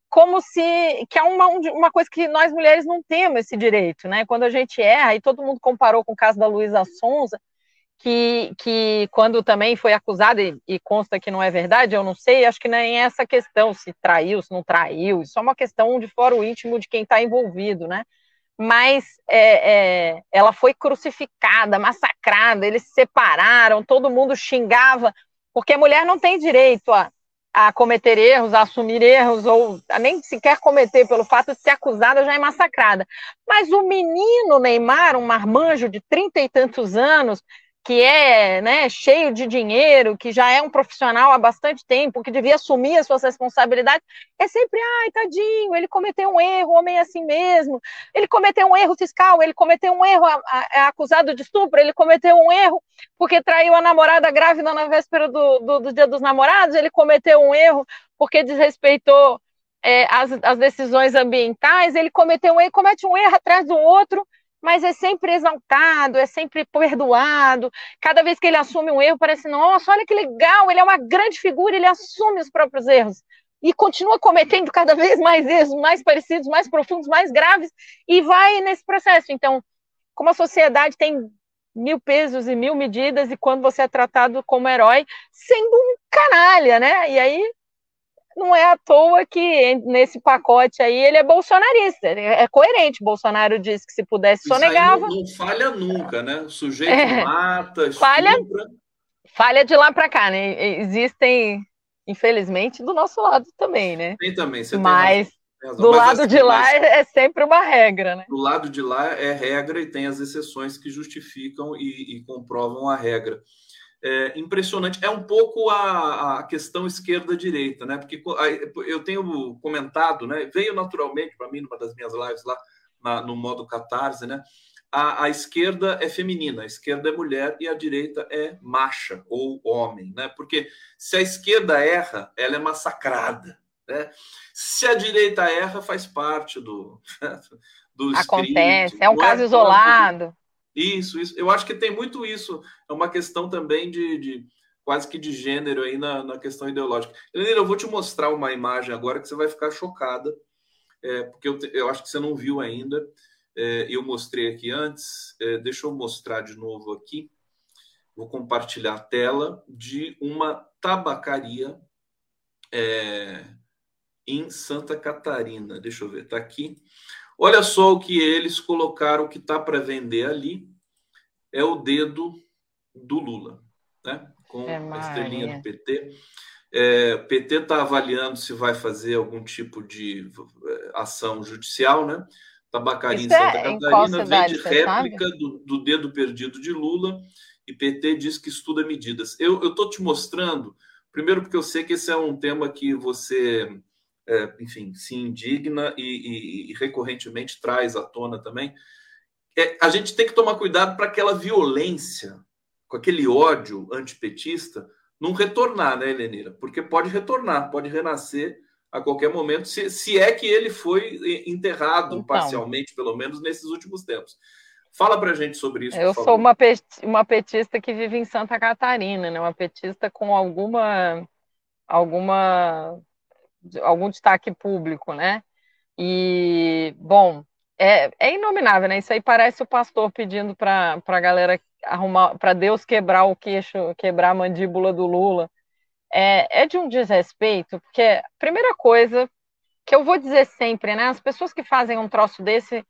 Como se que é uma, uma coisa que nós mulheres não temos esse direito, né? Quando a gente erra, e todo mundo comparou com o caso da Luísa Sonza, que, que quando também foi acusada, e, e, consta que não é verdade, eu não sei, acho que nem é essa questão se traiu, se não traiu, isso é uma questão de fora o íntimo de quem está envolvido, né? mas é, é, ela foi crucificada, massacrada, eles se separaram, todo mundo xingava, porque a mulher não tem direito a, a cometer erros, a assumir erros, ou nem sequer cometer, pelo fato de ser acusada, já é massacrada. Mas o menino Neymar, um marmanjo de trinta e tantos anos, que é né, cheio de dinheiro, que já é um profissional há bastante tempo, que devia assumir as suas responsabilidades, é sempre, ai, tadinho, ele cometeu um erro, homem é assim mesmo, ele cometeu um erro fiscal, ele cometeu um erro é acusado de estupro, ele cometeu um erro porque traiu a namorada grávida na véspera do, do, do dia dos namorados, ele cometeu um erro porque desrespeitou é, as, as decisões ambientais, ele cometeu um erro, comete um erro atrás do outro, mas é sempre exaltado, é sempre perdoado. Cada vez que ele assume um erro, parece, nossa, olha que legal, ele é uma grande figura, ele assume os próprios erros. E continua cometendo cada vez mais erros, mais parecidos, mais profundos, mais graves, e vai nesse processo. Então, como a sociedade tem mil pesos e mil medidas, e quando você é tratado como herói, sendo um canalha, né? E aí não é à toa que nesse pacote aí ele é bolsonarista, é coerente. Bolsonaro disse que se pudesse Isso sonegava. Não, não, falha nunca, né? O sujeito é, mata, falha, falha de lá para cá, né? Existem, infelizmente, do nosso lado também, né? Tem também, você Mas tem do Mas lado assim, de lá é sempre uma regra, né? Do lado de lá é regra e tem as exceções que justificam e, e comprovam a regra é, impressionante. É um pouco a, a questão esquerda-direita, né? Porque eu tenho comentado, né? Veio naturalmente para mim numa das minhas lives lá na, no modo catarse, né? A, a, esquerda é feminina, a esquerda é mulher e a direita é macha ou homem, né? Porque se a esquerda erra, ela é massacrada, né? Se a direita erra, faz parte do do Acontece, script, é um caso é isolado. Isso, isso. Eu acho que tem muito isso. É uma questão também de, de quase que de gênero aí na, na questão ideológica. Helena, eu vou te mostrar uma imagem agora que você vai ficar chocada, é, porque eu, eu acho que você não viu ainda. É, eu mostrei aqui antes. É, deixa eu mostrar de novo aqui. Vou compartilhar a tela de uma tabacaria é, em Santa Catarina. Deixa eu ver, está aqui. Olha só o que eles colocaram que está para vender ali. É o dedo do Lula, né? com é a estrelinha do PT. É, o PT está avaliando se vai fazer algum tipo de é, ação judicial, né? Tabacaria em Santa é, Catarina vende réplica do, do, dedo perdido de Lula e PT diz que estuda medidas. Eu estou te mostrando, primeiro porque eu sei que esse é um tema que você é, enfim, se indigna e, e, e, recorrentemente traz à tona também. É, a gente tem que tomar cuidado para aquela violência, com aquele ódio antipetista, não retornar, né, Helenira? Porque pode retornar, pode renascer a qualquer momento, se, se é que ele foi enterrado então, parcialmente, pelo menos nesses últimos tempos. Fala para a gente sobre isso. Eu sou uma, uma petista que vive em Santa Catarina, né? uma petista com alguma alguma algum destaque público, né? E, bom, é, é inominável, né? Isso aí parece o pastor pedindo para a galera arrumar, para Deus quebrar o queixo, quebrar a mandíbula do Lula. É, é de um desrespeito, porque a primeira coisa que eu vou dizer sempre, né? As pessoas que fazem um troço desse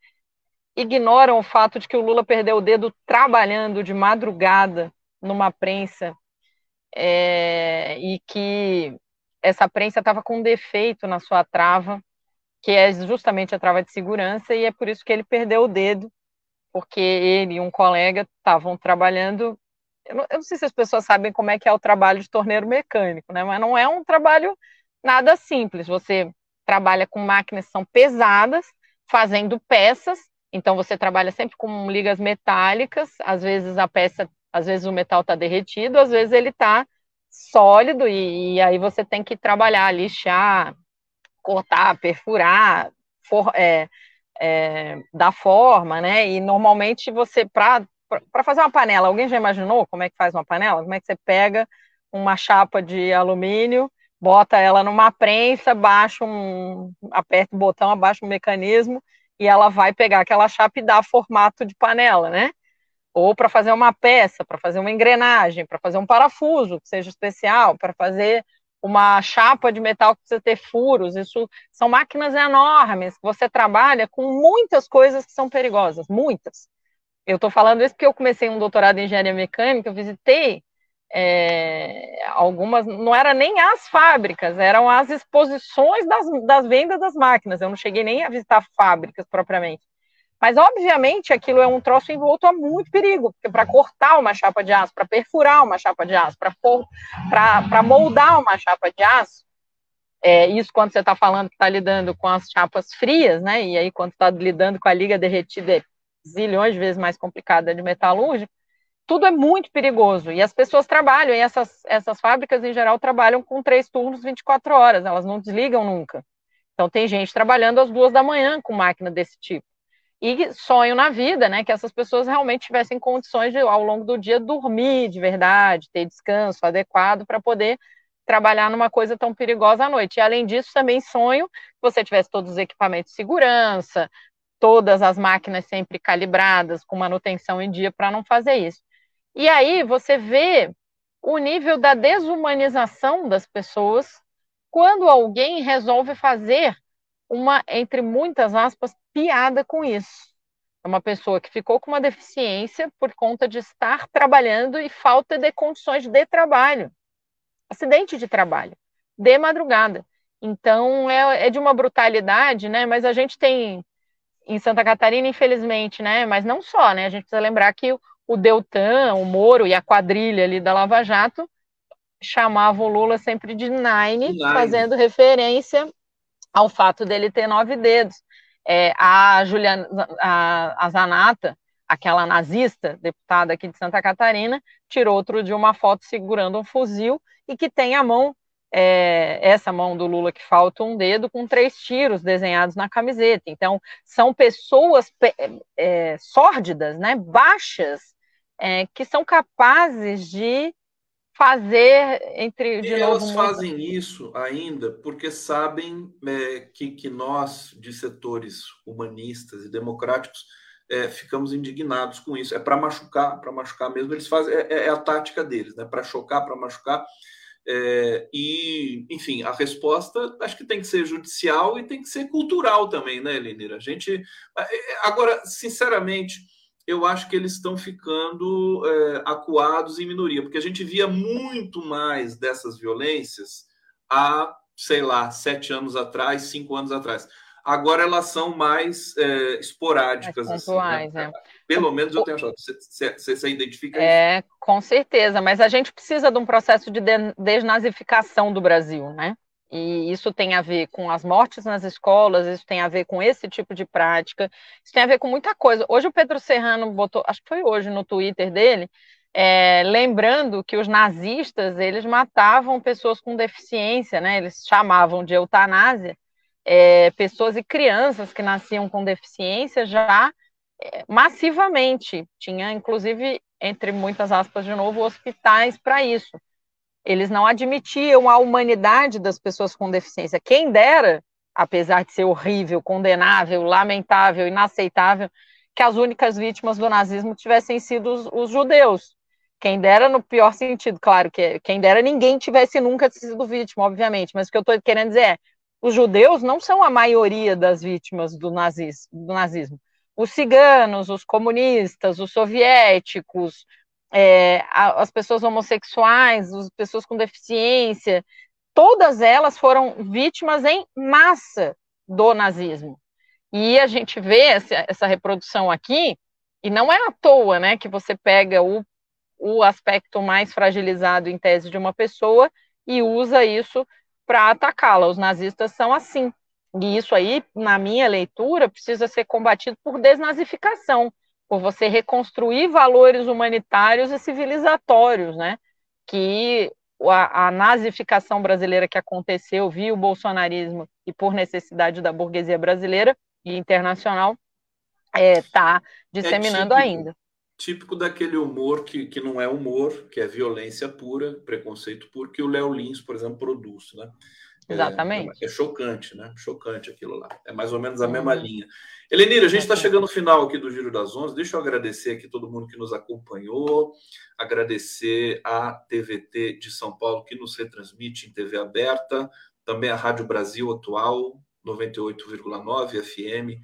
ignoram o fato de que o Lula perdeu o dedo trabalhando de madrugada numa prensa é, e que essa prensa estava com defeito na sua trava, que é justamente a trava de segurança, e é por isso que ele perdeu o dedo, porque ele e um colega estavam trabalhando. Eu não, eu não, sei se as pessoas sabem como é que é o trabalho de torneiro mecânico, né? Mas não é um trabalho nada simples. Você trabalha com máquinas que são pesadas, fazendo peças. Então você trabalha sempre com ligas metálicas. Às vezes a peça, às vezes o metal está derretido, às vezes ele está sólido e, e, aí você tem que trabalhar, lixar, cortar, perfurar, for, é, é, dar forma, né? E normalmente você, para fazer uma panela, alguém já imaginou como é que faz uma panela? Como é que você pega uma chapa de alumínio, bota ela numa prensa, baixa um, aperta o botão, abaixa o mecanismo e ela vai pegar aquela chapa e dar formato de panela, né? Ou para fazer uma peça, para fazer uma engrenagem, para fazer um parafuso que seja especial, para fazer uma chapa de metal que precisa ter furos, isso são máquinas enormes, você trabalha com muitas coisas que são perigosas, muitas. Eu estou falando isso porque eu comecei um doutorado em engenharia mecânica, eu visitei é, algumas, não era nem as fábricas, eram as exposições das, das vendas das máquinas, eu não cheguei nem a visitar fábricas propriamente. Mas, obviamente, aquilo é um troço envolto a muito perigo, porque para cortar uma chapa de aço, para perfurar uma chapa de aço, para moldar uma chapa de aço, é, isso quando você está falando que está lidando com as chapas frias, né? E aí, quando está lidando com a liga derretida, é zilhões de vezes mais complicada de metalúrgico, tudo é muito perigoso. E as pessoas trabalham, e essas, essas fábricas, em geral, trabalham com três turnos 24 horas, elas não desligam nunca. Então, tem gente trabalhando às duas da manhã com máquina desse tipo e sonho na vida, né, que essas pessoas realmente tivessem condições de, ao longo do dia, dormir de verdade, ter descanso adequado para poder trabalhar numa coisa tão perigosa à noite. E, além disso, também sonho que você tivesse todos os equipamentos de segurança, todas as máquinas sempre calibradas, com manutenção em dia, para não fazer isso. E aí você vê o nível da desumanização das pessoas quando alguém resolve fazer uma, entre muitas aspas, piada com isso. É uma pessoa que ficou com uma deficiência por conta de estar trabalhando e falta de condições de trabalho. Acidente de trabalho, de madrugada. Então, é, é de uma brutalidade, né? Mas a gente tem em Santa Catarina, infelizmente, né? Mas não só, né? A gente precisa lembrar que o, o Deltan, o Moro e a quadrilha ali da Lava Jato chamavam o Lula sempre de Nine, Nine. fazendo referência ao fato dele ter nove dedos. É, a Juliana a, Zanata, aquela nazista, deputada aqui de Santa Catarina, tirou outro de uma foto segurando um fuzil e que tem a mão, é, essa mão do Lula que falta um dedo, com três tiros desenhados na camiseta. Então, são pessoas é, sórdidas, né, baixas, é, que são capazes de fazer entre de e novo, elas fazem isso ainda porque sabem é, que, que nós de setores humanistas e democráticos é, ficamos indignados com isso. É para machucar para machucar mesmo. Eles fazem é, é, é a tática deles né? Para chocar para machucar. É, e enfim a resposta acho que tem que ser judicial e tem que ser cultural também né Lenira a gente é, agora sinceramente eu acho que eles estão ficando é, acuados em minoria, porque a gente via muito mais dessas violências há, sei lá, sete anos atrás, cinco anos atrás. Agora elas são mais é, esporádicas. Mais pontuais, assim, né? é. Pelo menos eu tenho achado. Você, você, você identifica é, isso? Com certeza, mas a gente precisa de um processo de desnazificação do Brasil, né? E isso tem a ver com as mortes nas escolas, isso tem a ver com esse tipo de prática, isso tem a ver com muita coisa. Hoje o Pedro Serrano botou, acho que foi hoje no Twitter dele, é, lembrando que os nazistas eles matavam pessoas com deficiência, né? Eles chamavam de eutanásia é, pessoas e crianças que nasciam com deficiência já é, massivamente. Tinha inclusive entre muitas aspas de novo hospitais para isso eles não admitiam a humanidade das pessoas com deficiência. Quem dera apesar de ser horrível, condenável, lamentável, inaceitável, que as únicas vítimas do nazismo tivessem sido os, os judeus. Quem dera no pior sentido, claro, que quem dera ninguém tivesse nunca sido vítima, obviamente, mas o que eu estou querendo dizer é, os judeus não são a maioria das vítimas do nazismo. Do nazismo. Os ciganos, os comunistas, os soviéticos, é, as pessoas homossexuais, as pessoas com deficiência, todas elas foram vítimas em massa do nazismo. E a gente vê essa, essa reprodução aqui, e não é à toa né, que você pega o, o aspecto mais fragilizado em tese de uma pessoa e usa isso para atacá-la. Os nazistas são assim. E isso aí, na minha leitura, precisa ser combatido por desnazificação, por você reconstruir valores humanitários e civilizatórios, né? Que a, a nazificação brasileira que aconteceu via o bolsonarismo e por necessidade da burguesia brasileira e internacional está é, tá disseminando é típico, ainda. Típico daquele humor que, que não é humor, que é violência pura, preconceito puro, que o Léo Lins, por exemplo, produz, né? É, Exatamente. É, é, chocante, né? Chocante aquilo lá. É mais ou menos a uhum. mesma linha. Elenira, a gente está chegando no final aqui do Giro das Onze. Deixa eu agradecer aqui todo mundo que nos acompanhou, agradecer a TVT de São Paulo que nos retransmite em TV aberta, também a Rádio Brasil Atual, 98,9 FM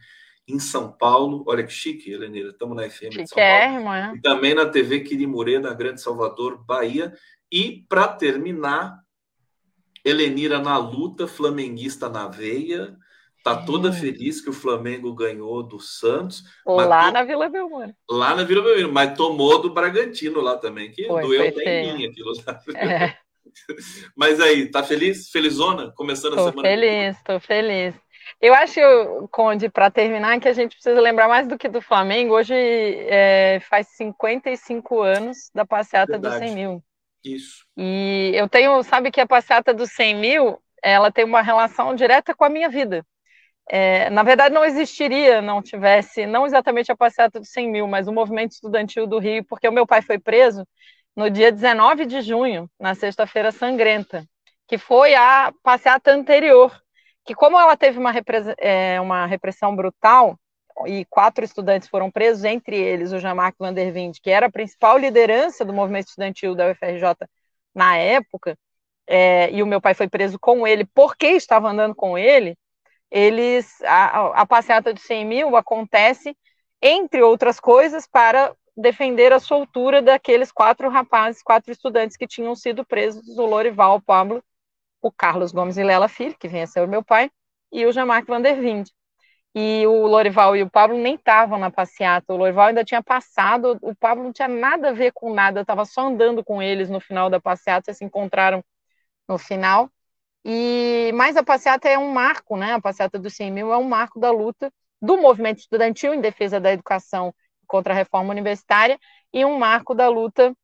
em São Paulo. Olha que chique, Elenira, estamos na FM de São Paulo. É. E também na TV Quirimurê, na Grande Salvador, Bahia. E para terminar, Elenira na luta, flamenguista na veia, tá toda feliz que o Flamengo ganhou do Santos. Lá na Vila Belmiro. Lá na Vila Belmiro, mas tomou do Bragantino lá também, que foi, doeu foi até em mim aquilo lá. É. Mas aí, tá feliz? Felizona? Começando tô a semana? Feliz, tô feliz. Eu acho, Conde, para terminar, que a gente precisa lembrar mais do que do Flamengo. Hoje é, faz 55 anos da passeata Verdade. dos 100 mil. Isso. E eu tenho, sabe que a passeata dos 100 mil, ela tem uma relação direta com a minha vida. É, na verdade, não existiria, não tivesse, não exatamente a passeata dos 100 mil, mas o movimento estudantil do Rio, porque o meu pai foi preso no dia 19 de junho, na sexta-feira sangrenta, que foi a passeata anterior, que como ela teve uma, é, uma repressão brutal, e quatro estudantes foram presos, entre eles o Jean-Marc Van der Vinde, que era a principal liderança do movimento estudantil da UFRJ na época, é, e o meu pai foi preso com ele porque estava andando com ele, eles a, a passeata de 100 mil acontece, entre outras coisas, para defender a soltura daqueles quatro rapazes, quatro estudantes que tinham sido presos, o Lorival, o Pablo, o Carlos Gomes e Lela Filho, que vem a ser o meu pai, e o Jean-Marc Van der Vinde e o Lorival e o Pablo nem estavam na passeata. O Lorival ainda tinha passado, o Pablo não tinha nada a ver com nada, estava só andando com eles no final da passeata, se encontraram no final. E mas a passeata é um marco, né? A passeata dos 100 mil é um marco da luta do movimento estudantil em defesa da educação contra a reforma universitária e um marco da luta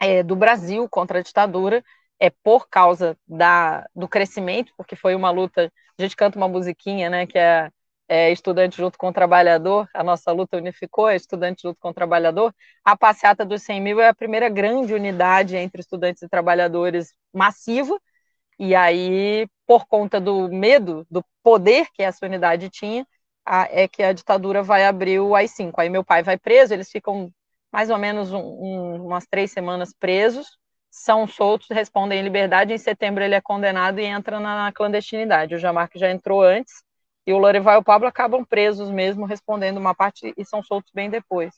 é, do Brasil contra a ditadura é por causa da, do crescimento, porque foi uma luta. A gente canta uma musiquinha, né? Que é é, estudante junto com o trabalhador, a nossa luta unificou, é estudante junto com o trabalhador. A passeata dos 100 mil é a primeira grande unidade entre estudantes e trabalhadores massiva, e aí, por conta do medo, do poder que essa unidade tinha, a, é que a ditadura vai abrir o AI-5. Aí meu pai vai preso, eles ficam mais ou menos um, um, umas três semanas presos, são soltos, respondem em liberdade, em setembro ele é condenado e entra na clandestinidade. O Jamarque já entrou antes, e o Lorival e o Pablo acabam presos mesmo, respondendo uma parte e são soltos bem depois.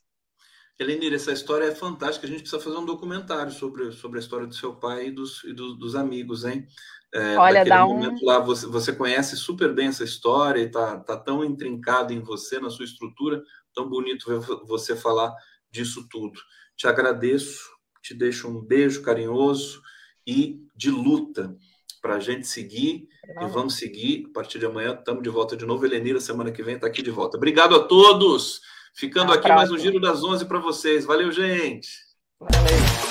Elenir, essa história é fantástica. A gente precisa fazer um documentário sobre, sobre a história do seu pai e dos, e dos, dos amigos, hein? É, Olha, dá um... lá você, você conhece super bem essa história e tá, tá tão intrincado em você, na sua estrutura, tão bonito ver você falar disso tudo. Te agradeço, te deixo um beijo carinhoso e de luta para a gente seguir e vamos seguir. A partir de amanhã estamos de volta de novo. Elenira, semana que vem, está aqui de volta. Obrigado a todos. Ficando aqui mais um Giro das 11 para vocês. Valeu, gente. Valeu.